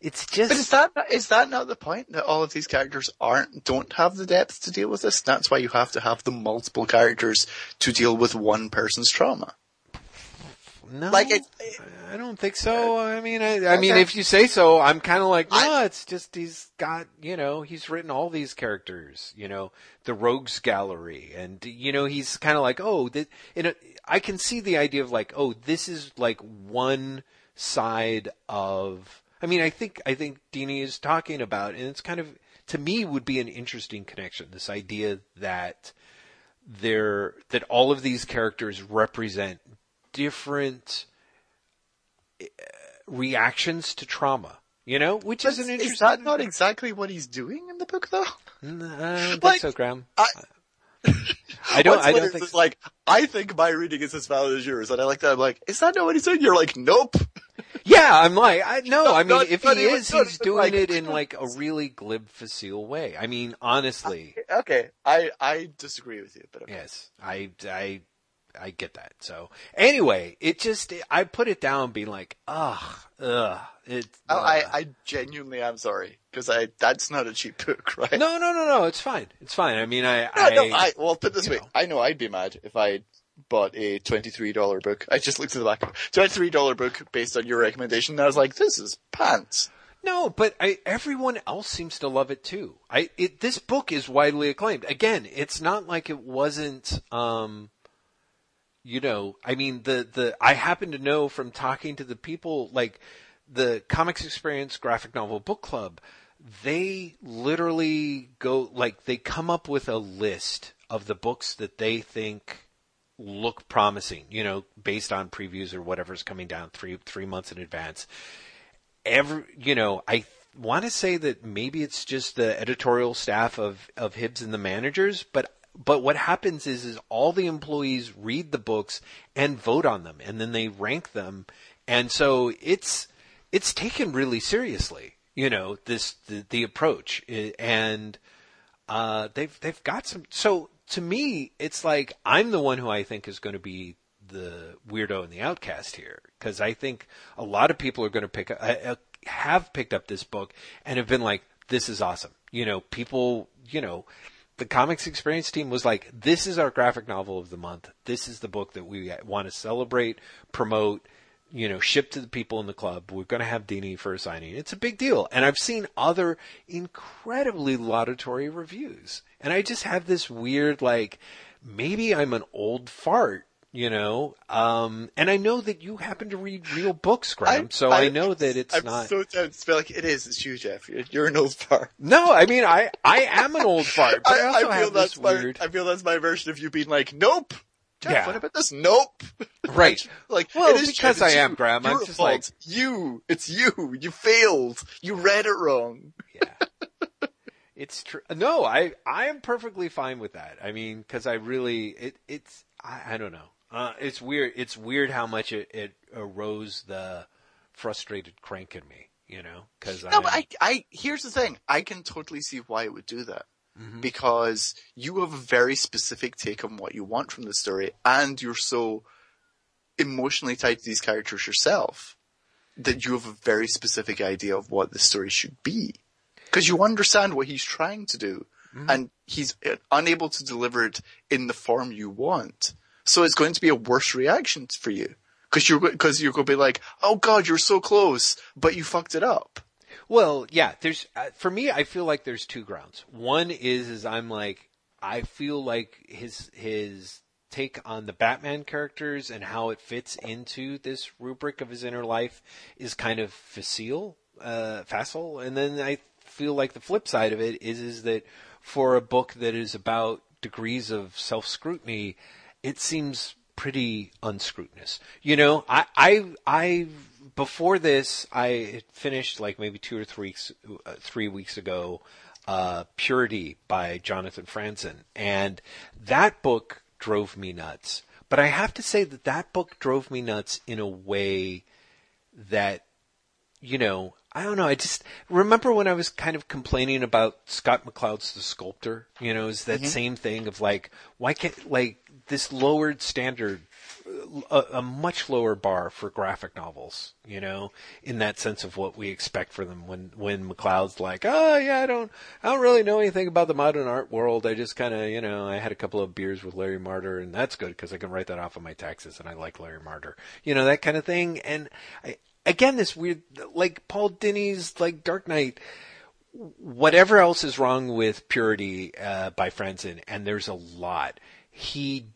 it's just. But is that, is that not the point that all of these characters aren't, don't have the depth to deal with this? That's why you have to have the multiple characters to deal with one person's trauma. No, like it, I don't think so. I mean, I, I okay. mean, if you say so, I'm kind of like, no, I, it's just he's got, you know, he's written all these characters, you know, the Rogues Gallery, and you know, he's kind of like, oh, that, you know, I can see the idea of like, oh, this is like one side of. I mean, I think I think Dini is talking about, and it's kind of to me would be an interesting connection. This idea that there that all of these characters represent different uh, reactions to trauma. You know, which but is an interesting. Is that not exactly what he's doing in the book, though? No, I don't like, so, Graham. I, I don't. I don't think. So. Like, I think my reading is as valid as yours, and I like that. I'm like, is that not what he's doing? You're like, nope. *laughs* Yeah, I'm like, I no, *laughs* I mean, not- if not he is, he's doing like- it in like a really glib, facile way. I mean, honestly, Okay, I I disagree with you, but okay. yes, I, I, I get that. So anyway, it just, I put it down, being like, ugh, ugh, it. I, I. I genuinely am sorry because I that's not a cheap book, *laughs* right? no, no, no, no, it's fine, it's fine. I mean, I, No, I, no, I well put it this way. know. I know I'd be mad if I bought a twenty-three dollar book. I just looked at the back of it. Twenty-three dollar book based on your recommendation. And I was like, this is pants. No, but I, everyone else seems to love it too. I it, this book is widely acclaimed. Again, it's not like it wasn't. Um, you know, I mean, the the I happen to know from talking to the people like the Comix Experience Graphic Novel Book Club. They literally go like they come up with a list of the books that they think look promising. You know, based on previews or whatever's coming down three three months in advance every you know i want to say that maybe it's just the editorial staff of of Hibbs and the managers but but what happens is is all the employees read the books and vote on them and then they rank them and so it's it's taken really seriously you know this the, the approach and uh, they've they've got some. So to me, it's like I'm the one who I think is going to be the weirdo and the outcast here because I think a lot of people are going to pick up, uh, uh, have picked up this book and have been like, "This is awesome." You know, people, you know. The Comix Experience team was like, "This is our graphic novel of the month. This is the book that we want to celebrate, promote, you know, ship to the people in the club. We're going to have Dini for a signing. It's a big deal. And I've seen other incredibly laudatory reviews. And I just have this weird, like, maybe I'm an old fart, you know? Um, and I know that you happen to read real books, Graham. so I, know that it's I'm not. so tempted to feel like it is. It's you, Jeff. You're, you're an old fart. no, I mean, I, I am an old fart, but *laughs* I, also feel have that's this my, weird. I feel that's my version of you being like, nope. Jeff, Yeah. what about this? Nope. *laughs* Right. like, Well, it is because Jeff, I am, you. Graham, I'm just fault. like- you. It's you. You failed. You read it wrong. Yeah. It's true. No, I I am perfectly fine with that. I mean, because I really it it's I, I don't know. Uh, it's weird. It's weird how much it, it arose the frustrated crank in me. You know, because No, but I, I, here's the thing. I can totally see why it would do that. Mm-hmm. Because you have a very specific take on what you want from the story, and you're so emotionally tied to these characters yourself that you have a very specific idea of what the story should be. Because you understand what he's trying to do, and he's uh, unable to deliver it in the form you want. So it's going to be a worse reaction for you. Because you're, because you're going to be like, oh god, you're so close, but you fucked it up. Well, yeah. There's uh, for me, I feel like there's two grounds. One is is I'm like I feel like his his take on the Batman characters and how it fits into this rubric of his inner life is kind of facile, uh, facile. And then I feel like the flip side of it is is that for a book that is about degrees of self scrutiny, it seems pretty unscrutinous. You know, I, I, I, before this, I finished like maybe two or three, weeks- uh, three weeks ago, uh, Purity by Jonathan Franzen. And that book drove me nuts. But I have to say that that book drove me nuts in a way that you know, I don't know. I just remember when I was kind of complaining about Scott McCloud's The Sculptor. You know, is that same thing of like, why can't like this lowered standard, a, a much lower bar for graphic novels? You know, in that sense of what we expect for them. When when McCloud's like, oh yeah, I don't, I don't really know anything about the modern art world. I just kind of, you know, I had a couple of beers with Larry Marder, and that's good because I can write that off of my taxes, and I like Larry Marder. You know, that kind of thing. And I, again, this weird, like Paul Dini's like Dark Knight. Whatever else is wrong with Purity uh, by Franzen, and there's a lot. He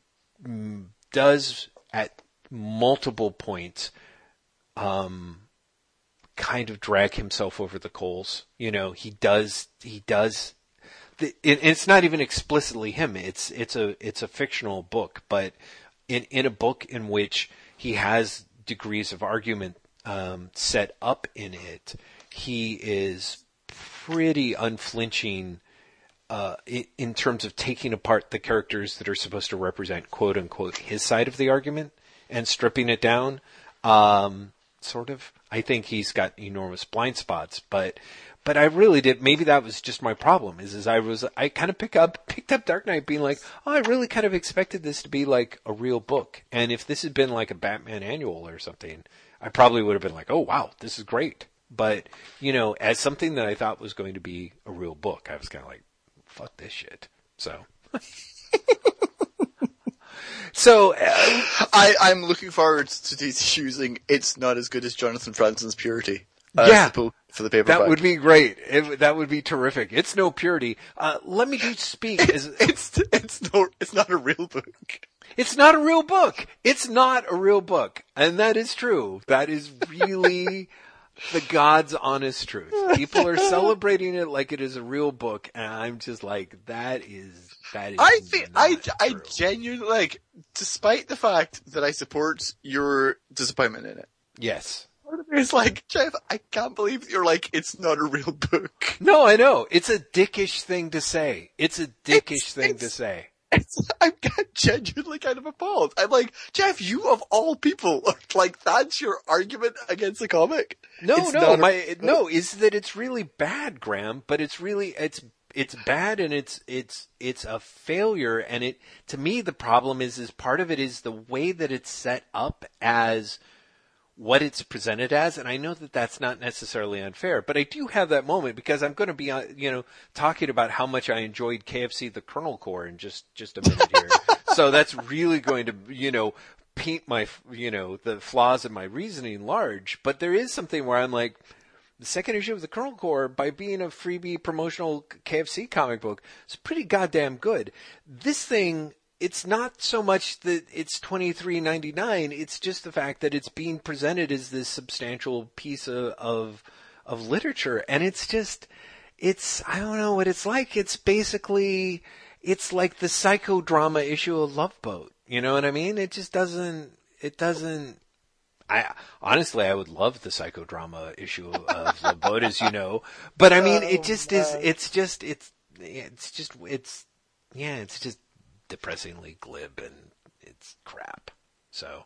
does at multiple points um, kind of drag himself over the coals. You know, he does. He does. It, it's not even explicitly him. It's it's a it's a fictional book, but in in a book in which he has degrees of argument um, set up in it, he is pretty unflinching uh, in, terms of taking apart the characters that are supposed to represent quote unquote his side of the argument and stripping it down. Um, sort of. I think he's got enormous blind spots, but but I really did. Maybe that was just my problem. Is is I was I kind of pick up picked up Dark Knight, being like, oh, I really kind of expected this to be like a real book, and if this had been like a Batman annual or something, I probably would have been like, oh wow, this is great. But you know, as something that I thought was going to be a real book, I was kind of like, fuck this shit. So. *laughs* So uh, I, I'm looking forward to these using It's not as good as Jonathan Franzen's Purity. Uh, Yeah. for the paperback. that would be great. It, that would be terrific. It's no purity. Uh, let me just speak as It's it's no it's not a real book. it's not a real book. It's not a real book, and that is true. That is really *laughs* the God's honest truth. People are celebrating it like it is a real book, and I'm just like, that is that is. I think I not I genuinely like, despite the fact that I support your disappointment in it. yes. part of me is like, Jeff, I can't believe you're like, it's not a real book. No, I know. It's a dickish thing to say. It's a dickish It's- thing to say. It's, I'm *laughs* genuinely kind of appalled. I'm like, Jeff, you of all people, *laughs* like that's your argument against the comic. No, It's no, not a- my *laughs* no is that it's really bad, Graham. But it's really it's it's bad and it's it's it's a failure. And it to me the problem is is part of it is the way that it's set up as what it's presented as. And I know that that's not necessarily unfair, but I do have that moment because I'm going to be uh, you know talking about how much I enjoyed KFC the Colonel Corps in just just a minute here. *laughs* so that's really going to you know paint my you know the flaws in my reasoning large. But there is something where I'm like the second issue of the Colonel Corps, by being a freebie promotional KFC comic book, is pretty goddamn good. This thing, it's not so much that it's twenty three ninety nine. It's just the fact that it's being presented as this substantial piece of, of of literature, and it's just, it's I don't know what it's like. It's basically, it's like the psychodrama issue of Love Boat. You know what I mean? It just doesn't. It doesn't. I honestly, I would love the psychodrama issue of *laughs* the boat, as you know. But I mean, it Oh, just is. It's just. It's. It's just. It's. Yeah. It's just depressingly glib and it's crap. So,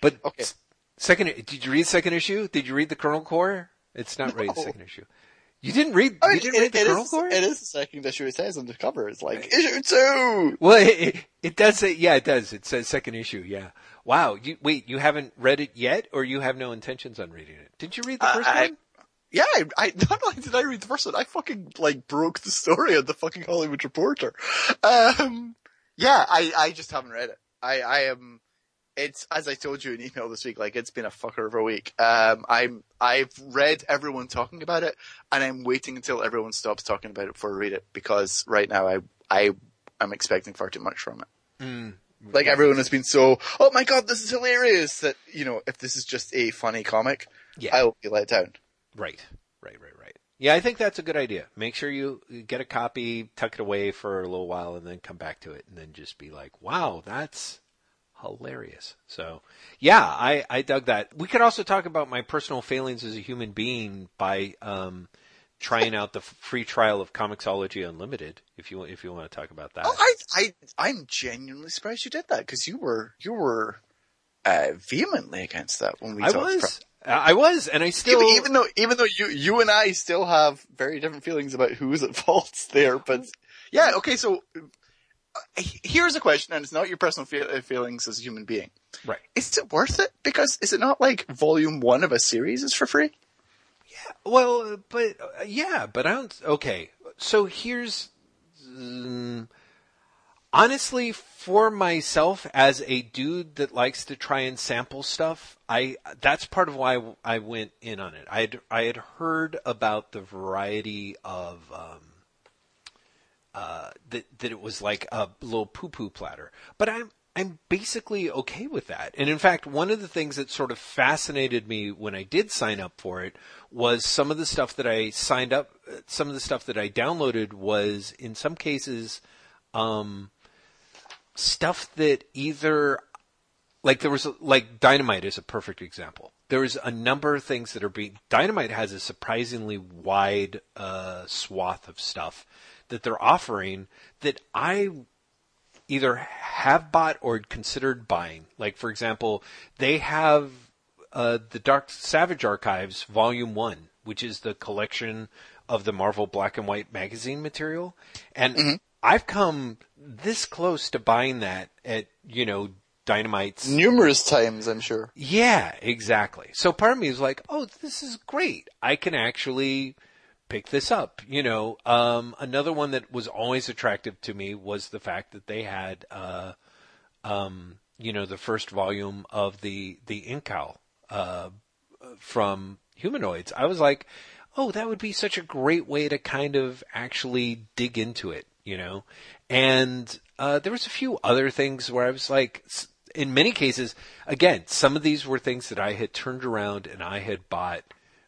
but Okay. second. Did you read second issue? Did you read the Colonel Corps? It's not really the second issue. You didn't read. I you didn't it- read the it Colonel is- Core. It is the second issue. It says on the cover. It's like issue two. Well, it, it, it does say, yeah, it does. It says second issue, yeah. Wow. You, wait, you haven't read it yet, or you have no intentions on reading it? Did you read the first I- one? Yeah, I, I *laughs* not only did I read the first one, I fucking like broke the story on the fucking Hollywood Reporter. Um, yeah, I I just haven't read it. I I am. It's as I told you in email this week. Like it's been a fucker of a week. Um, I'm I've read everyone talking about it, and I'm waiting until everyone stops talking about it before I read it because right now I I am expecting far too much from it. Mm. Like everyone has been so, oh my god, this is hilarious. That you know, if this is just a funny comic, Yeah. I will be let down. Right, right, right. Yeah, I think that's a good idea. Make sure you get a copy, tuck it away for a little while, and then come back to it, and then just be like, "Wow, that's hilarious." So, yeah, I I dug that. We could also talk about my personal failings as a human being by um, trying out the free trial of Comixology Unlimited. If you if you want to talk about that. Oh, I, I, I'm genuinely surprised you did that because you were, you were, uh, vehemently against that when we I talked. was, I was, and I still even, even though, even though you, you and I still have very different feelings about who's at *laughs* fault there, but yeah, okay, so uh, here's a question, and it's not your personal feel, uh, feelings as a human being. right. Is it worth it? Because is it not like volume one of a series is for free? Yeah. Well, but uh, yeah, but I don't. Okay, so here's um, honestly for myself as a dude that likes to try and sample stuff. I that's part of why I went in on it. I had I had heard about the variety of. Um, uh, that that it was like a little poo poo platter. But I'm I'm basically okay with that. And in fact, one of the things that sort of fascinated me when I did sign up for it was some of the stuff that I signed up, some of the stuff that I downloaded was in some cases um, stuff that either like there was like dynamite is a perfect example. There's a number of things that are being dynamite has a surprisingly wide uh, swath of stuff that they're offering that i either have bought or considered buying. Like for example they have uh, the Doc Savage Archives Volume One, which is the collection of the Marvel Black and White magazine material, and Mm-hmm. I've come this close to buying that at you know Dynamite's Numerous times, I'm sure. yeah, exactly. So part of me is like, oh, this is great. I can actually pick this up. You know, um, another one that was always attractive to me was the fact that they had, uh, um, you know, the first volume of the the Incal uh, from Humanoids. I was like, oh, that would be such a great way to kind of actually dig into it, you know. And uh, there was a few other things where I was like, in many cases, again, some of these were things that I had turned around and I had bought,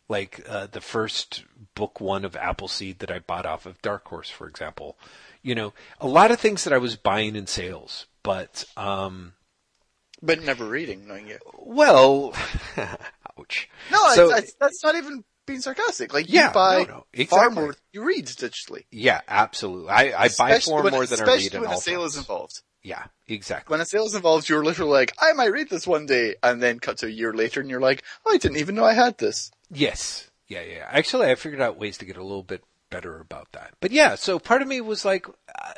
like uh, the first book one of Appleseed that I bought off of Dark Horse, for example. You know, a lot of things that I was buying in sales, but um, But never reading, knowing you. well, *laughs* ouch. No, So- it's, it's, that's not even being sarcastic. Like, Yeah, you buy no, no, far exactly. more you read digitally. Yeah, absolutely. I, I buy Especially far when- more than I read in when a sale is involved. Yeah, exactly. When a sale is involved, you're literally like, I might read this one day, and then cut to a year later, and you're like, oh, I didn't even know I had this. Yes. Yeah, yeah. Actually, I figured out ways to get a little bit better about that. But yeah, so part of me was like, uh,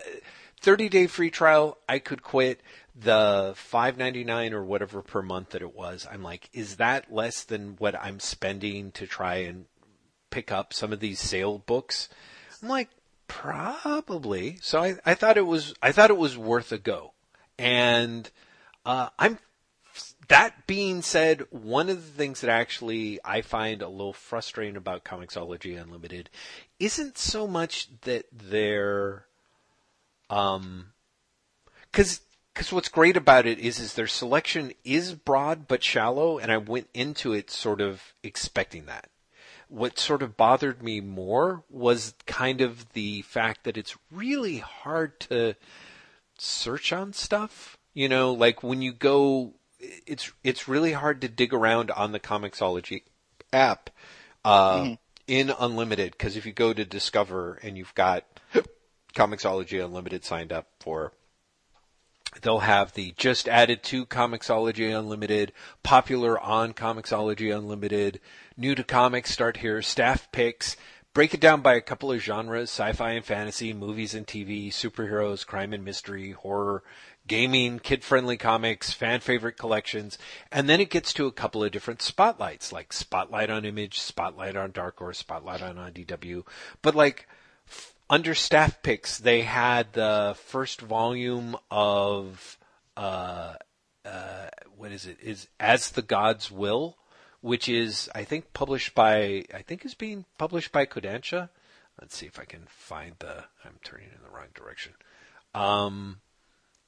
30 day free trial, I could quit the 5.99 or whatever per month that it was. I'm like, is that less than what I'm spending to try and pick up some of these sale books? I'm like, probably. So I, I thought it was, I thought it was worth a go. And, uh, I'm that being said, one of the things that actually I find a little frustrating about Comixology Unlimited isn't so much that they're, um, cause, cause what's great about it is, is their selection is broad but shallow and I went into it sort of expecting that. What sort of bothered me more was kind of the fact that it's really hard to search on stuff. You know, like when you go, it's it's really hard to dig around on the Comixology app uh, in Unlimited because if you go to Discover and you've got Comixology Unlimited signed up for, they'll have the just added to Comixology Unlimited, popular on Comixology Unlimited, new to comics start here, staff picks, break it down by a couple of genres, sci-fi and fantasy, movies and TV, superheroes, crime and mystery, horror, gaming, kid-friendly comics, fan favorite collections, and then it gets to a couple of different spotlights, like Spotlight on Image, Spotlight on Dark Horse, Spotlight on IDW, but like, under staff picks, they had the first volume of uh, uh, what is it? Is As the Gods Will, which is I think published by I think is being published by Kodansha. Let's see if I can find the. I'm turning in the wrong direction. Um,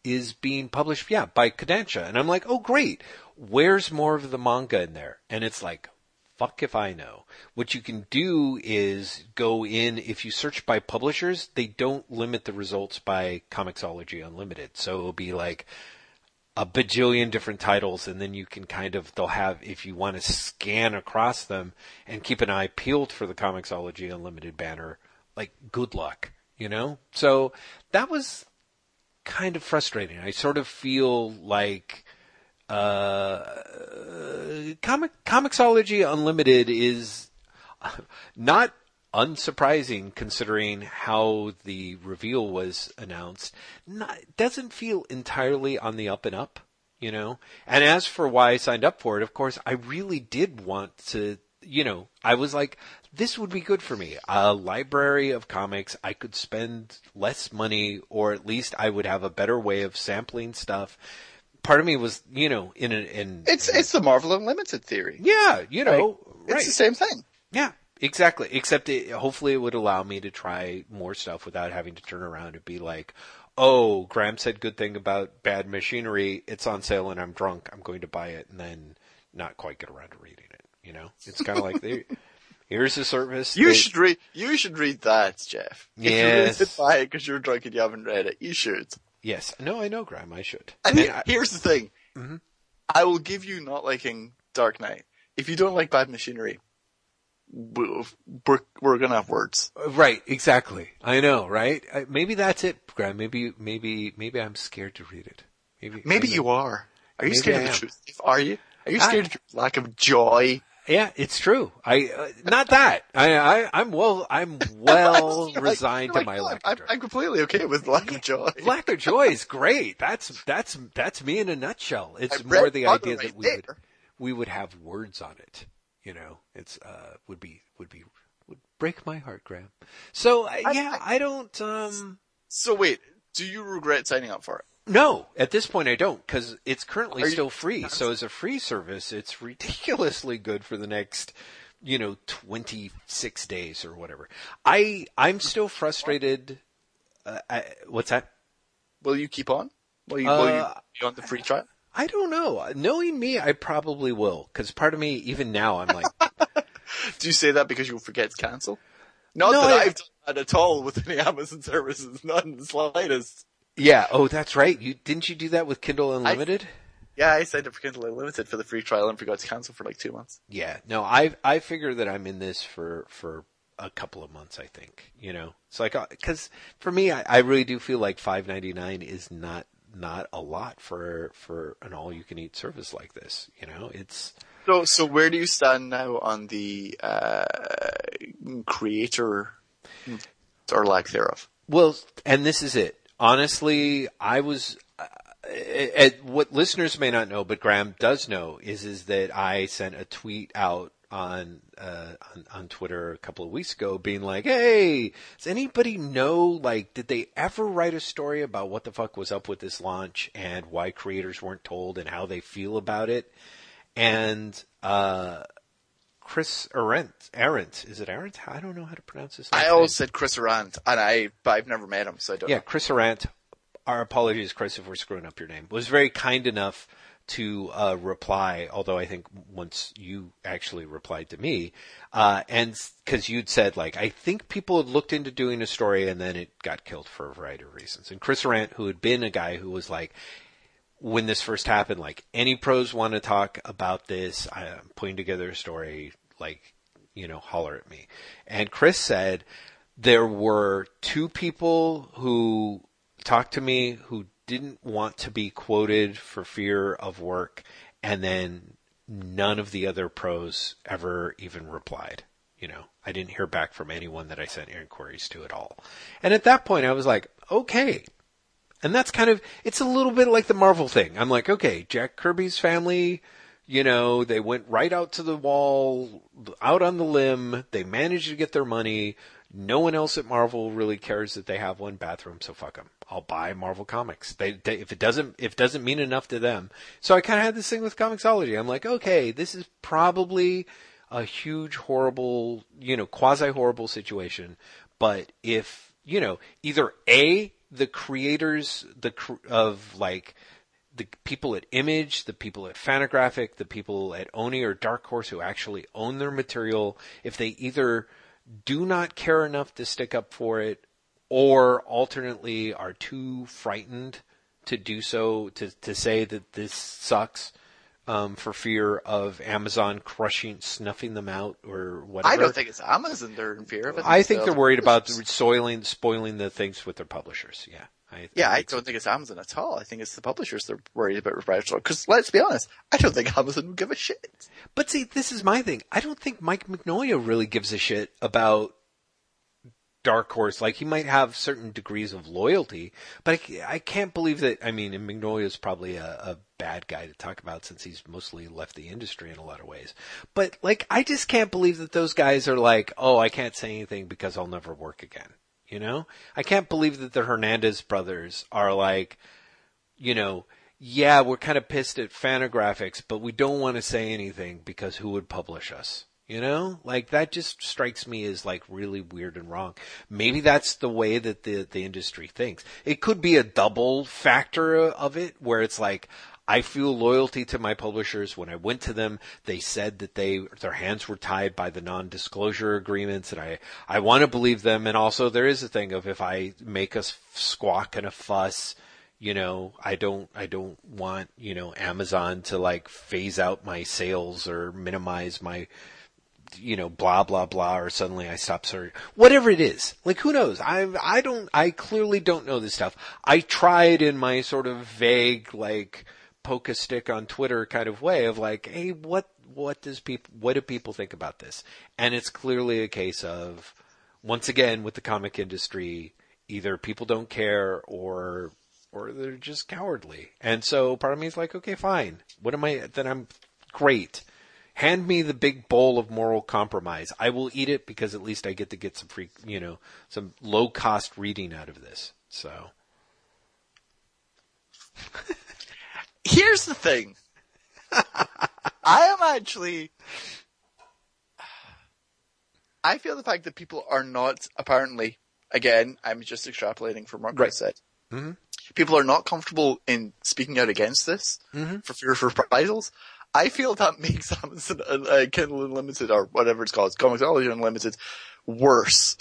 is being published, yeah, by Kodansha, and I'm like, oh great, where's more of the manga in there? And it's like, fuck if I know. What you can do is go in, if you search by publishers, they don't limit the results by Comixology Unlimited. So it'll be like a bajillion different titles and then you can kind of, they'll have, if you want to scan across them and keep an eye peeled for the Comixology Unlimited banner, like good luck, you know? So that was kind of frustrating. I sort of feel like, uh, comic Comixology Unlimited is not unsurprising considering how the reveal was announced. Not, doesn't feel entirely on the up and up, you know. And as for why I signed up for it, of course, I really did want to. You know, I was like, this would be good for me. A library of comics. I could spend less money, or at least I would have a better way of sampling stuff. Part of me was, you know, in an, in It's it's the Marvel Unlimited theory. yeah, you know, It's right. the same thing. Yeah, exactly. Except it, hopefully it would allow me to try more stuff without having to turn around and be like, oh, Graham said good thing about bad machinery. It's on sale and I'm drunk. I'm going to buy it and then not quite get around to reading it. You know, it's kind of like there- *laughs* here's the service. You that- should read. You should read that, Jeff. If you Yes. really buy it because you're drunk and you haven't read it, you should. Yes. No, I know, Graham. I should. And he- I- here's the thing. Mm-hmm. I will give you not liking Dark Knight. If you don't like Bad Machinery, we're, we're gonna have words. right. Exactly. I know. Right. I, maybe that's it, Graham. Maybe, maybe, maybe I'm scared to read it. Maybe, Maybe you are. Are you Maybe scared I of the truth? Are you? Are you scared of your lack of joy? Yeah, it's true. I uh, not that. I, I I'm well. I'm *laughs* well Like, resigned like, to my lack I'm. I'm completely okay with lack of joy. *laughs* lack of joy is great. That's that's that's me in a nutshell. It's I more the idea right that we would we would have words on it. You know, it's uh would be would be would break my heart, Graham. So uh, yeah, I don't. um So wait, do you regret signing up for it? No, at this point I don't because it's currently Are you- still free. So as a free service, it's *laughs* ridiculously good for the next, you know, 26 days or whatever. I, I'm still frustrated. Uh, I, what's that? Will you keep on? Will you, will you Uh, be on the free trial? I don't know. Knowing me, I probably will because part of me, even now, I'm like, *laughs* Do you say that because you'll forget to cancel? Not No, that I, have done that at all with any Amazon services, not in the slightest. Yeah, oh, that's right. You didn't you do that with Kindle Unlimited? Yeah, I signed up for Kindle Unlimited for the free trial and forgot to cancel for like two months. Yeah, no, I I figure that I'm in this for for a couple of months. I think you know, it's like because for me, I, I really do feel like five ninety nine is not not a lot for for an all you can eat service like this. You know, it's So, so where do you stand now on the uh, creator or lack thereof? well, and this is it. Honestly, I was. Uh, uh, what listeners may not know, but Graham does know, is is that I sent a tweet out on, uh, on on Twitter a couple of weeks ago, being like, "Hey, does anybody know? Like, did they ever write a story about what the fuck was up with this launch and why creators weren't told and how they feel about it?" And uh, Chris Arendt, Arendt, is it Arendt? I don't know how to pronounce this. last I always said Chris Arrant, and I, but I've never met him, so I don't Yeah, know. Chris Arrant. Our apologies, Chris, if we're screwing up your name. Was very kind enough to uh, reply. Although I think once you actually replied to me, uh, and because you'd said like I think people had looked into doing a story and then it got killed for a variety of reasons. And Chris Arrant, who had been a guy who was like, when this first happened, like any pros want to talk about this, I'm putting together a story, like, you know, holler at me. And Chris said there were two people who talked to me who didn't want to be quoted for fear of work, and then none of the other pros ever even replied. You know, I didn't hear back from anyone that I sent inquiries to at all. And at that point, I was like, okay, and that's kind of, it's a little bit like the Marvel thing. I'm like, okay, Jack Kirby's family, you know, they went right out to the wall, out on the limb. They managed to get their money. No one else at Marvel really cares that they have one bathroom, so fuck them. I'll buy Marvel comics. They, they if it doesn't if it doesn't mean enough to them. So I kind of had this thing with Comixology. I'm like, okay, this is probably a huge, horrible, you know, quasi horrible situation. But if you know, either a the creators the of like the people at Image, the people at Fantagraphic, the people at Oni or Dark Horse who actually own their material, if they either do not care enough to stick up for it, or alternately are too frightened to do so, to, to say that this sucks, um, for fear of Amazon crushing, snuffing them out or whatever. I don't think it's Amazon they're in fear of. I think it's they're the worried about soiling, spoiling the things with their publishers. Yeah. I, Yeah, I think so. don't think it's Amazon at all. I think it's the publishers they're worried about reprisal. Because let's be honest, I don't think Amazon would give a shit. But see, this is my thing. I don't think Mike Mignola really gives a shit about Dark Horse. Like he might have certain degrees of loyalty, but I, I can't believe that. I mean, and Mignola's probably a, a bad guy to talk about since he's mostly left the industry in a lot of ways. But like, I just can't believe that those guys are like, oh, I can't say anything because I'll never work again. You know, I can't believe that the Hernandez brothers are like, you know, yeah, we're kind of pissed at Fantagraphics, but we don't want to say anything because who would publish us? You know, like that just strikes me as like really weird and wrong. Maybe that's the way that the the industry thinks. It could be a double factor of it where it's like I feel loyalty to my publishers. When I went to them, they said that they their hands were tied by the non-disclosure agreements, and I I want to believe them. And also, there is a thing of if I make a squawk and a fuss, you know, I don't I don't want you know Amazon to like phase out my sales or minimize my you know, blah blah blah, or suddenly I stop searching. Whatever it is, like who knows? I I don't. I clearly don't know this stuff. I tried in my sort of vague, like poke a stick on Twitter kind of way of like, hey, what what does people what do people think about this? And it's clearly a case of once again with the comic industry, either people don't care or or they're just cowardly. And so part of me is like, okay, fine. What am I? Then I'm great. Hand me the big bowl of moral compromise. I will eat it because at least I get to get some free, you know, some low cost reading out of this. So. *laughs* Here's the thing. *laughs* I am actually. I feel the fact that people are not apparently. Again, I'm just extrapolating from what Right. Chris said. Mhm. People are not comfortable in speaking out against this Mhm. for fear of reprisals. I feel that *laughs* makes Amazon, uh, Kindle Unlimited or whatever it's called, Comixology Unlimited, worse.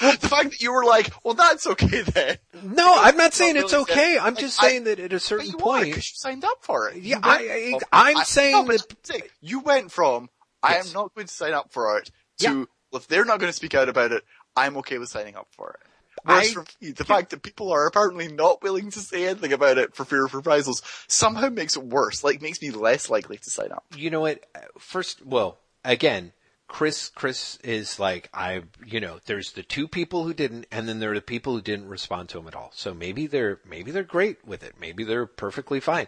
The fact that you were like, well, that's okay then. No, I'm not saying it's really said- okay. I'm like, just I- saying that at a certain point, you signed up for it. Yeah, I- I- I'm saying no, that- you went from I am not going to sign up for it to Yeah. well, if they're not going to speak out about it, I'm okay with signing up for it. Whereas I- me, the fact that people are apparently not willing to say anything about it for fear of reprisals somehow makes it worse. Like makes me less likely to sign up. you know what? First, well, again, Chris, Chris is like, I, you know, there's the two people who didn't, and then there are the people who didn't respond to him at all. So maybe they're, maybe they're great with it. Maybe they're perfectly fine.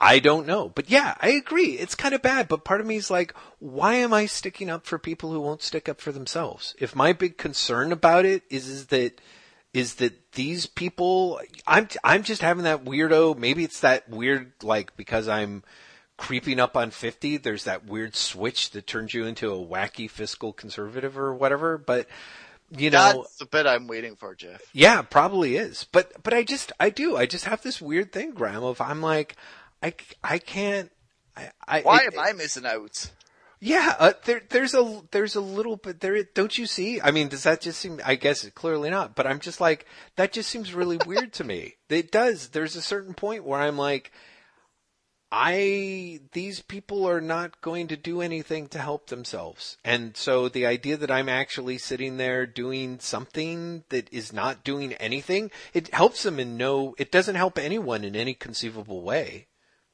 I don't know. But yeah, I agree. It's kind of bad, but part of me is like, why am I sticking up for people who won't stick up for themselves? If my big concern about it is, is that, is that these people, I'm, I'm just having that weirdo, maybe it's that weird, like, because I'm, creeping up on 50, there's that weird switch that turns you into a wacky fiscal conservative or whatever. But, you know, That's the bit I'm waiting for, Jeff. yeah, probably is. But, but I just, I do, I just have this weird thing, Graham, of I'm like, I, I can't, I, I, Why it- am I missing out? yeah, uh, there, there's a, there's a little bit there. Don't you see? I mean, does that just seem? I guess it's clearly not. But I'm just like, that just seems really weird to me. It does. There's a certain point where I'm like, I, these people are not going to do anything to help themselves. And so the idea that I'm actually sitting there doing something that is not doing anything, it helps them in no, it doesn't help anyone in any conceivable way,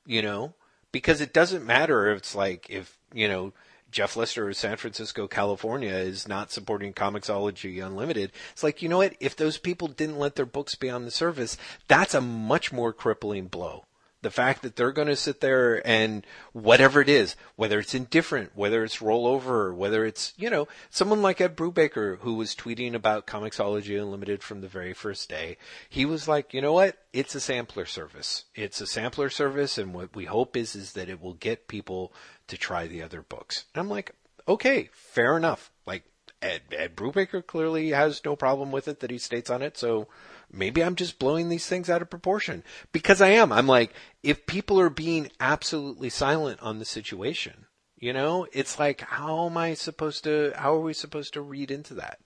you know, because it doesn't matter if it's like, if, you know, Jeff Lester of San Francisco, California is not supporting Comixology Unlimited. It's like, you know what? If those people didn't let their books be on the service, that's a much more crippling blow. The fact that they're going to sit there and whatever it is, whether it's indifferent, whether it's rollover, whether it's, you know, someone like Ed Brubaker who was tweeting about Comixology Unlimited from the very first day, he was like, you know what? It's a sampler service. It's a sampler service and what we hope is, is that it will get people to try the other books. And I'm like, okay, fair enough. Like Ed, Ed Brubaker clearly has no problem with it that he states on it. So maybe I'm just blowing these things out of proportion because I am. I'm like, if people are being absolutely silent on the situation, you know, it's like, how am I supposed to, how are we supposed to read into that?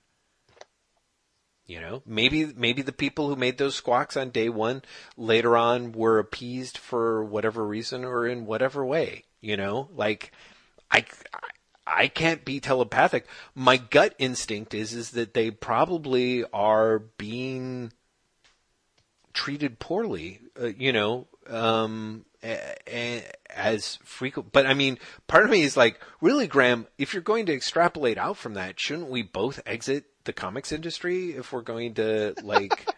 You know, maybe, maybe the people who made those squawks on day one later on were appeased for whatever reason or in whatever way, you know, like I, I can't be telepathic. My gut instinct is, is that they probably are being treated poorly, uh, you know, um, as frequent. But I mean, part of me is like, really, Graham, if you're going to extrapolate out from that, shouldn't we both exit the comics industry if we're going to like,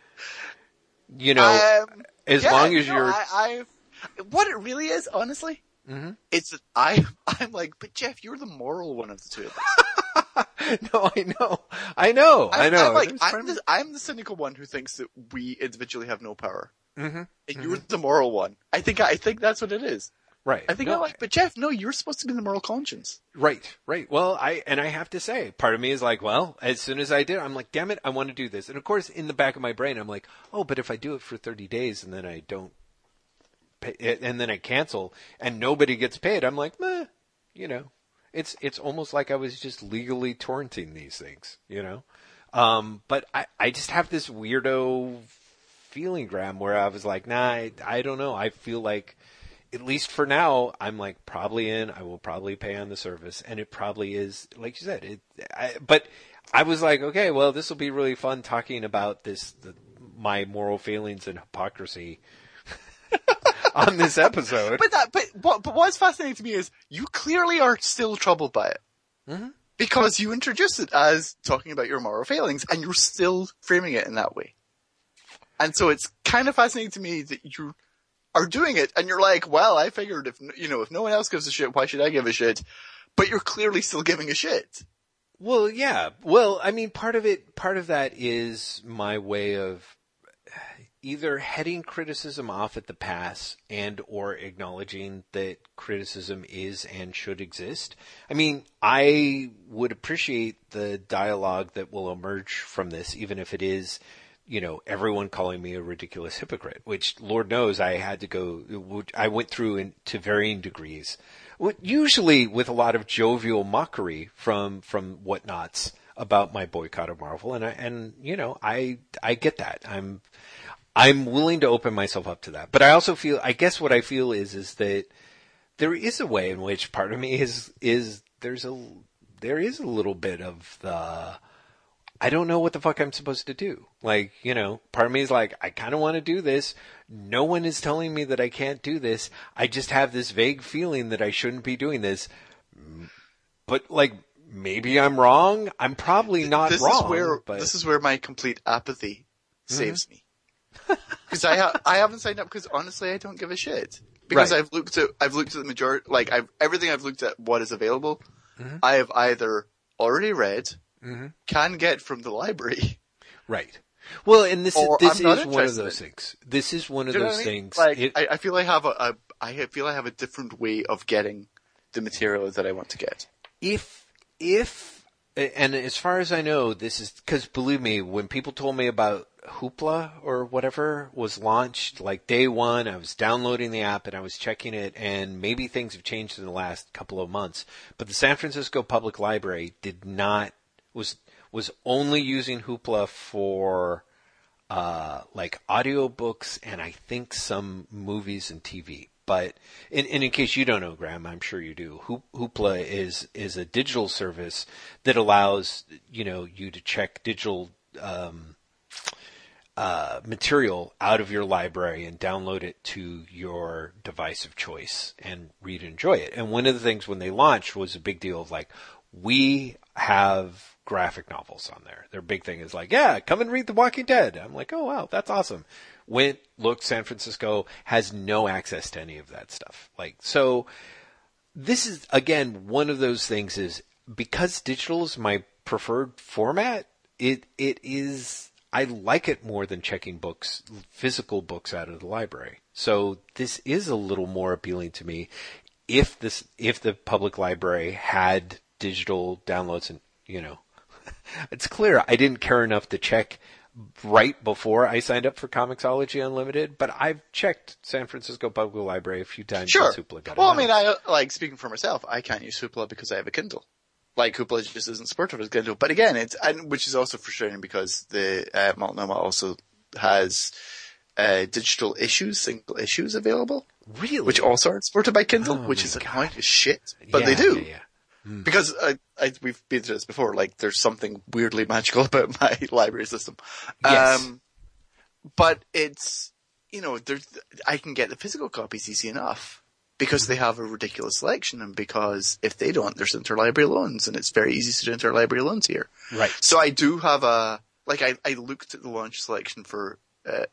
*laughs* you know, Um, as yeah, long as no, you're, I, I, what it really is, honestly, Mhm. it's that I, *laughs* I'm like, but Jeff, you're the moral one of the two of us. *laughs* *laughs* no, I know, I know, I I'm, know. I'm like, I'm the, I'm the cynical one who thinks that we individually have no power. Mhm. And you're the moral one. I think, I think that's what it is. right. I think No, I'm like, but Jeff, no, you're supposed to be the moral conscience. Right, right. Well, I and I have to say, part of me is like, well, as soon as I did, I'm like, damn it, I want to do this. And of course, in the back of my brain, I'm like, oh, but if I do it for 30 days and then I don't pay, and then I cancel and nobody gets paid, I'm like, meh, you know, it's it's almost like I was just legally torrenting these things, you know. Um, but I I just have this weirdo feeling, Graham, where I was like, nah, I, I don't know. I feel like at least for now, I'm like probably in. I will probably pay on the service, and it probably is, like you said. It, I, but I was like, okay, well, this will be really fun talking about this, the, my moral failings and hypocrisy *laughs* on this episode. But that, but what, but what's fascinating to me is you clearly are still troubled by it. Mhm. Because you introduced it as talking about your moral failings and you're still framing it in that way. And so it's kind of fascinating to me that you are doing it and you're like, well, I figured if, you know, if no one else gives a shit, why should I give a shit? But you're clearly still giving a shit. Well, yeah. Well, I mean, part of it, part of that is my way of either heading criticism off at the pass and or acknowledging that criticism is and should exist. I mean, I would appreciate the dialogue that will emerge from this, even if it is, you know, everyone calling me a ridiculous hypocrite, which Lord knows I had to go, I went through in, to varying degrees. Usually with a lot of jovial mockery from, from Whatnauts about my boycott of Marvel. And I, and, you know, I, I get that. I'm, I'm willing to open myself up to that. But I also feel, I guess what I feel is, is that there is a way in which part of me is, is there's a, there is a little bit of the, I don't know what the fuck I'm supposed to do. Like, you know, part of me is like, I kind of want to do this. No one is telling me that I can't do this. I just have this vague feeling that I shouldn't be doing this. But like, maybe I'm wrong. I'm probably not this wrong. is where, but this is where my complete apathy saves mm-hmm. me. *laughs* Cause I ha- I haven't signed up because honestly I don't give a shit. Because Right. I've looked at, I've looked at the majority, like I've, everything I've looked at what is available, Mm-hmm. I have either already read, Mhm. can get from the library, right. Well, and this is, this is one of those things. This is one of Do you know those I mean? things. Like, It- I, I feel I have a, a, I feel I have a different way of getting the material that I want to get. if if and as far as I know, this is because believe me, when people told me about Hoopla or whatever was launched, like day one, I was downloading the app and I was checking it, and maybe things have changed in the last couple of months. But the San Francisco Public Library did not was was only using Hoopla for uh, like audiobooks and I think some movies and TV. But in, and in case you don't know, Graham, I'm sure you do. Hoopla is is a digital service that allows you know you to check digital um, uh, material out of your library and download it to your device of choice and read and enjoy it. And one of the things when they launched was a big deal of like, we have graphic novels on there. Their big thing is like, yeah, come and read The Walking Dead. I'm like, oh wow, that's awesome. Went, looked, San Francisco has no access to any of that stuff. Like, so this is again one of those things is because digital is my preferred format. It it is I like it more than checking books, physical books out of the library. So this is a little more appealing to me. If this if the public library had digital downloads and you know, *laughs* it's clear I didn't care enough to check right before I signed up for Comixology Unlimited, but I've checked San Francisco Public Library a few times Sure. Hoopla got Well, I mean, I like speaking for myself. I can't use Hoopla because I have a Kindle. Like Hoopla just isn't supportive of Kindle. But again, it's and which is also frustrating because the uh, Multnomah also has uh, digital issues, single issues available, really? which also aren't supported by Kindle, Oh, which is God. annoying as shit. But Yeah, they do. Yeah, yeah. Because uh, I, we've been through this before. Like, there's something weirdly magical *laughs* about my library system. Yes. Um, but it's you know, there's I can get the physical copies easy enough because they have a ridiculous selection, and because if they don't, there's interlibrary loans, and it's very easy to do interlibrary loans here. Right. So I do have a like I, I looked at the launch selection for uh,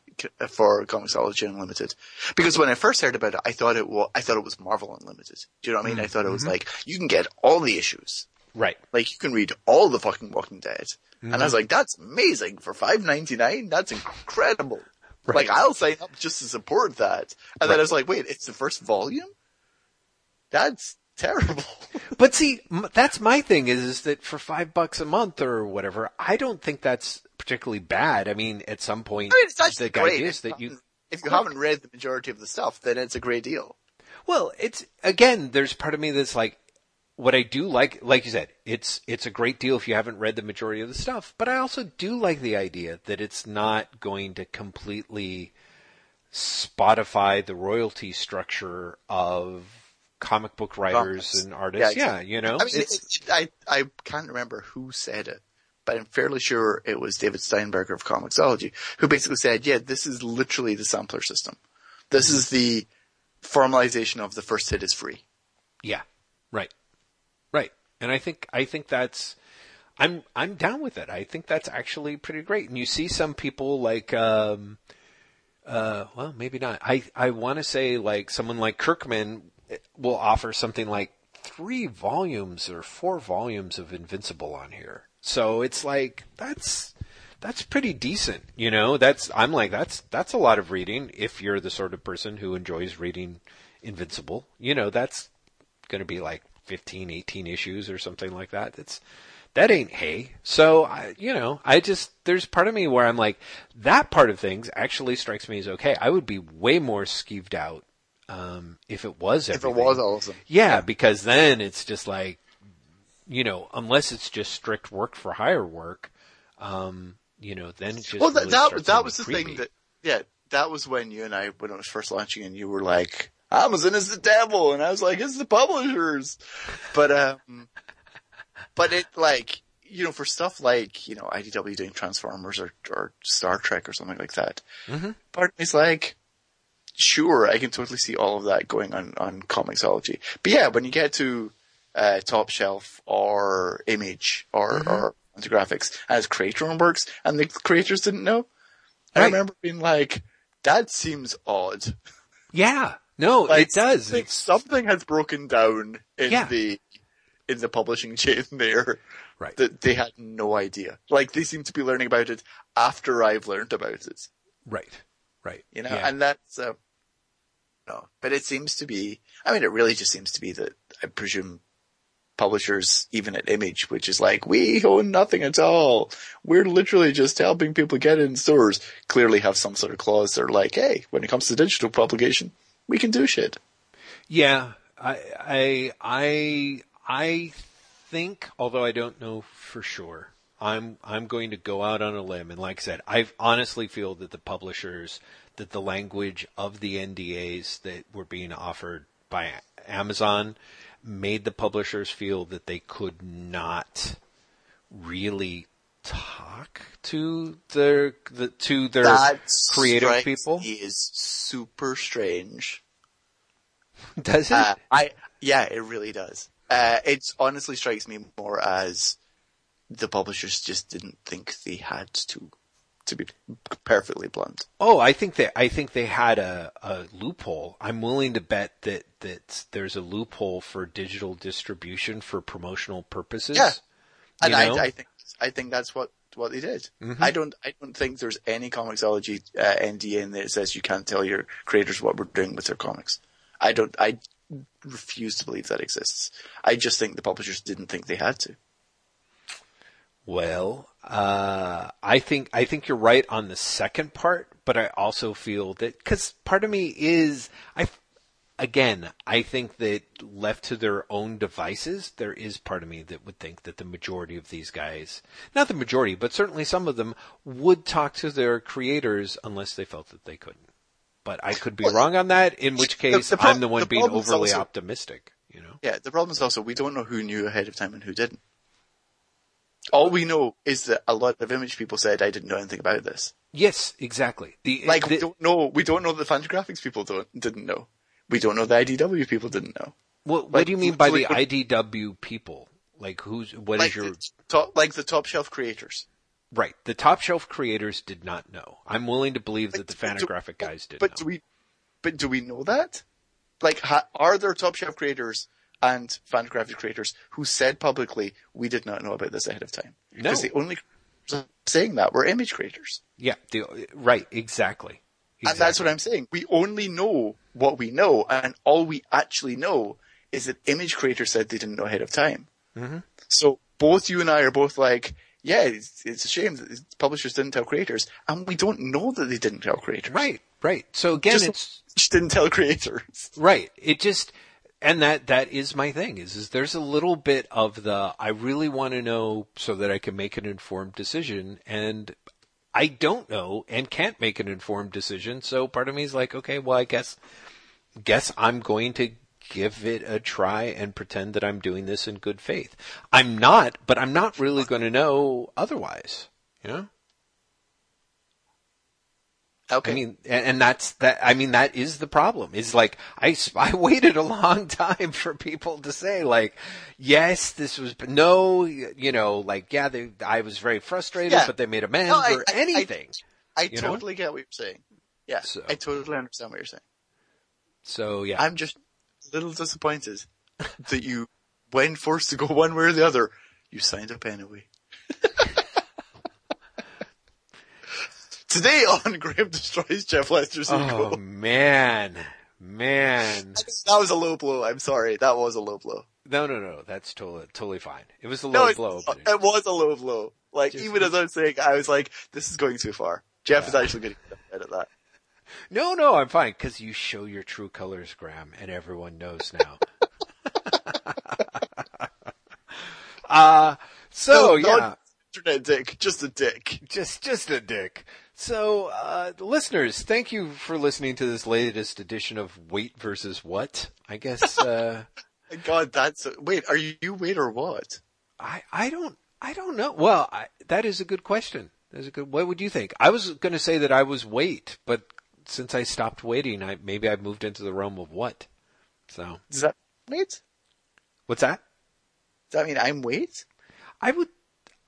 for Comixology Unlimited because when I first heard about it, I thought it was I thought it was Marvel Unlimited. Do you know what I mean? I thought it was like you can get all the issues, Right. like you can read all the fucking Walking Dead, and I was like, that's amazing for five ninety nine. That's incredible. Right. Like I'll sign up just to support that, and then I was like, wait, it's the first volume. That's terrible. *laughs* But see, m- that's my thing is, is that for five bucks a month or whatever, I don't think that's particularly bad. I mean, at some point, I mean, it's actually the great. idea is that you, if you haven't read the majority of the stuff, then it's a great deal. well, it's, again, there's part of me that's like, what I do like, like you said, it's, it's a great deal if you haven't read the majority of the stuff, but I also do like the idea that it's not going to completely Spotify the royalty structure of comic book writers Comics. and artists. Yeah, Yeah, you know, I mean, it's, it, I I can't remember who said it, but I'm fairly sure it was David Steinberger of Comixology who basically said, "Yeah, this is literally the sampler system. This is the formalization of the first hit is free. Yeah. Right. Right. And I think I think that's I'm I'm down with it. I think that's actually pretty great. And you see some people like um uh well maybe not. I I want to say like someone like Kirkman will offer something like 3 volumes or 4 volumes of Invincible on here. So it's like that's that's pretty decent, you know. That's I'm like that's that's a lot of reading if you're the sort of person who enjoys reading Invincible. You know, that's going to be like 15, 18 issues or something like that. That's that ain't hay. So I, you know, I just there's part of me where I'm like that part of things actually strikes me as okay. I would be way more skeeved out um, if it was everything. If it was awesome. Yeah, because then it's just like you know, unless it's just strict work for hire work, um, you know, then it just well, that really that, that was the creepy. thing that yeah, that was when you and I when it was first launching, and you were like, Amazon is the devil, and I was like, it's the publishers, but um, but it like you know for stuff like you know IDW doing Transformers or or Star Trek or something like that, Mhm. part of me's like. Sure, I can totally see all of that going on on Comixology. But yeah, when you get to uh, Top Shelf or Image or Mhm. or Graphics as creator works and the creators didn't know, I Right. remember being like, "That seems odd." Yeah, no, Like it does. Something, something has broken down in Yeah. the in the publishing *laughs* chain there right. that they had no idea. Like they seem to be learning about it after I've learned about it. Right. Right. You know, Yeah. and that's uh, no, but it seems to be. I mean, it really just seems to be that I presume publishers, even at Image, which is like we own nothing at all. We're literally just helping people get in stores. Clearly, have some sort of clause. They're like, hey, when it comes to digital publication, we can do shit. Yeah, I, I, I, I think, although I don't know for sure, I'm, I'm going to go out on a limb. And like I said, I honestly feel that the publishers, that the language of the NDAs that were being offered by Amazon made the publishers feel that they could not really talk to their, the, to their That creative people. is super strange. *laughs* Does it? Uh, I yeah, it really does. Uh, it honestly strikes me more as the publishers just didn't think they had to, to be perfectly blunt. Oh, I think that I think they had a, a loophole. I'm willing to bet that that there's a loophole for digital distribution for promotional purposes. Yeah. And I. I think I think that's what what they did. Mhm. I don't I don't think there's any Comixology uh, NDA in there that says you can't tell your creators what we're doing with their comics. I don't. I refuse to believe that exists. I just think the publishers didn't think they had to. Well, uh, I think I think you're right on the second part, but I also feel that because part of me is I. Again, I think that left to their own devices, there is part of me that would think that the majority of these guys, not the majority, but certainly some of them, would talk to their creators unless they felt that they couldn't. But I could be Well, wrong on that, in which case the prob- I'm the one the being overly also- optimistic, you know? Yeah, the problem is also we don't know who knew ahead of time and who didn't. All we know is that a lot of image people said I didn't know anything about this. Yes, exactly. The, Like we don't know. We don't know the Fantagraphics people don't didn't know. We don't know the IDW people didn't know. what, what do you mean by the IDW people? Like who's, what is like your, top, like the top shelf creators. right, the top shelf creators did not know. I'm willing to believe that the do- Fantagraphic guys did But know. do we? But do we know that? Like, ha, are there top shelf creators and Fantagraphic creators who said publicly we did not know about this ahead of time? No. Because the only saying that were image creators. Yeah, the, right, exactly. And that's what I'm saying. We only know what we know, and all we actually know is that image creators said they didn't know ahead of time. Mhm. So both you and I are both like, yeah, it's, it's a shame that publishers didn't tell creators, and we don't know that they didn't tell creators. Right, right. So again, Just- it's, Just *laughs* didn't tell creators. Right. It just, and that, that is my thing is, is there's a little bit of the, I really want to know so that I can make an informed decision and I don't know and can't make an informed decision. So part of me is like, okay, well, I guess, guess I'm going to give it a try and pretend that I'm doing this in good faith. I'm not, but I'm not really going to know otherwise, you know? Okay. I mean, and, that's that. I mean, that is the problem. Is like I *laughs* I waited a long time for people to say like, yes, this was no, you know, like yeah, they, I was very frustrated, Yeah. but they made amends No, I- or I- I- anything. I know? totally get what you're saying. Yeah, So- I totally understand what you're saying. so yeah, I'm just a little disappointed that you, when forced to go one way or the other, you signed up anyway. *laughs* Today on *laughs* Graham Destroys Jeff Lester's ego. oh *laughs* man, man. That was a low blow. I'm sorry. That was a low blow. No, no, no. That's totally totally fine. It was a No, low it's- blow. But it was a low blow. Like, Just- even as I was saying, I was like, this is going too far. Jeff is actually going to edit that. *laughs* no, no, I'm fine because you show your true colors, Graham, and everyone knows now. uh so No, yeah. not Internet dick, just a dick. just just a dick. So, uh, listeners, thank you for listening to this latest edition of Wait versus What. I guess *laughs* uh, God, that's wait. Are you wait or what? I I don't I don't know. Well, I, that is a good question. That's a good. What would you think? I was going to say that I was wait, but since I stopped waiting, I maybe I moved into the realm of what. So, Does that wait? what's that? Does that mean I'm wait? I would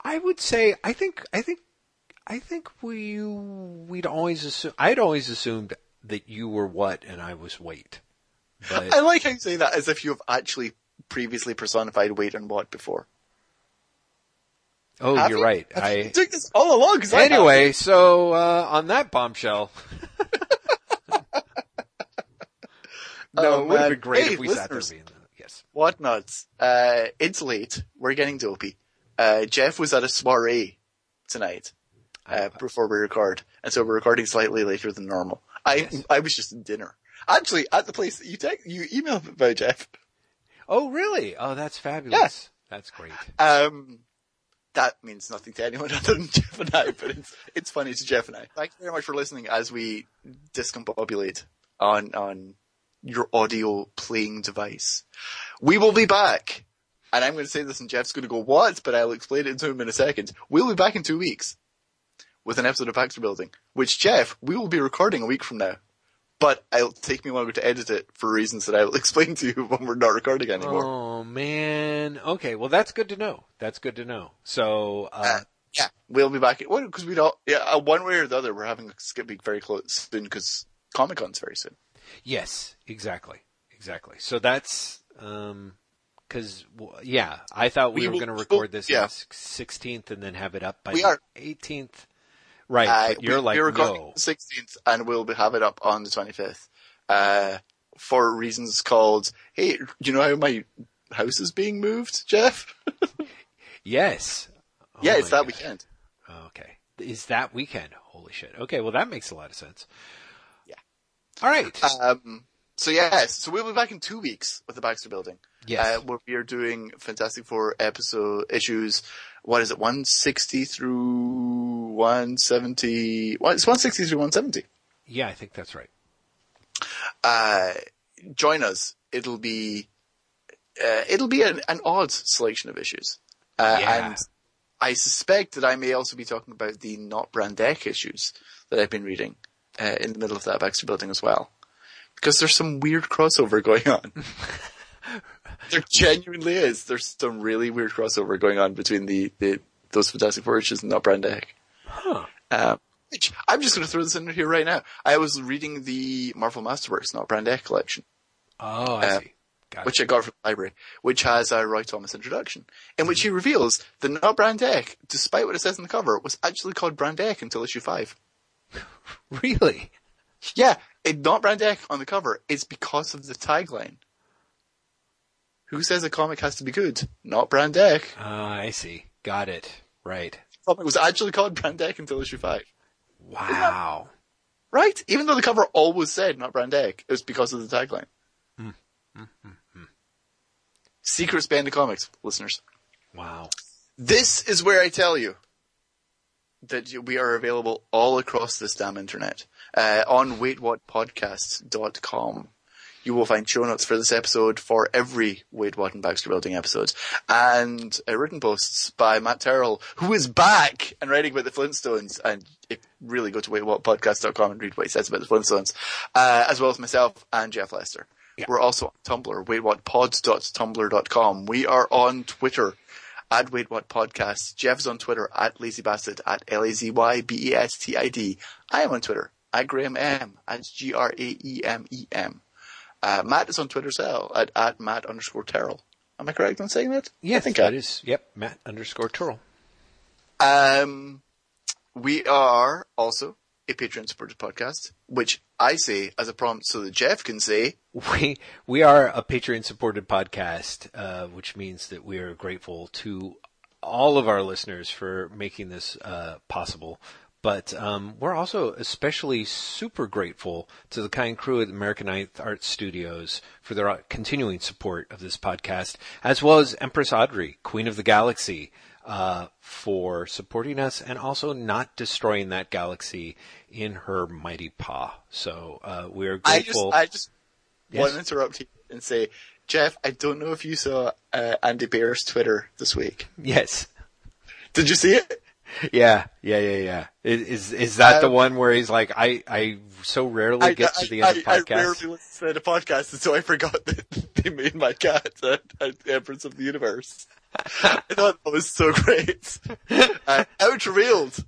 I would say I think I think I think we we'd always assume I'd always assumed that you were what and I was wait. But *laughs* I like how you say that as if you have actually previously personified wait and what before. oh, Have you're you? right. *laughs* I doing this all along. anyway. So uh, on that bombshell. *laughs* no, Oh, it would have been great Hey, if we sat there listeners. being yes. Whatnauts? Uh, it's late. We're getting dopey. Uh, Jeff was at a soiree tonight, uh, before we record. And so we're recording slightly later than normal. I, Yes. I was just in dinner. Actually, at the place that you text, you emailed about Jeff. Oh, really? Oh, that's fabulous. Yes. That's great. Um, that means nothing to anyone *laughs* other than Jeff and I, but it's, it's funny to Jeff and I. Thank you very much for listening as we discombobulate on, on your audio playing device. We will be back. And I'm going to say this and Jeff's going to go, what? But I'll explain it to him in a second. We'll be back in two weeks with an episode of Baxter Building, which Jeff, we will be recording a week from now. But it'll take me longer to edit it for reasons that I will *laughs* explain to you when we're not recording anymore. Oh man. Okay. Well, that's good to know. That's good to know. So, uh, Yeah, we'll be back. Well, because we don't. Yeah, uh, one way or the other, we're having to be very close soon because Comic Con's very soon. Yes, exactly, exactly. So that's um 'cause because yeah, I thought we, We were going to record this yeah. on sixteenth and then have it up by We are. eighteenth. Right, Uh, you're we, like we're recording no. the 16th, and we'll be, have it up on the 25th. Uh, for reasons called, hey, do you know how my house is being moved, Jeff? *laughs* Yes. Oh yeah, it's that God. weekend. Okay, is that weekend? Holy shit. Okay, well that makes a lot of sense. Yeah. All right. Um, so yes, so we'll be back in two weeks with the Baxter Building. yes. Uh, where we are doing Fantastic Four episode issues. What is it? 160 through 170. Well, it's 160 through 170. yeah, I think that's right. Uh, join us. It'll be, uh, it'll be an, an odd selection of issues. Uh, Yeah. and I suspect that I may also be talking about the not Brand Echh issues that I've been reading, uh, in the middle of that Baxter building as well. Because there's some weird crossover *laughs* going on. *laughs* *laughs* there genuinely is. There's some really weird crossover going on between the, the those Fantastic Four issues and not Brand Echh. Huh. Um, which I'm just going to throw this in here right now. I was reading the Marvel Masterworks Not Brand Echh collection, Oh, I Uh, see. Got which it. I got from the library, which has a Roy Thomas introduction, in which he reveals that Not Brand Echh, despite what it says on the cover, was actually called Brand Echh until issue five. *laughs* Really? Yeah, it not Brand Echh on the cover. It's because of the tagline. Who says a comic has to be good? Not Brand Echh. Uh, I see. Got it. Right. The comic was actually called Brand Echh until issue five. Wow. Right? Even though the cover always said not Brand Echh, it was because of the tagline. Secrets behind the comics, listeners. Wow. This is where I tell you that we are available all across this damn internet. Uh, on waitwhatpodcast.com. You will find show notes for this episode for every Wait What and Baxter Building episode, and uh, written posts by Matt Terrell, who is back and writing about the Flintstones. And if really go to waitwhatpodcast.com and read what he says about the Flintstones, uh, as well as myself and Jeff Lester. Yeah. We're also on Tumblr, waitwhatpods.tumblr.com. We are on Twitter at Wait What Podcast. Jeff's on Twitter at Lazy Bastard at L-A-Z-Y-B-E-S-T-I-D. I am on Twitter at Graeme M at G-R-A-E-M-E-M. Uh, Matt is on Twitter as well at, at Matt underscore Terrell. Am I correct on saying that? Yes, I think that I, is, yep, Matt underscore Terrell. Um, we are also a Patreon supported podcast, which I say as a prompt so that Jeff can say, We we are a Patreon supported podcast, uh, which means that we are grateful to all of our listeners for making this uh, possible. But um, we're also especially super grateful to the kind crew at American Ninth Art Studios for their uh, continuing support of this podcast, as well as Empress Audrey, Queen of the Galaxy, uh, for supporting us and also not destroying that galaxy in her mighty paw. So uh, we're I just, grateful. I just Yes. want to interrupt you and say, Jeff, I don't know if you saw uh, Andy Bear's Twitter this week. yes. Did you see it? Yeah, yeah, yeah, yeah. Is is, is that the Um, one where he's like, I, I so rarely get to the end of I, I rarely listen to the podcast, and so I forgot that *laughs* they made my cat at, at the Empress of the Universe. I thought that was so great. Uh, out revealed,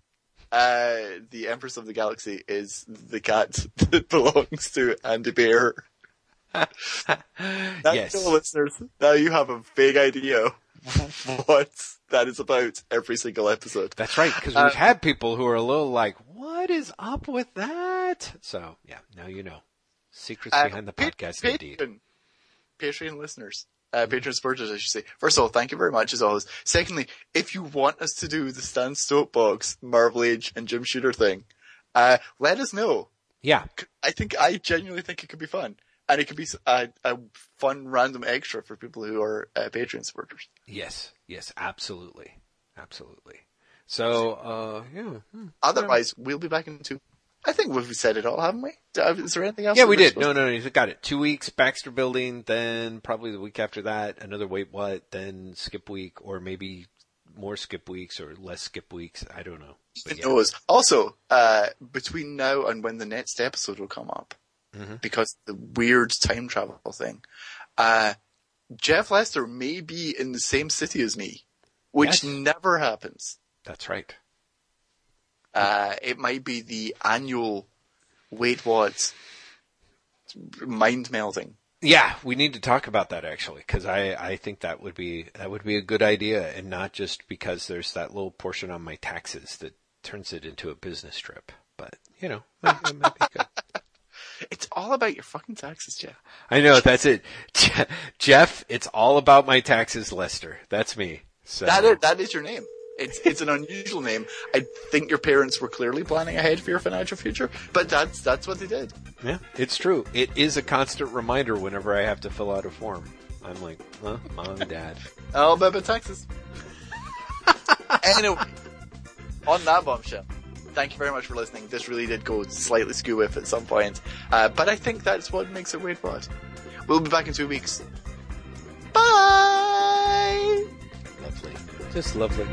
uh, the Empress of the Galaxy is the cat *laughs* that belongs to Andy Bear. *laughs* Now, yes. listeners, now you have a big idea *laughs* what that is about every single episode. That's right, because Uh, we've had people who are a little like, what is up with that? So, yeah, now you know. Secrets Uh, behind the Pa- podcast, indeed. Patreon, listeners, uh, Patreon supporters, I should say. First of all, thank you very much as always. Secondly, if you want us to do the Stan's Soapbox, Marvel Age, and Jim Shooter thing, uh, let us know. Yeah, I think, I genuinely think it could be fun. And it could be a fun random extra for people who are uh, Patreon supporters. yes, yes, absolutely. Absolutely. So, uh, yeah. hmm. Otherwise, we'll be back in two. I think we've said it all, haven't we? Uh, Is there anything else? Yeah, we did. No, no, no, you got it. Two weeks, Baxter Building, then probably the week after that, another Wait What, then skip week, or maybe more skip weeks or less skip weeks. I don't know. But Who yeah. knows? Also, uh, between now and when the next episode will come up, Mhm. because the weird time travel thing, uh, Jeff Lester may be in the same city as me, which Yes. never happens. That's right. Uh, it might be the annual wait what mind melding. Yeah, we need to talk about that actually, because I, I think that would be that would be a good idea, and not just because there's that little portion on my taxes that turns it into a business trip. But you know, it, it might be good. It's all about your fucking taxes, Jeff. I know that's it, Jeff. It's all about my taxes, Lester. That's me. So That is, that is your name. It's it's an unusual name. I think your parents were clearly planning ahead for your financial future, but that's that's what they did. yeah, it's true. It is a constant reminder whenever I have to fill out a form. I'm like, huh, mom, dad. All about my taxes. *laughs* anyway, on that bombshell, thank you very much for listening. This really did go slightly skew with at some point, uh, but I think that's what makes it wait what. We'll be back in two weeks. Bye. Lovely, just lovely.